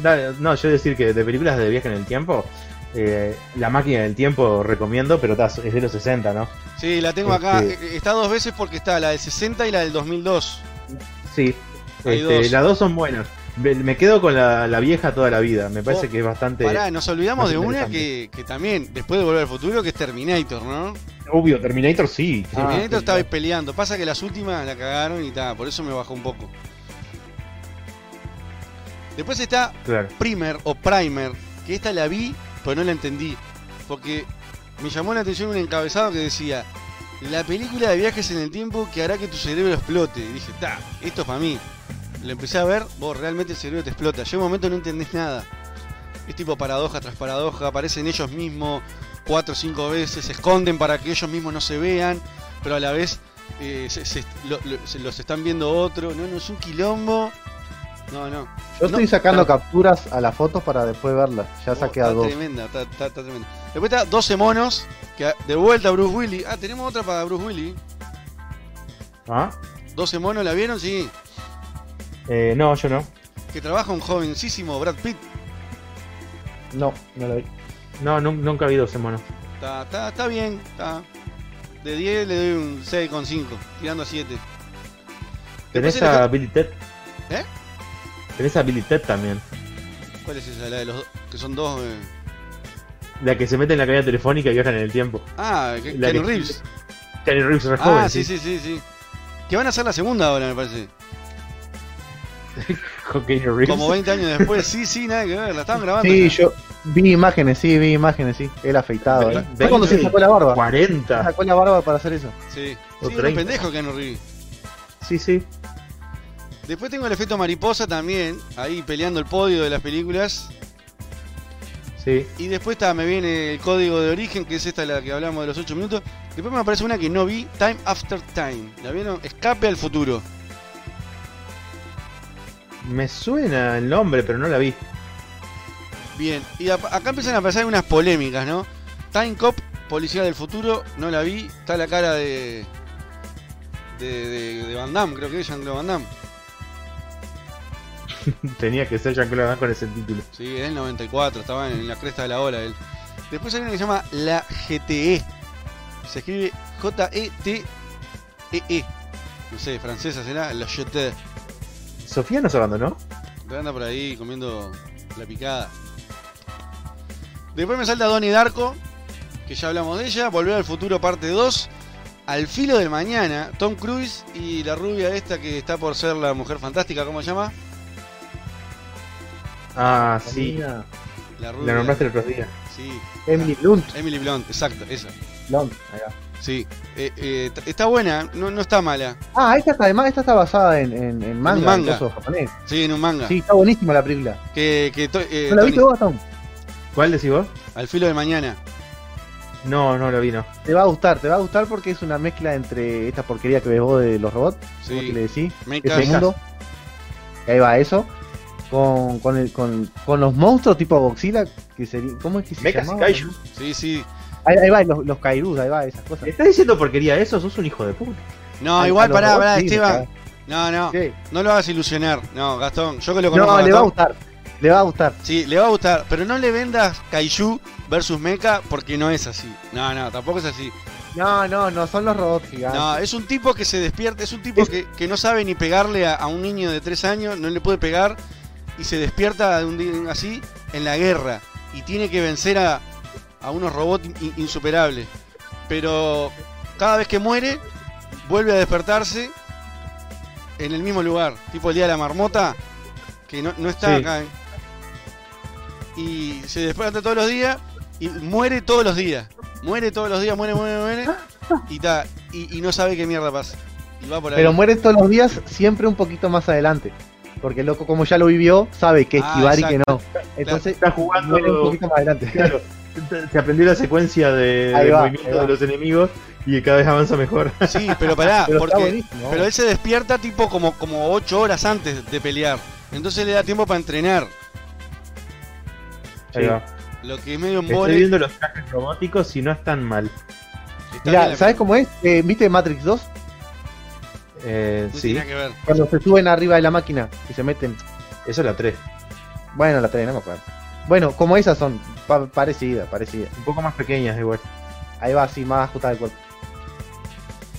Speaker 6: dale, no, yo decir que de películas de viaje en el tiempo, eh, La máquina del tiempo recomiendo, pero es de los 60, ¿no?
Speaker 4: Sí, la tengo acá.
Speaker 6: Este-
Speaker 4: Eh, Está dos veces porque está la del 60 y la del 2002.
Speaker 6: Sí, este, las dos son buenas. Me quedo con la, la vieja toda la vida, me parece
Speaker 4: Oh,
Speaker 6: que es bastante...
Speaker 4: Pará, nos olvidamos de una que, que también, después de Volver al Futuro, que es Terminator, ¿no?
Speaker 6: Obvio, Terminator sí.
Speaker 4: Terminator
Speaker 6: Ah,
Speaker 4: estaba peleando. Pasa que las últimas la cagaron y tal, por eso me bajó un poco. Después está
Speaker 6: Claro.
Speaker 4: Primer o Primer, que esta la vi, pero no la entendí. Porque me llamó la atención un encabezado que decía: La película de viajes en el tiempo que hará que tu cerebro explote. Y dije: Ta, esto es para mí. Lo empecé a ver, vos realmente el cerebro te explota. Llega un momento no entendés nada. Es tipo paradoja tras paradoja, aparecen ellos mismos cuatro o cinco veces, se esconden para que ellos mismos no se vean, pero a la vez eh, se- se- lo- lo- se los están viendo otro. No, no, es un quilombo. No, no.
Speaker 10: Yo
Speaker 4: No,
Speaker 10: estoy sacando capturas a las fotos para después verlas. Ya
Speaker 4: Oh,
Speaker 10: saqué a
Speaker 4: está
Speaker 10: dos.
Speaker 4: tremenda, está, está- está tremenda. Después está 12 monos, que de vuelta Bruce Willis. Ah, tenemos otra para Bruce Willis.
Speaker 6: ¿Ah?
Speaker 4: 12 monos, ¿la vieron? Sí.
Speaker 6: Eh, no, yo no.
Speaker 4: Que trabaja un jovencísimo Brad Pitt.
Speaker 10: No, no lo vi.
Speaker 6: No, nun- nunca vi 12 monos.
Speaker 4: Está, está, está bien, está. De 10 le doy un 6,5, tirando a 7.
Speaker 6: ¿Tenés a Billy Ted?
Speaker 4: ¿Eh?
Speaker 6: Tenés a Billy Ted también.
Speaker 4: ¿Cuál es esa? La de los dos, que son dos. eh?
Speaker 6: La que se mete en la cabina telefónica y viajan en el tiempo.
Speaker 4: Ah, que,
Speaker 6: La
Speaker 4: Keanu
Speaker 6: que-
Speaker 4: Reeves.
Speaker 6: Keanu Reeves re
Speaker 4: Ah,
Speaker 6: joven,
Speaker 4: sí, sí, sí, sí. Que van a hacer la segunda ahora, me parece. [laughs]
Speaker 6: Con Keanu Reeves.
Speaker 4: Como 20 años después. Sí, sí, nada que ver. La estaban grabando.
Speaker 10: Sí,
Speaker 4: ya.
Speaker 10: yo vi imágenes, sí, vi imágenes, sí. Él afeitado. ¿eh? Cuando se sacó la barba.
Speaker 6: 40.
Speaker 10: Se sacó la barba para hacer eso.
Speaker 4: Sí.
Speaker 6: O
Speaker 4: Sí, un
Speaker 6: 30.
Speaker 4: pendejo Keanu Reeves.
Speaker 6: Sí, sí.
Speaker 4: Después tengo el efecto mariposa también, ahí peleando el podio de las películas.
Speaker 6: Sí.
Speaker 4: Y después está, me viene el código de origen, que es esta la que hablamos de los 8 minutos. Después me aparece una que no vi, Time After Time. ¿La vieron? Escape al futuro.
Speaker 6: Me suena el nombre, pero no la vi.
Speaker 4: Bien, y acá empiezan a pasar unas polémicas, ¿no? Time Cop, Policía del Futuro, no la vi. Está la cara de. de, de, de Van Damme, creo que es Jean-Claude Van Damme. [laughs]
Speaker 6: Tenía que ser Jean-Claude Van con ese título.
Speaker 4: Sí, en el 94, estaba en la cresta de la ola él. Después hay una que se llama La GTE. Se escribe J-E-T-E-E. No sé, francesa será, La GTE.
Speaker 6: Sofía nos abandonó.
Speaker 4: Anda por ahí comiendo la picada. Después me salta Donnie Darko, que ya hablamos de ella. Volver al futuro parte 2. Al filo del mañana, Tom Cruise y la rubia esta que está por ser la mujer fantástica, ¿cómo se llama?
Speaker 6: Ah, sí.
Speaker 4: La rubia.
Speaker 6: La nombraste el otro día.
Speaker 4: Sí.
Speaker 10: Emily Blunt.
Speaker 4: Emily Blunt, exacto, esa.
Speaker 10: Blunt, ahí va.
Speaker 4: Sí. Eh, eh, está buena, no, no está mala.
Speaker 10: Ah, esta está, además, esta está basada en, en, en manga,
Speaker 4: un manga.
Speaker 10: en coso japonés.
Speaker 4: Sí, en un manga.
Speaker 10: Sí, está buenísima la película.
Speaker 4: Que, que to- eh,
Speaker 10: ¿No la
Speaker 4: Tony-
Speaker 10: viste vos, Tom?
Speaker 6: ¿Cuál decís vos?
Speaker 4: Al filo del mañana.
Speaker 6: No, no la vi, no.
Speaker 10: Te va a gustar, te va a gustar porque es una mezcla entre esta porquería que ves vos de los robots,
Speaker 4: Sí.
Speaker 10: ¿cómo que le decís? Ese mundo. Ahí va eso. Con, con, el, con, con los monstruos tipo Godzilla, que sería, ¿cómo es que se
Speaker 6: Mechas
Speaker 10: llamaba?
Speaker 6: Kaiju.
Speaker 4: Sí, sí.
Speaker 10: Ahí, ahí va, los, los Kairus, ahí va, esas cosas.
Speaker 6: ¿Estás diciendo porquería eso? Sos un hijo de puta.
Speaker 4: No,
Speaker 10: A-
Speaker 4: igual, pará, pará,
Speaker 10: sí,
Speaker 4: Esteban. No, no.
Speaker 10: Sí.
Speaker 4: No lo hagas ilusionar. No, Gastón. Yo que lo conozco.
Speaker 10: No,
Speaker 4: a
Speaker 10: le va a gustar. Le va a gustar.
Speaker 4: Sí, le va a gustar. Pero no le vendas Kaiju versus Mecha porque no es así. No, no, tampoco es así.
Speaker 10: No, no, no, son los robots gigantes.
Speaker 4: No, es un tipo que se despierta. Es un tipo que, que no sabe ni pegarle a, a un niño de 3 años. No le puede pegar. Y se despierta de un día así en la guerra. Y tiene que vencer a, a unos robots in- insuperables. Pero cada vez que muere, vuelve a despertarse en el mismo lugar. Tipo el día de la marmota, que no, no está
Speaker 6: Sí.
Speaker 4: acá. ¿eh? Y se despierta todos los días y muere todos los días. Muere todos los días, muere, muere, muere. Y, ta, y, y no sabe qué mierda pasa. Y va por ahí.
Speaker 10: Pero mueren todos los días, siempre un poquito más adelante. Porque el loco, como ya lo vivió, sabe que
Speaker 4: Ah,
Speaker 10: esquivar y que
Speaker 4: exacto.
Speaker 10: no. Entonces,
Speaker 6: Está jugando.
Speaker 10: un poquito más adelante.
Speaker 6: Claro. Se aprendió la secuencia de,
Speaker 10: Ahí
Speaker 6: de
Speaker 10: va,
Speaker 6: movimiento
Speaker 10: ahí va.
Speaker 6: de los enemigos y cada vez avanza mejor.
Speaker 4: Sí, pero pará, [laughs]
Speaker 10: Pero
Speaker 4: porque. Pero él se despierta tipo como, como 8 horas antes de pelear. Entonces le da tiempo para entrenar.
Speaker 6: Ahí va.
Speaker 4: Lo que es medio
Speaker 6: Estoy
Speaker 4: embole.
Speaker 6: viendo los trajes robóticos y no están mal.
Speaker 10: Mira, ¿sabes cómo es? Eh, ¿Viste Matrix 2?
Speaker 6: Eh,
Speaker 4: No
Speaker 6: sí,
Speaker 4: tiene nada que ver.
Speaker 10: Cuando se suben arriba de la máquina y se meten.
Speaker 6: eso es la 3.
Speaker 10: Bueno, la 3, no me acuerdo. Bueno, como esas son, pa- parecidas, parecidas.
Speaker 6: Un poco más pequeñas igual.
Speaker 10: Ahí va así, más ajustada el cuerpo.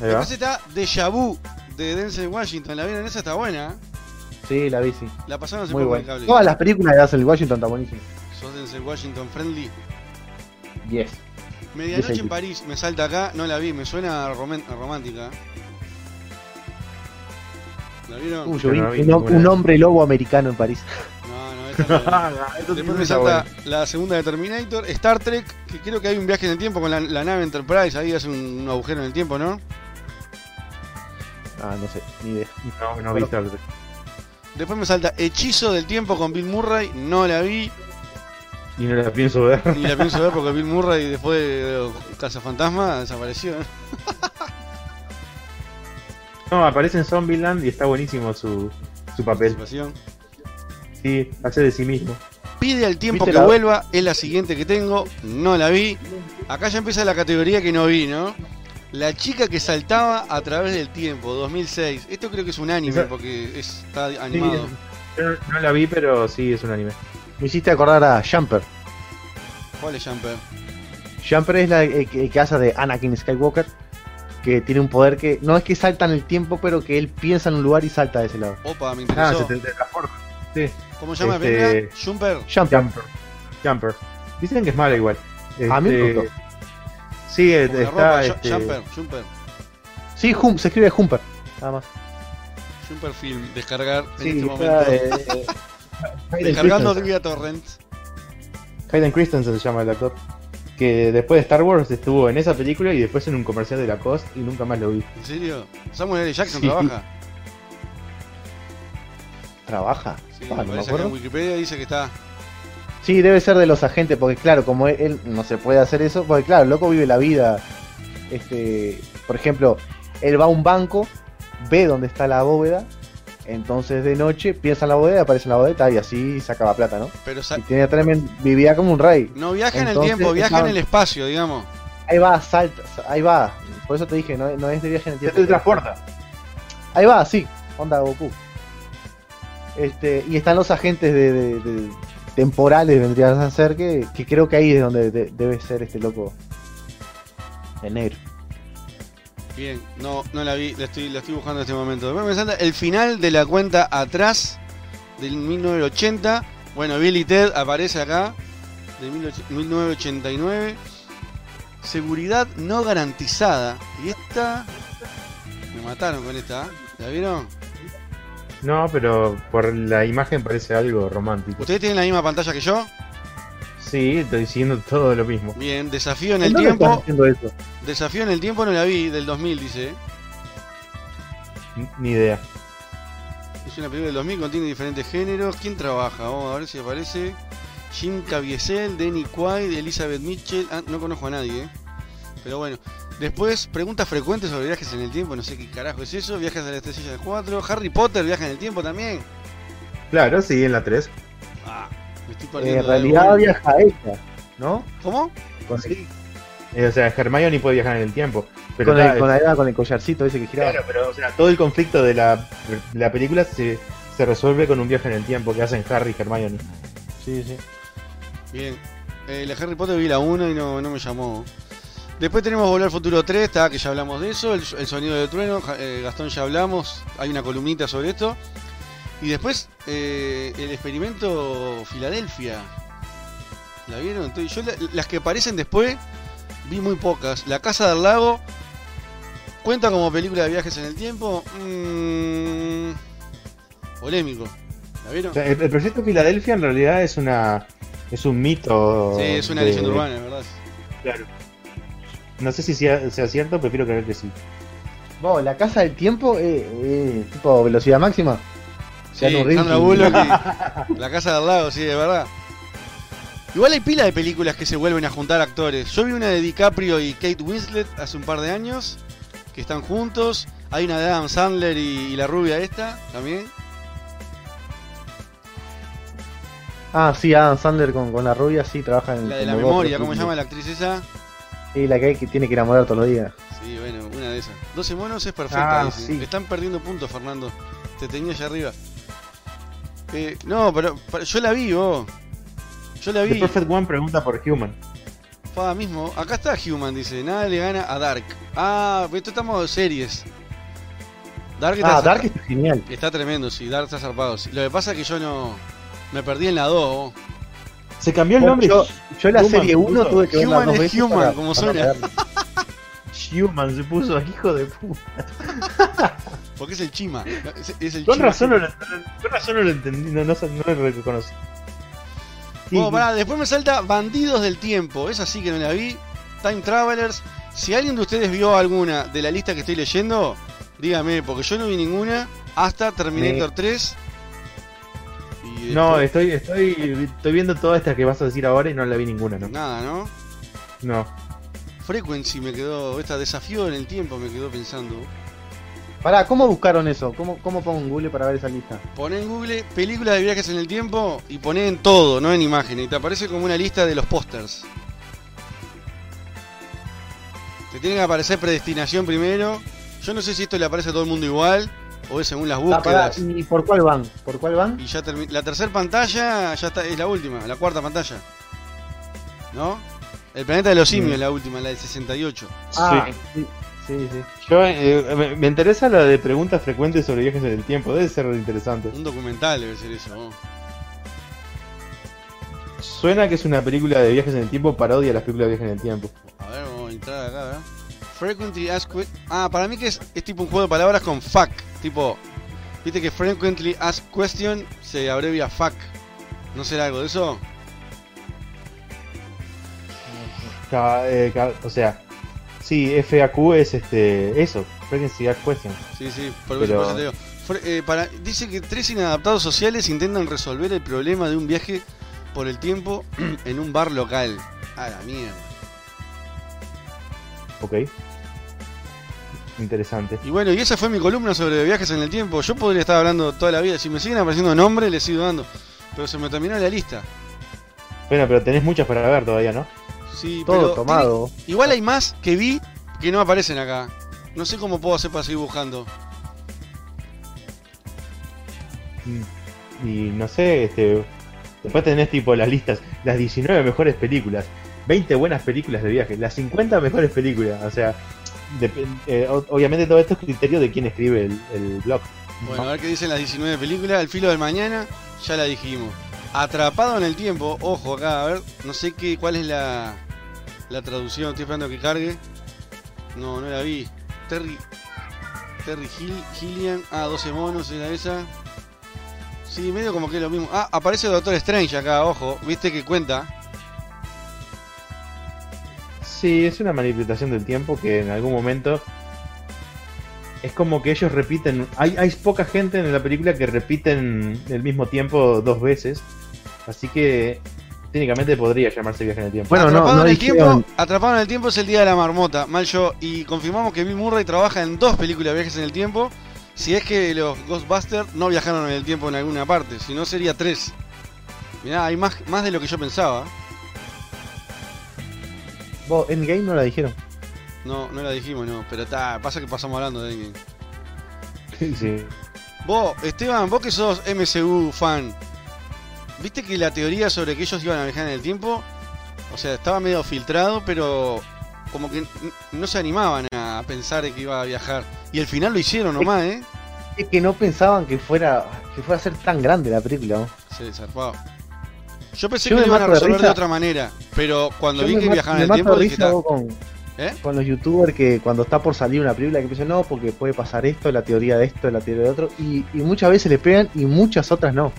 Speaker 6: Ahí va.
Speaker 4: Después está Deja Vu de Denzel Washington. ¿La vieron? Esa está buena. ¿eh?
Speaker 10: Sí, la vi, sí.
Speaker 4: La pasaron hace
Speaker 10: Muy
Speaker 4: poco cable.
Speaker 10: Todas las películas de Denzel Washington están buenísimas.
Speaker 4: ¿Sos Denzel Washington friendly?
Speaker 10: Yes.
Speaker 4: Medianoche en. París, me salta acá, no la vi, me suena romántica. ¿La vieron?
Speaker 10: Uh, yo vi
Speaker 6: no vi
Speaker 10: un, hombre lobo americano en París.
Speaker 4: No, no, [laughs] esa no
Speaker 6: sí
Speaker 4: Después me salta
Speaker 6: bueno.
Speaker 4: la segunda de Terminator, Star Trek, que creo que hay un viaje en el tiempo con la, la nave Enterprise, ahí hace un, un agujero en el tiempo, ¿no?
Speaker 10: Ah, no sé, ni idea.
Speaker 6: No, no vi Star Trek.
Speaker 4: Después me salta Hechizo del Tiempo con Bill Murray, no la vi,
Speaker 6: Y no la pienso ver.
Speaker 4: ni la pienso ver porque [laughs] Bill Murray después de Casa Fantasma desapareció. ¿eh?
Speaker 6: No, aparece en Zombieland y está buenísimo su, su papel. Sí, hace de sí mismo.
Speaker 4: Pide al tiempo
Speaker 10: ¿Viste
Speaker 4: que
Speaker 10: la-
Speaker 4: vuelva, es la siguiente que tengo, no la vi. Acá ya empieza la categoría que no vi, ¿no? La chica que saltaba a través del tiempo, 2006. Esto creo que es un anime
Speaker 6: Esa-
Speaker 4: porque es- está animado.
Speaker 6: no, no la vi, pero sí, es un anime.
Speaker 10: Me hiciste acordar a Jumper.
Speaker 4: ¿Cuál es Jumper?
Speaker 10: Jumper es la eh, que, que hace de Anakin Skywalker. Que tiene un poder que no es que salta en el tiempo, pero que él piensa en un lugar y salta de ese lado.
Speaker 4: Opa, me
Speaker 6: Ah,
Speaker 4: interesó.
Speaker 6: se te teletransporta. Sí.
Speaker 4: ¿Cómo se llama?
Speaker 6: Este-
Speaker 4: Jumper.
Speaker 10: Jumper.
Speaker 6: Jumper. Jumper. Dicen que es mala igual.
Speaker 10: A mí me
Speaker 6: Este,
Speaker 10: gustó.
Speaker 6: Sí,
Speaker 4: Como la
Speaker 6: está.
Speaker 4: ropa,
Speaker 6: este,
Speaker 4: Jumper, Jumper.
Speaker 10: Sí, Hum, se escribe Jumper. Nada más.
Speaker 4: Jumper Film, descargar en
Speaker 10: Sí,
Speaker 4: este
Speaker 10: está,
Speaker 4: momento.
Speaker 10: eh,
Speaker 4: Descargando vía torrent.
Speaker 6: Hayden Christensen se llama el actor. Que después de Star Wars estuvo en esa película y después en un comercial de Lacoste y nunca más lo vi.
Speaker 4: ¿En serio? Samuel L. Jackson
Speaker 6: Sí.
Speaker 4: trabaja.
Speaker 10: ¿Trabaja?
Speaker 4: Sí,
Speaker 10: Ah, no me acuerdo.
Speaker 4: en Wikipedia dice que está.
Speaker 10: Sí, debe ser de los agentes, porque claro, como él, él no se puede hacer eso, porque claro, el loco vive la vida. Este, por ejemplo, él va a un banco, ve dónde está la bóveda, entonces de noche piensa en la bóveda, aparece en la bóveda y así sacaba plata, ¿no?
Speaker 4: Pero
Speaker 10: Y tenía tremendo, vivía como un rey.
Speaker 4: no viaja en el tiempo, viaja en el espacio, digamos.
Speaker 10: Ahí va, salta, ahí va. Por eso te dije, no, no es de viaje en el
Speaker 6: Se
Speaker 10: tiempo.
Speaker 6: teletransporta.
Speaker 10: Ahí va, sí, onda Goku. Este, y están los agentes de, de- de- temporales, vendrían a ser, que, que creo que ahí es donde de- debe ser este loco de negro.
Speaker 4: Bien, no, no la vi, la estoy, la estoy buscando en este momento. Después me salta el final de la cuenta atrás del 1980. Bueno, Billy Ted aparece acá, de 1989. Seguridad no garantizada. Y esta. Me mataron con esta. ¿eh? ¿La vieron?
Speaker 6: No, pero por la imagen parece algo romántico.
Speaker 4: ¿Ustedes tienen la misma pantalla que yo?
Speaker 6: Sí, estoy diciendo todo lo mismo.
Speaker 4: Bien, desafío en el tiempo.
Speaker 10: eso?
Speaker 4: Desafío en el tiempo no la vi, del 2000 dice. ¿eh?
Speaker 6: Ni idea.
Speaker 4: Es una película del 2000, contiene diferentes géneros. ¿Quién trabaja? Vamos a ver si aparece. Jim Caviezel, Danny Quaid, Elizabeth Mitchell. Ah, no conozco a nadie, ¿eh? Pero bueno. Después, preguntas frecuentes sobre viajes en el tiempo. No sé qué carajo es eso. Viajes a la estrella del 4. Harry Potter, viaja en el tiempo también.
Speaker 6: Claro, sí, en la 3.
Speaker 4: Ah, me estoy
Speaker 10: Eh, en realidad viaja ella, ¿no?
Speaker 4: ¿Cómo?
Speaker 10: Con,
Speaker 6: Eh, o sea, Hermione puede viajar en el tiempo. Pero
Speaker 10: con, el, con, la- con el collarcito ese que giraba.
Speaker 6: Claro, pero o sea, todo el conflicto de la, la película se, se resuelve con un viaje en el tiempo que hacen Harry y Hermione.
Speaker 10: Sí, sí.
Speaker 4: Bien. Eh, la Harry Potter vi la 1 y no, no me llamó. Después tenemos Volver al Futuro 3, está, que ya hablamos de eso. El, el sonido de trueno, eh, Gastón ya hablamos. Hay una columnita sobre esto. Y después, eh, el experimento Filadelfia. ¿La vieron? Entonces, yo la- las que aparecen después, vi muy pocas. La Casa del Lago, ¿cuenta como película de viajes en el tiempo? Mm, polémico. ¿La vieron?
Speaker 6: O sea, el, el proyecto Filadelfia en realidad es una es un mito.
Speaker 4: Sí, es una
Speaker 6: de-
Speaker 4: leyenda urbana, ¿verdad?
Speaker 6: Claro. No sé si sea, sea cierto, prefiero creer que sí.
Speaker 10: Vos, la casa del tiempo, eh, eh, tipo velocidad máxima.
Speaker 4: Sí, Sandra
Speaker 10: y-
Speaker 4: Bullock y [laughs] La Casa del Lago, sí, de verdad. Igual hay pila de películas que se vuelven a juntar actores. Yo vi una de DiCaprio y Kate Winslet hace un par de años, que están juntos. Hay una de Adam Sandler y, y la rubia esta, también.
Speaker 10: Ah, sí, Adam Sandler con, con la rubia, sí, trabaja en
Speaker 4: La de la memoria, ¿cómo se llama la actriz esa?
Speaker 10: Sí, la que hay que tiene que enamorar todos los días.
Speaker 4: Sí, bueno, una de esas. 12 monos es perfecta,
Speaker 10: Ah, sí.
Speaker 4: Están perdiendo puntos, Fernando. Te tenía allá arriba. Eh, no, pero, pero yo la vi, vos. Yo la
Speaker 6: The
Speaker 4: vi.
Speaker 6: Perfect One pregunta por Human.
Speaker 4: Pa, mismo. Acá está Human, dice. Nada le gana a Dark. Ah, esto estamos de series. Dark
Speaker 10: Ah,
Speaker 4: está,
Speaker 10: Dark está genial.
Speaker 4: está tremendo, sí. Dark está zarpado. sí. Lo que pasa es que yo no. Me perdí en la 2. vos.
Speaker 6: Se cambió el nombre.
Speaker 10: yo- yo la
Speaker 6: Human
Speaker 10: serie
Speaker 6: se
Speaker 10: uno
Speaker 6: puso.
Speaker 10: tuve que verla
Speaker 4: Human
Speaker 10: dos
Speaker 4: es
Speaker 10: veces
Speaker 4: Human,
Speaker 10: para-
Speaker 4: como
Speaker 10: para
Speaker 4: suena. [laughs]
Speaker 6: Human se puso hijo de puta. [laughs]
Speaker 4: Porque es el Chima. Es, es el
Speaker 6: Con
Speaker 4: Chima.
Speaker 6: razón, no lo, con razón no lo entendí, no, no, no lo reconocí. Sí,
Speaker 4: Bueno, pará, después me salta Bandidos del Tiempo. Esa sí que no la vi. Time Travelers. Si alguien de ustedes vio alguna de la lista que estoy leyendo, dígame, porque yo no vi ninguna hasta Terminator 3. Y
Speaker 6: no,
Speaker 4: después-
Speaker 6: estoy, estoy, estoy viendo todas estas que vas a decir ahora y no la vi ninguna, ¿no?
Speaker 4: Nada, ¿no?
Speaker 6: No.
Speaker 4: Frequency me quedó. Esta desafío en el tiempo me quedó pensando.
Speaker 10: Pará, ¿cómo buscaron eso? ¿Cómo, ¿Cómo pongo en Google para ver esa lista?
Speaker 4: Poné en Google películas de viajes en el tiempo y poné en todo, no en imágenes. Y te aparece como una lista de los pósters. Te tiene que aparecer predestinación primero. Yo no sé si esto le aparece a todo el mundo igual o es según las
Speaker 10: Ah, pará,
Speaker 4: búsquedas.
Speaker 10: ¿Y por cuál van? ¿Por cuál van?
Speaker 4: Y ya La tercera pantalla ya está, es la última, la cuarta pantalla. ¿No? El planeta de los simios
Speaker 6: Mm.
Speaker 4: es la última, la del 68.
Speaker 10: Ah, sí, sí, sí.
Speaker 6: Yo, eh, me, me interesa la de preguntas frecuentes sobre viajes en el tiempo, debe ser interesante.
Speaker 4: Un documental debe ser eso. ¿no?
Speaker 6: Suena que es una película de viajes en el tiempo, parodia a las películas de viajes en el tiempo.
Speaker 4: A ver, vamos a entrar acá, ¿verdad? Frequently asked que- Ah, para mí que es, es tipo un juego de palabras con fuck. Tipo, viste que frequently asked question se abrevia fuck. ¿No será algo de eso?
Speaker 6: Ca- eh, ca- o sea, sí, FAQ es este eso, Frequency Ask Question.
Speaker 4: Sí, sí, por
Speaker 6: Pero-
Speaker 4: por eso te digo. Eh, para, dice que tres inadaptados sociales intentan resolver el problema de un viaje por el tiempo [clears throat] en un bar local. A la mierda.
Speaker 6: Ok. Interesante.
Speaker 4: Y bueno, y esa fue mi columna sobre viajes en el tiempo. Yo podría estar hablando toda la vida. Si me siguen apareciendo nombres, les sigo dando. Pero se me terminó la lista.
Speaker 6: Bueno, pero tenés muchas para ver todavía, ¿no?
Speaker 4: Sí,
Speaker 10: Todo
Speaker 4: pero
Speaker 10: tomado.
Speaker 4: tiene- igual hay más que vi que no aparecen acá. No sé cómo puedo hacer para seguir buscando.
Speaker 6: Y no sé, este. Después tenés tipo las listas, las 19 mejores películas, 20 buenas películas de viaje, las 50 mejores películas. O sea, eh, obviamente todo esto es criterio de quién escribe el, el blog.
Speaker 4: Bueno, a ver qué dicen las 19 películas. El filo del mañana, ya la dijimos. Atrapado en el tiempo, ojo acá, a ver, no sé qué, cuál es la, la traducción, estoy esperando que cargue. No, no la vi. Terry. Terry Hill, Gillian. Ah, 12 monos era esa. Sí, medio como que es lo mismo. Ah, aparece el Doctor Strange acá, ojo. ¿Viste que cuenta?
Speaker 6: Sí, es una manipulación del tiempo que en algún momento es como que ellos repiten. Hay, hay poca gente en la película que repiten el mismo tiempo dos veces. Así que técnicamente podría llamarse viaje en el tiempo.
Speaker 10: Bueno, no,
Speaker 4: Atrapado
Speaker 10: no
Speaker 4: en el
Speaker 10: dijeron-
Speaker 4: tiempo, Atrapado en el tiempo es el día de la marmota, mal yo. Y confirmamos que Bill Murray trabaja en dos películas de viajes en el tiempo. Si es que los Ghostbusters no viajaron en el tiempo en alguna parte, si no sería tres. Mirá, hay más, más de lo que yo pensaba.
Speaker 10: Vos, Endgame no la dijeron.
Speaker 4: No, no la dijimos, no. Pero está, pasa que pasamos hablando de Endgame. [laughs]
Speaker 6: Sí.
Speaker 4: Vos, Esteban, vos que sos MCU fan, ¿viste que la teoría sobre que ellos iban a viajar en el tiempo? O sea, estaba medio filtrado, pero como que no se animaban a pensar de que iba a viajar. Y al final lo hicieron nomás, ¿eh?
Speaker 10: Es que no pensaban que fuera que fuera a ser tan grande la película.
Speaker 4: Sí, zarpado. Yo pensé
Speaker 10: Yo
Speaker 4: que lo iban a
Speaker 10: de
Speaker 4: resolver de
Speaker 10: risa.
Speaker 4: otra manera, pero cuando
Speaker 10: Yo
Speaker 4: vi que viajaban en el tiempo
Speaker 10: de
Speaker 4: dije,
Speaker 10: con,
Speaker 4: ¿Eh?
Speaker 10: con los youtubers que cuando está por salir una película que dicen no, porque puede pasar esto, la teoría de esto, la teoría de otro, y, y muchas veces le pegan y muchas otras no.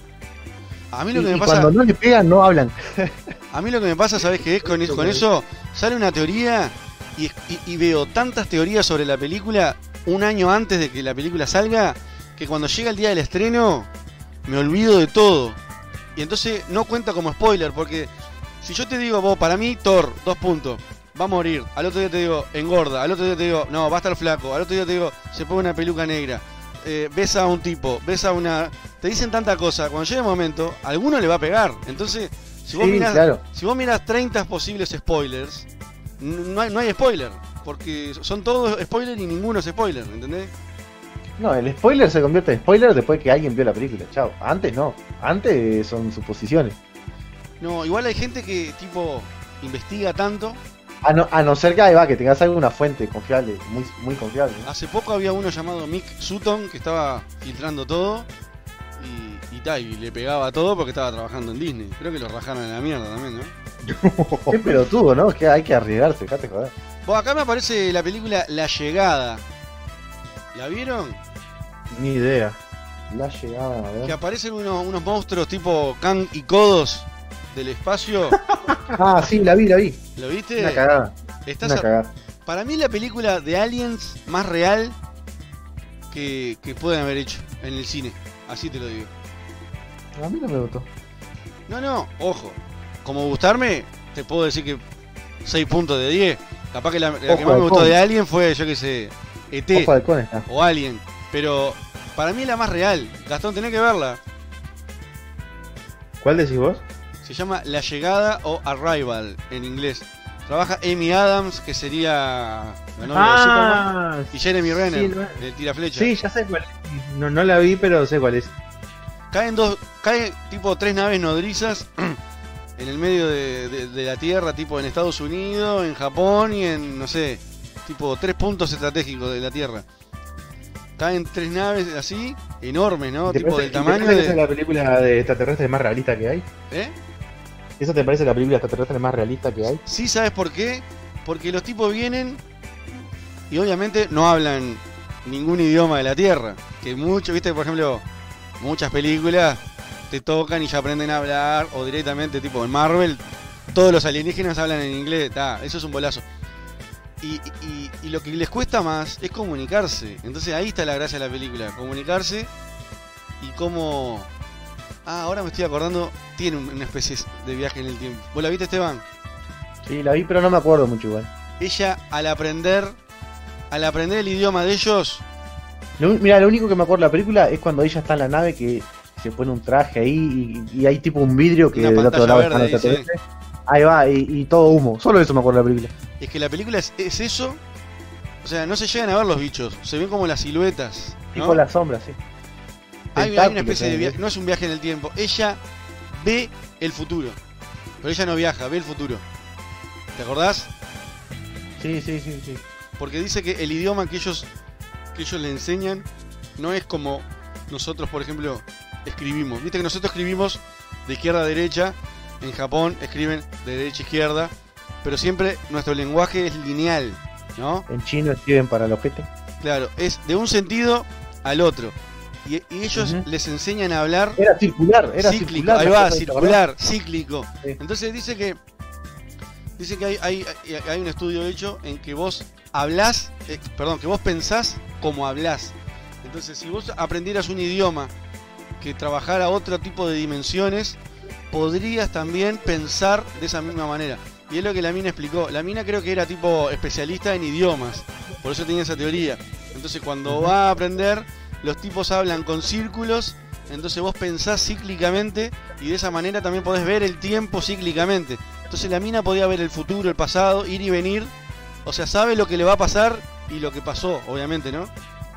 Speaker 4: A mí lo
Speaker 10: y,
Speaker 4: que me
Speaker 10: y
Speaker 4: pasa...
Speaker 10: cuando no le pegan no hablan. [laughs]
Speaker 4: A mí lo que me pasa, ¿sabes qué es? Con, con eso sale una teoría y, y- y veo tantas teorías sobre la película un año antes de que la película salga que cuando llega el día del estreno me olvido de todo. Y entonces no cuenta como spoiler porque si yo te digo, vos, para mí Thor, dos puntos, va a morir. Al otro día te digo, engorda. Al otro día te digo, no, va a estar flaco. Al otro día te digo, se pone una peluca negra. Eh, besa a un tipo, besa a una... te dicen tanta cosa, cuando llegue el momento, a alguno le va a pegar. Entonces, si vos
Speaker 10: Sí,
Speaker 4: mirás,
Speaker 10: claro.
Speaker 4: si vos mirás 30 posibles spoilers, no hay, no hay spoiler. Porque son todos spoiler y ninguno es spoiler, ¿entendés?
Speaker 10: No, el spoiler se convierte en spoiler después que alguien vio la película. Chao. Antes no. Antes son suposiciones.
Speaker 4: No, igual hay gente que tipo investiga tanto.
Speaker 10: A no, a no ser que ahí va, que tengas alguna fuente confiable, muy, muy confiable. ¿no?
Speaker 4: Hace poco había uno llamado Mick Sutton que estaba filtrando todo y, y, ta, y le pegaba todo porque estaba trabajando en Disney. Creo que lo rajaron en la mierda también, ¿no? [laughs]
Speaker 10: Qué pelotudo, ¿no? Es que hay que arriesgarse, dejate joder.
Speaker 4: Bueno, acá me aparece la película La Llegada. ¿La vieron?
Speaker 10: Ni idea. La llegada, a ver.
Speaker 4: Que aparecen unos, unos monstruos tipo Kang y Kodos del espacio. [laughs]
Speaker 10: Ah, sí, la vi, la vi.
Speaker 4: ¿Lo viste?
Speaker 10: Una cagada.
Speaker 4: Estás
Speaker 10: Una
Speaker 4: a-
Speaker 10: cagada.
Speaker 4: Para mí la película de Aliens más real que, que pueden haber hecho en el cine. Así te lo digo.
Speaker 10: A mí no me gustó.
Speaker 4: No, no, ojo. Como gustarme, te puedo decir que 6 puntos de 10. Capaz que la, la que más me gustó de Alien fue, yo que sé, ET o Alien. Pero para mí es la más real. Gastón, tenés que verla.
Speaker 6: ¿Cuál decís vos?
Speaker 4: Se llama La Llegada o Arrival en inglés. Trabaja Amy Adams, que sería la novia de Superman, y Jeremy Renner,
Speaker 6: sí, no-
Speaker 4: el tiraflecha.
Speaker 6: Sí, ya sé cuál es. No, no la vi, pero sé cuál es.
Speaker 4: Caen dos, caen tipo tres naves nodrizas [clears throat] en el medio de, de- de la Tierra, tipo en Estados Unidos, en Japón y en, no sé, tipo tres puntos estratégicos de la Tierra. Caen tres naves así, enormes, ¿no?
Speaker 6: ¿Te
Speaker 4: Tipo del tamaño de...
Speaker 6: la película de extraterrestres más realista que hay?
Speaker 4: ¿Eh?
Speaker 6: ¿Esa te parece la película extraterrestre más realista que hay?
Speaker 4: Sí, ¿sabes por qué? Porque los tipos vienen y obviamente no hablan ningún idioma de la Tierra. Que mucho, viste, por ejemplo, muchas películas te tocan y ya aprenden a hablar, o directamente, tipo en Marvel, todos los alienígenas hablan en inglés, ta, eso es un bolazo. Y- y lo que les cuesta más es comunicarse. Entonces ahí está la gracia de la película, comunicarse y cómo... Ah, ahora me estoy acordando, tiene un- una especie de viaje en el tiempo. ¿Vos la viste, Esteban?
Speaker 10: Sí, la vi, pero no me acuerdo mucho igual.
Speaker 4: ella al aprender al aprender el idioma de ellos
Speaker 10: mira, lo único que me acuerdo de la película es cuando ella está en la nave que se pone un traje ahí y, y hay tipo un vidrio que del otro lado
Speaker 4: verde
Speaker 10: están
Speaker 4: ahí.
Speaker 10: Ahí va, y, y todo humo. Solo eso me acuerdo de la película.
Speaker 4: es que la película es, es eso o sea no se llegan a ver los bichos se ven como las siluetas ¿no?
Speaker 10: Tipo las sombras, sí.
Speaker 4: Hay, hay una especie de
Speaker 10: ¿eh?
Speaker 4: viaje no es un viaje en el tiempo ella ve el futuro pero ella no viaja ve el futuro ¿te acordás?
Speaker 10: Sí, sí, sí, sí.
Speaker 4: porque dice que el idioma que ellos que ellos le enseñan no es como nosotros por ejemplo escribimos viste que nosotros escribimos de izquierda a derecha en Japón escriben de derecha a izquierda pero siempre nuestro lenguaje es lineal ¿no?
Speaker 10: En chino escriben para el ojete.
Speaker 4: claro es de un sentido al otro y, y ellos les enseñan a hablar
Speaker 10: Era circular, era
Speaker 4: cíclico,
Speaker 10: circular.
Speaker 4: ahí va,
Speaker 10: cosa, ¿te
Speaker 4: circular, cíclico. Entonces dice que dice que hay, hay, hay- hay un estudio hecho en que vos hablás, eh, perdón, que vos pensás como hablás. Entonces, si vos aprendieras un idioma que trabajara otro tipo de dimensiones, podrías también pensar de esa misma manera. Y es lo que la mina explicó. La mina creo que era tipo especialista en idiomas, por eso tenía esa teoría. Entonces, cuando va a aprender, los tipos hablan con círculos, entonces vos pensás cíclicamente y de esa manera también podés ver el tiempo cíclicamente. Entonces la mina podía ver el futuro, el pasado, ir y venir. O sea, sabe lo que le va a pasar y lo que pasó, obviamente, ¿no?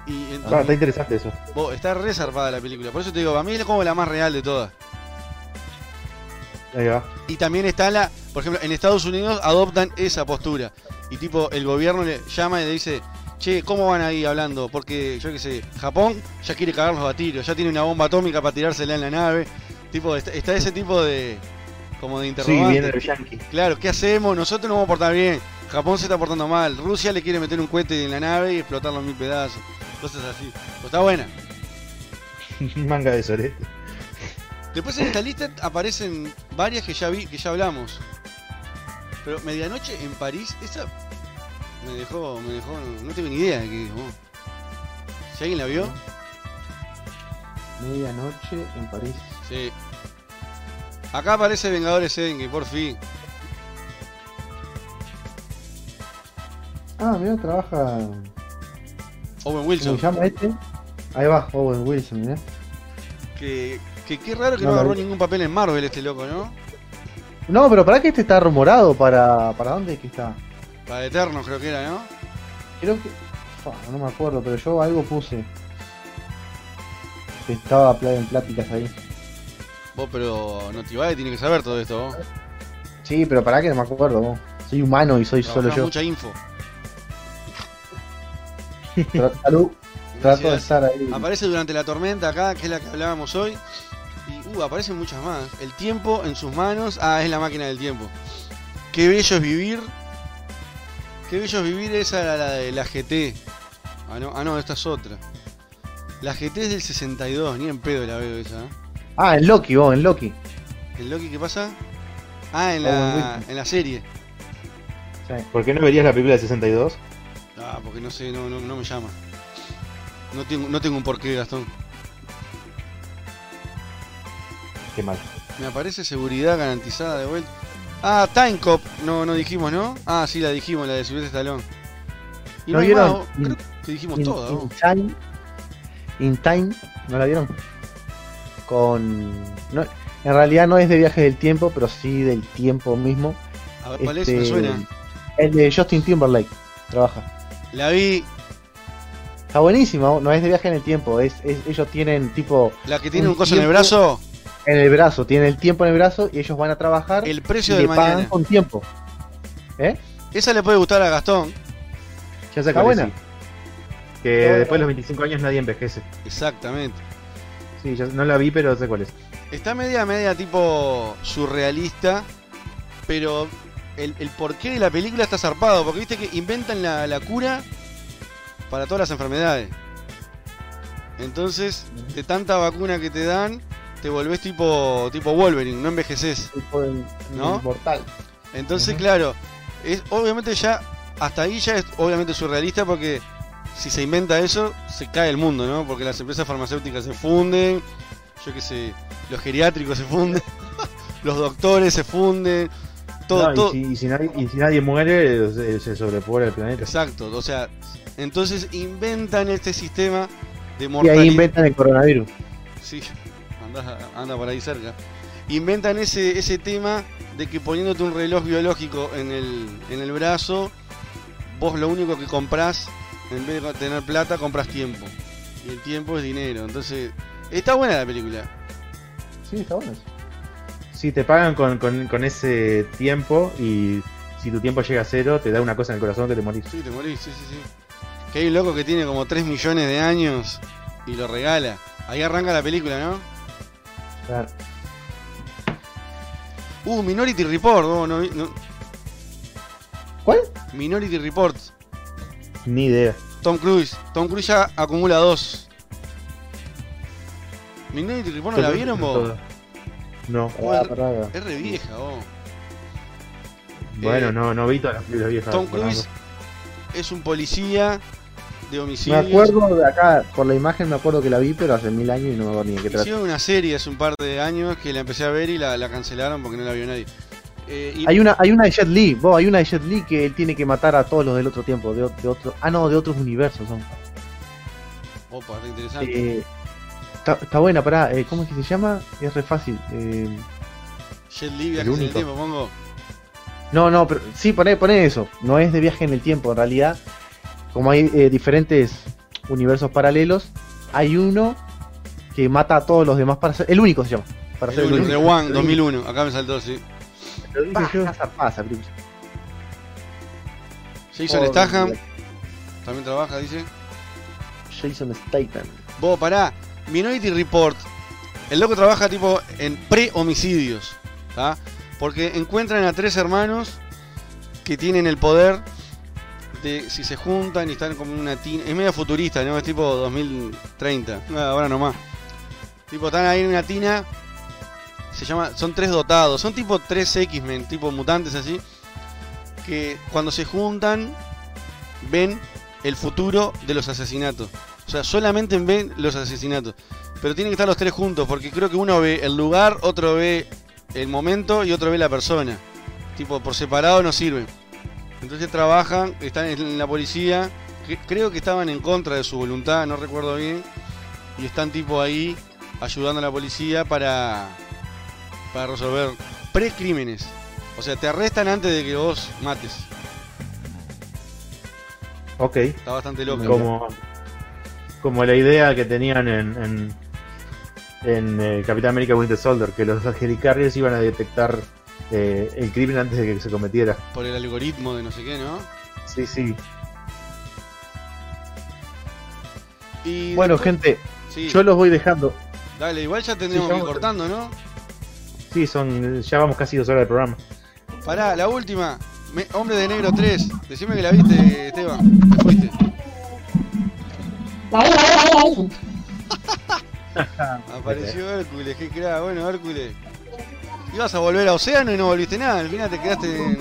Speaker 4: Y entonces,
Speaker 6: Ah, está interesante eso.
Speaker 4: vos, está re zarpada la película. Por eso te digo, para mí es como la más real de todas.
Speaker 6: Ahí va.
Speaker 4: Y también está la, por ejemplo, en Estados Unidos adoptan esa postura. Y tipo, el gobierno le llama y le dice, che, ¿cómo van ahí hablando? Porque, yo qué sé, Japón ya quiere cagarlos a tiros, ya tiene una bomba atómica para tirársela en la nave. Tipo, está, está ese tipo de, como de
Speaker 6: Sí,
Speaker 4: interrogante.
Speaker 6: viene el yankee.
Speaker 4: Claro, ¿qué hacemos? Nosotros nos vamos a portar bien. Japón se está portando mal. Rusia le quiere meter un cohete en la nave y explotarlo en mil pedazos. Cosas así. Pero está buena. [laughs]
Speaker 6: Manga de sorete.
Speaker 4: Después en esta lista aparecen varias que ya vi, que ya hablamos. Pero Medianoche en París, esa me dejó, me dejó, no tengo ni idea de qué vos. Si alguien la vio,
Speaker 10: Medianoche en París.
Speaker 4: sí. Acá aparece Vengadores Endgame, por fin.
Speaker 10: Ah, mira, trabaja.
Speaker 4: Owen
Speaker 10: ¿Cómo
Speaker 4: Wilson.
Speaker 10: se llama este? Ahí va, Owen Wilson, ¿eh?
Speaker 4: Que, que qué raro que
Speaker 10: No
Speaker 4: no, agarró
Speaker 10: vi.
Speaker 4: ningún papel en Marvel este loco, ¿no?
Speaker 10: No, pero para que este está rumorado para. ¿Para dónde es que está?
Speaker 4: Para Eternos creo que era, ¿no?
Speaker 10: Creo que. No me acuerdo, pero yo algo puse. Estaba en pláticas ahí.
Speaker 4: Vos, pero Notivae tiene que saber todo esto, vos.
Speaker 10: Sí, pero para que no me acuerdo, vos. Soy humano y soy solo yo.
Speaker 4: mucha info.
Speaker 10: Salud. Trato de estar ahí.
Speaker 4: Aparece durante la tormenta acá, que es la que hablábamos hoy. Y uh, aparecen muchas más. El tiempo en sus manos. Ah, es la máquina del tiempo. Qué bello es vivir. Qué bello vivir, esa era la de la GT. Ah, no, ah, no, esta es otra. La GT es del 62, ni en pedo la veo esa. ¿eh?
Speaker 10: Ah, en Loki, vos, en Loki.
Speaker 4: ¿En Loki qué pasa? Ah, en la,
Speaker 6: Wilson.
Speaker 4: en la serie.
Speaker 6: ¿Por qué no verías la película de 62?
Speaker 4: Ah, porque no sé, no, no, no me llama. No tengo, no tengo un porqué, Gastón.
Speaker 6: Qué mal.
Speaker 4: Me aparece seguridad garantizada de vuelta. Ah, Time Cop. No, no dijimos, ¿no? Ah, sí, la dijimos, la de Silvestre Stallone. Y
Speaker 10: ¿No vieron?
Speaker 4: más,
Speaker 10: In-
Speaker 4: creo que dijimos
Speaker 10: In-
Speaker 4: todas,
Speaker 10: In
Speaker 4: ¿no?
Speaker 10: Time. In Time, ¿no la vieron? Con. no, en realidad no es de viajes del tiempo, pero sí del tiempo mismo.
Speaker 4: A ver, ¿cuál es? Me suena.
Speaker 10: El de Justin Timberlake. Trabaja.
Speaker 4: La vi,
Speaker 10: Está buenísima, no es de viaje en el tiempo. Es, es- ellos tienen tipo.
Speaker 4: la que tiene un, coso en el brazo.
Speaker 10: En el brazo, tienen el tiempo en el brazo y ellos van a trabajar.
Speaker 4: El precio
Speaker 10: y
Speaker 4: del
Speaker 10: le pagan
Speaker 4: mañana.
Speaker 10: con tiempo. ¿Eh?
Speaker 4: Esa le puede gustar a Gastón.
Speaker 6: Ya sé
Speaker 10: Está buena.
Speaker 6: sí. Que después de los 25 años nadie envejece.
Speaker 4: Exactamente.
Speaker 6: Sí, ya- no la vi, pero sé cuál es.
Speaker 4: Está media, media tipo surrealista, pero el, el porqué de la película está zarpado, porque viste que inventan la, la cura para todas las enfermedades. Entonces, de tanta vacuna que te dan, te volvés tipo, tipo Wolverine, no envejeces.
Speaker 10: Tipo el,
Speaker 4: ¿No?
Speaker 10: Inmortal.
Speaker 4: Entonces, claro, es obviamente ya, hasta ahí ya es obviamente surrealista porque si se inventa eso, se cae el mundo, ¿no? Porque las empresas farmacéuticas se funden, yo qué sé, los geriátricos se funden, [laughs] los doctores se funden, todo,
Speaker 6: No, y
Speaker 4: todo.
Speaker 6: si, y si nadie, y si nadie muere, se, se sobrepobla el planeta.
Speaker 4: Exacto, o sea, entonces inventan este sistema de
Speaker 10: Y
Speaker 4: mortalidad.
Speaker 10: ahí inventan el coronavirus.
Speaker 4: Sí, anda, anda por ahí cerca. Inventan ese, ese tema de que poniéndote un reloj biológico en el, en el brazo, vos lo único que comprás, en vez de tener plata, compras tiempo. Y el tiempo es dinero. Entonces, está buena la película.
Speaker 10: Sí, está bueno.
Speaker 6: Si te pagan con, con, con ese tiempo y si tu tiempo llega a cero, te da una cosa en el corazón que te morís.
Speaker 4: Sí, te morís, sí, sí, sí. Que hay un loco que tiene como 3 millones de años y lo regala. Ahí arranca la película, ¿no?
Speaker 6: Claro.
Speaker 4: Uh, Minority Report, no, no, vi- no.
Speaker 10: ¿Cuál?
Speaker 4: Minority Report.
Speaker 6: Ni idea.
Speaker 4: Tom Cruise. Tom Cruise ya acumula dos. Minority Report no la vieron vos?
Speaker 6: No.
Speaker 4: Joder,
Speaker 10: Ah, pará.
Speaker 4: es re vieja vos.
Speaker 6: Bueno,
Speaker 4: Eh,
Speaker 6: no, no vi todas las películas viejas.
Speaker 4: Tom. Cruise es un policía de
Speaker 10: Me
Speaker 4: homicidios.
Speaker 10: acuerdo de acá, por la imagen me acuerdo que la vi, pero hace mil años y no me acuerdo ni de qué trata.
Speaker 4: Una serie hace un par de años que la empecé a ver y la, la cancelaron porque no la vio nadie. Eh, y-
Speaker 10: Hay una, hay una de Jet Li, vos, hay una de Jet Li que él tiene que matar a todos los del otro tiempo, de, otro, ah no, de otros universos son.
Speaker 4: Opa, está interesante.
Speaker 10: Eh, está, buena, pará, eh, ¿cómo es que se llama? Es re fácil. eh,
Speaker 4: Jet Li,
Speaker 10: el
Speaker 4: viajes en el tiempo, pongo.
Speaker 10: no, no, pero sí, poné, poné eso. No es de viaje en el tiempo, en realidad. Como hay eh, diferentes universos paralelos, hay uno que mata a todos los demás para ser. El único se llama. Para ser
Speaker 4: El
Speaker 10: el
Speaker 4: único,
Speaker 10: único.
Speaker 4: The One, 2001. Acá me saltó, sí.
Speaker 10: Lo dije yo. Pasa, pasa, película.
Speaker 4: Jason
Speaker 10: Por-
Speaker 4: Statham también trabaja, dice.
Speaker 10: Jason Statham.
Speaker 4: Vos, pará. Minority Report. El loco trabaja tipo en pre-homicidios. Porque encuentran a tres hermanos que tienen el poder si se juntan y están como una tina. Es medio futurista, ¿no? Es tipo 2030. No, ahora nomás. Tipo, están ahí en una tina. Se llama. Son tres dotados. Son tipo tres X-Men, tipo mutantes así. Que cuando se juntan ven el futuro de los asesinatos. O sea, solamente ven los asesinatos. Pero tienen que estar los tres juntos, porque creo que uno ve el lugar, otro ve el momento y otro ve la persona. Tipo, por separado no sirven. Entonces trabajan, están en la policía. que- Creo que estaban en contra de su voluntad, no recuerdo bien. Y están tipo ahí ayudando a la policía para, para resolver precrímenes. O sea, te arrestan antes de que vos mates.
Speaker 6: Ok.
Speaker 4: Está bastante loco.
Speaker 6: Como, como la idea que tenían en, en, en, eh, Capitán América Winter Soldier, que los helicarriers iban a detectar eh, el crimen antes de que se cometiera.
Speaker 4: Por el algoritmo de no sé qué, ¿no?
Speaker 6: Sí, sí.
Speaker 4: Y
Speaker 10: Bueno,
Speaker 4: después-
Speaker 10: gente,
Speaker 4: Sí.
Speaker 10: yo los voy dejando.
Speaker 4: Dale, igual ya tendremos
Speaker 6: Sí,
Speaker 4: que ir cortando, ¿no?
Speaker 6: Sí, son, ya vamos casi dos horas de programa.
Speaker 4: Pará, la última. Me- Hombre de Negro 3. Decime que la viste, Esteban. Te fuiste.
Speaker 9: La vi, la vi, la vi, la vi.
Speaker 4: Apareció Hércules, qué crack. Bueno, Hércules. Ibas a volver a Océano y no volviste nada. Al final te quedaste en,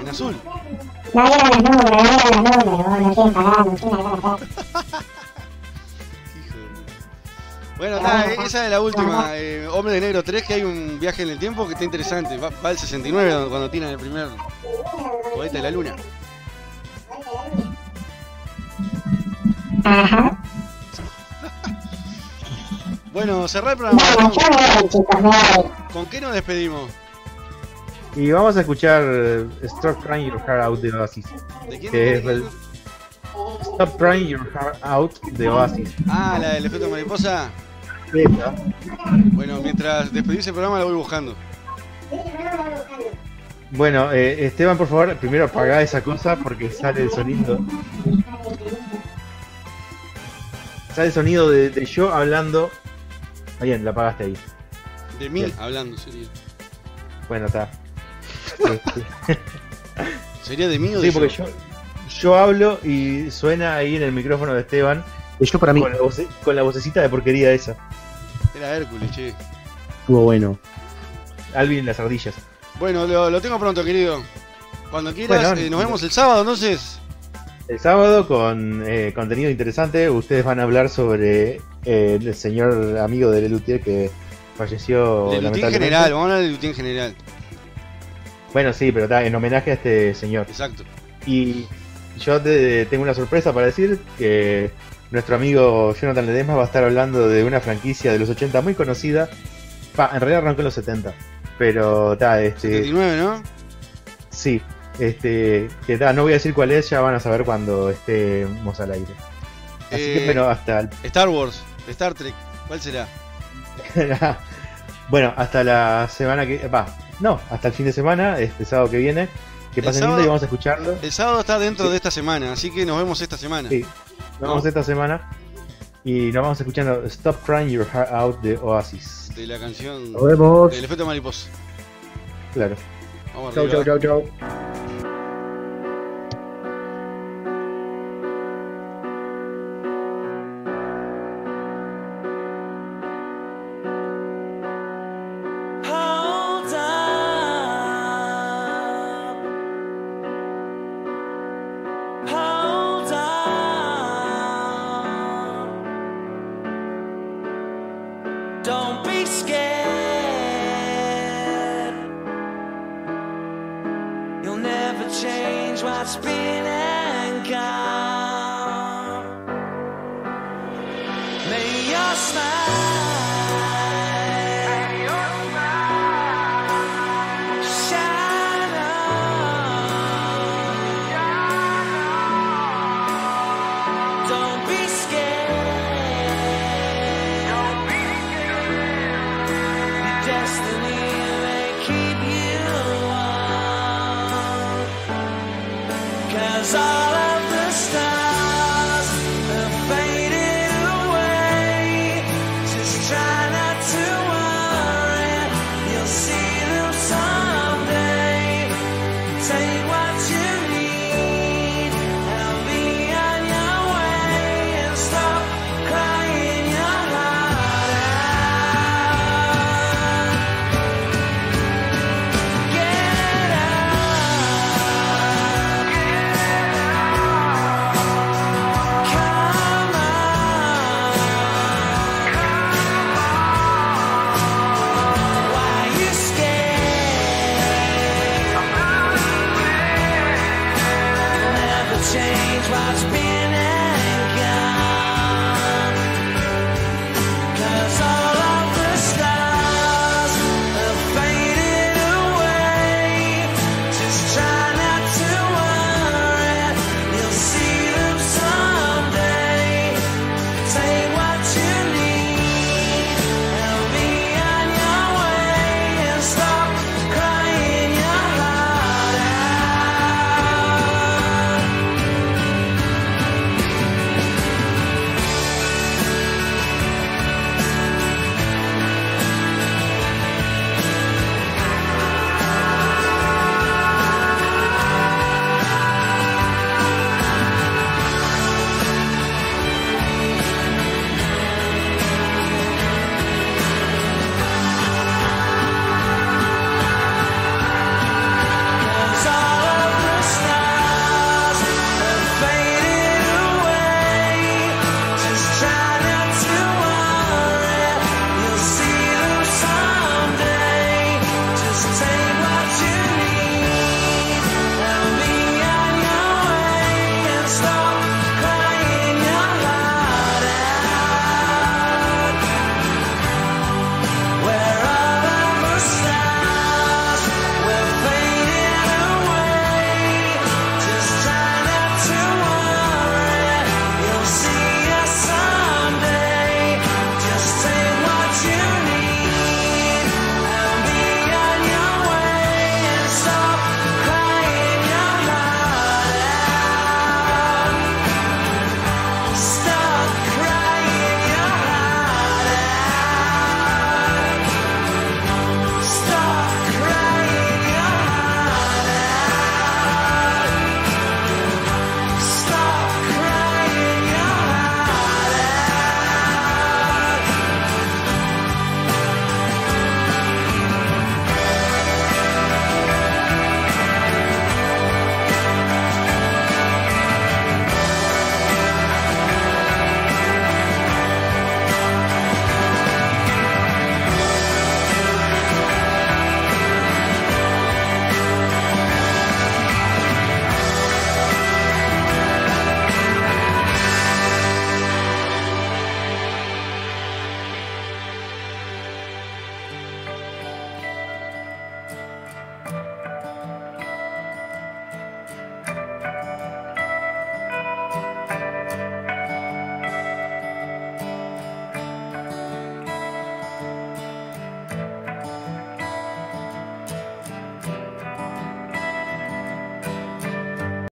Speaker 4: en azul.
Speaker 9: No quieren no quieren.
Speaker 4: Bueno, esa es la última. eh, Hombre de Negro 3, que hay un viaje en el tiempo que está interesante. Va, va al 69 cuando- cuando tiran el primer cohete de la luna.
Speaker 9: Ajá.
Speaker 4: Bueno, cerrar el programa.
Speaker 9: Bueno, chicos.
Speaker 4: ¿Con qué nos despedimos?
Speaker 6: Y vamos a escuchar eh, Stop Crying Your Heart Out de Oasis.
Speaker 4: ¿De quién?
Speaker 6: Que es el- Stop Crying Your Heart Out de Oasis.
Speaker 4: Ah, la del efecto mariposa. Bueno, mientras despedirse el programa la voy buscando.
Speaker 6: Bueno, eh, Esteban, por favor, primero apaga esa cosa porque sale el sonido. Sale el sonido de, de yo hablando. Ah, Bien, la apagaste ahí.
Speaker 4: De mí
Speaker 6: Bien.
Speaker 4: hablando sería.
Speaker 6: Bueno, está. [laughs]
Speaker 4: ¿Sería de mí o
Speaker 6: sí,
Speaker 4: de
Speaker 6: porque
Speaker 4: yo?
Speaker 6: yo, yo hablo y suena ahí en el micrófono de Esteban.
Speaker 10: yo para mí.
Speaker 6: Con la, voce- con la vocecita de porquería esa.
Speaker 4: Era Hércules, che.
Speaker 10: Estuvo bueno.
Speaker 6: Alvin en las ardillas.
Speaker 4: Bueno, lo, lo tengo pronto, querido. Cuando quieras,
Speaker 6: Bueno,
Speaker 4: eh, nos vemos el sábado, entonces.
Speaker 6: El sábado con eh, contenido interesante, ustedes van a hablar sobre eh, el señor amigo de Lelutier que falleció. Lamentablemente.
Speaker 4: general, vamos a hablar de Lutín general.
Speaker 6: Bueno, sí, pero está en homenaje a este señor.
Speaker 4: Exacto.
Speaker 6: Y yo te- tengo una sorpresa para decir que nuestro amigo Jonathan Ledesma va a estar hablando de una franquicia de los 80 muy conocida. Pa, en realidad arrancó en los 70. Pero está, este.
Speaker 4: 79, ¿no?
Speaker 6: Sí, este. Que ta, no voy a decir cuál es, ya van a saber cuando estemos al aire. Así
Speaker 4: Eh,
Speaker 6: que, bueno, hasta el
Speaker 4: Star Wars, Star Trek, ¿cuál será? [laughs]
Speaker 6: bueno, hasta la semana que. Va, no, hasta el fin de semana, este sábado que viene. Que
Speaker 4: El
Speaker 6: pasen
Speaker 4: sábado-
Speaker 6: lindo y vamos a escucharlo.
Speaker 4: El sábado está dentro de esta semana, así que nos vemos esta semana.
Speaker 6: Sí, nos vemos esta semana. Y nos vamos escuchando Stop Crying Your Heart Out de Oasis.
Speaker 4: De la canción
Speaker 6: Nos vemos.
Speaker 4: del efecto mariposa.
Speaker 6: Claro.
Speaker 4: Vamos
Speaker 6: Chau, chau, chau, chau.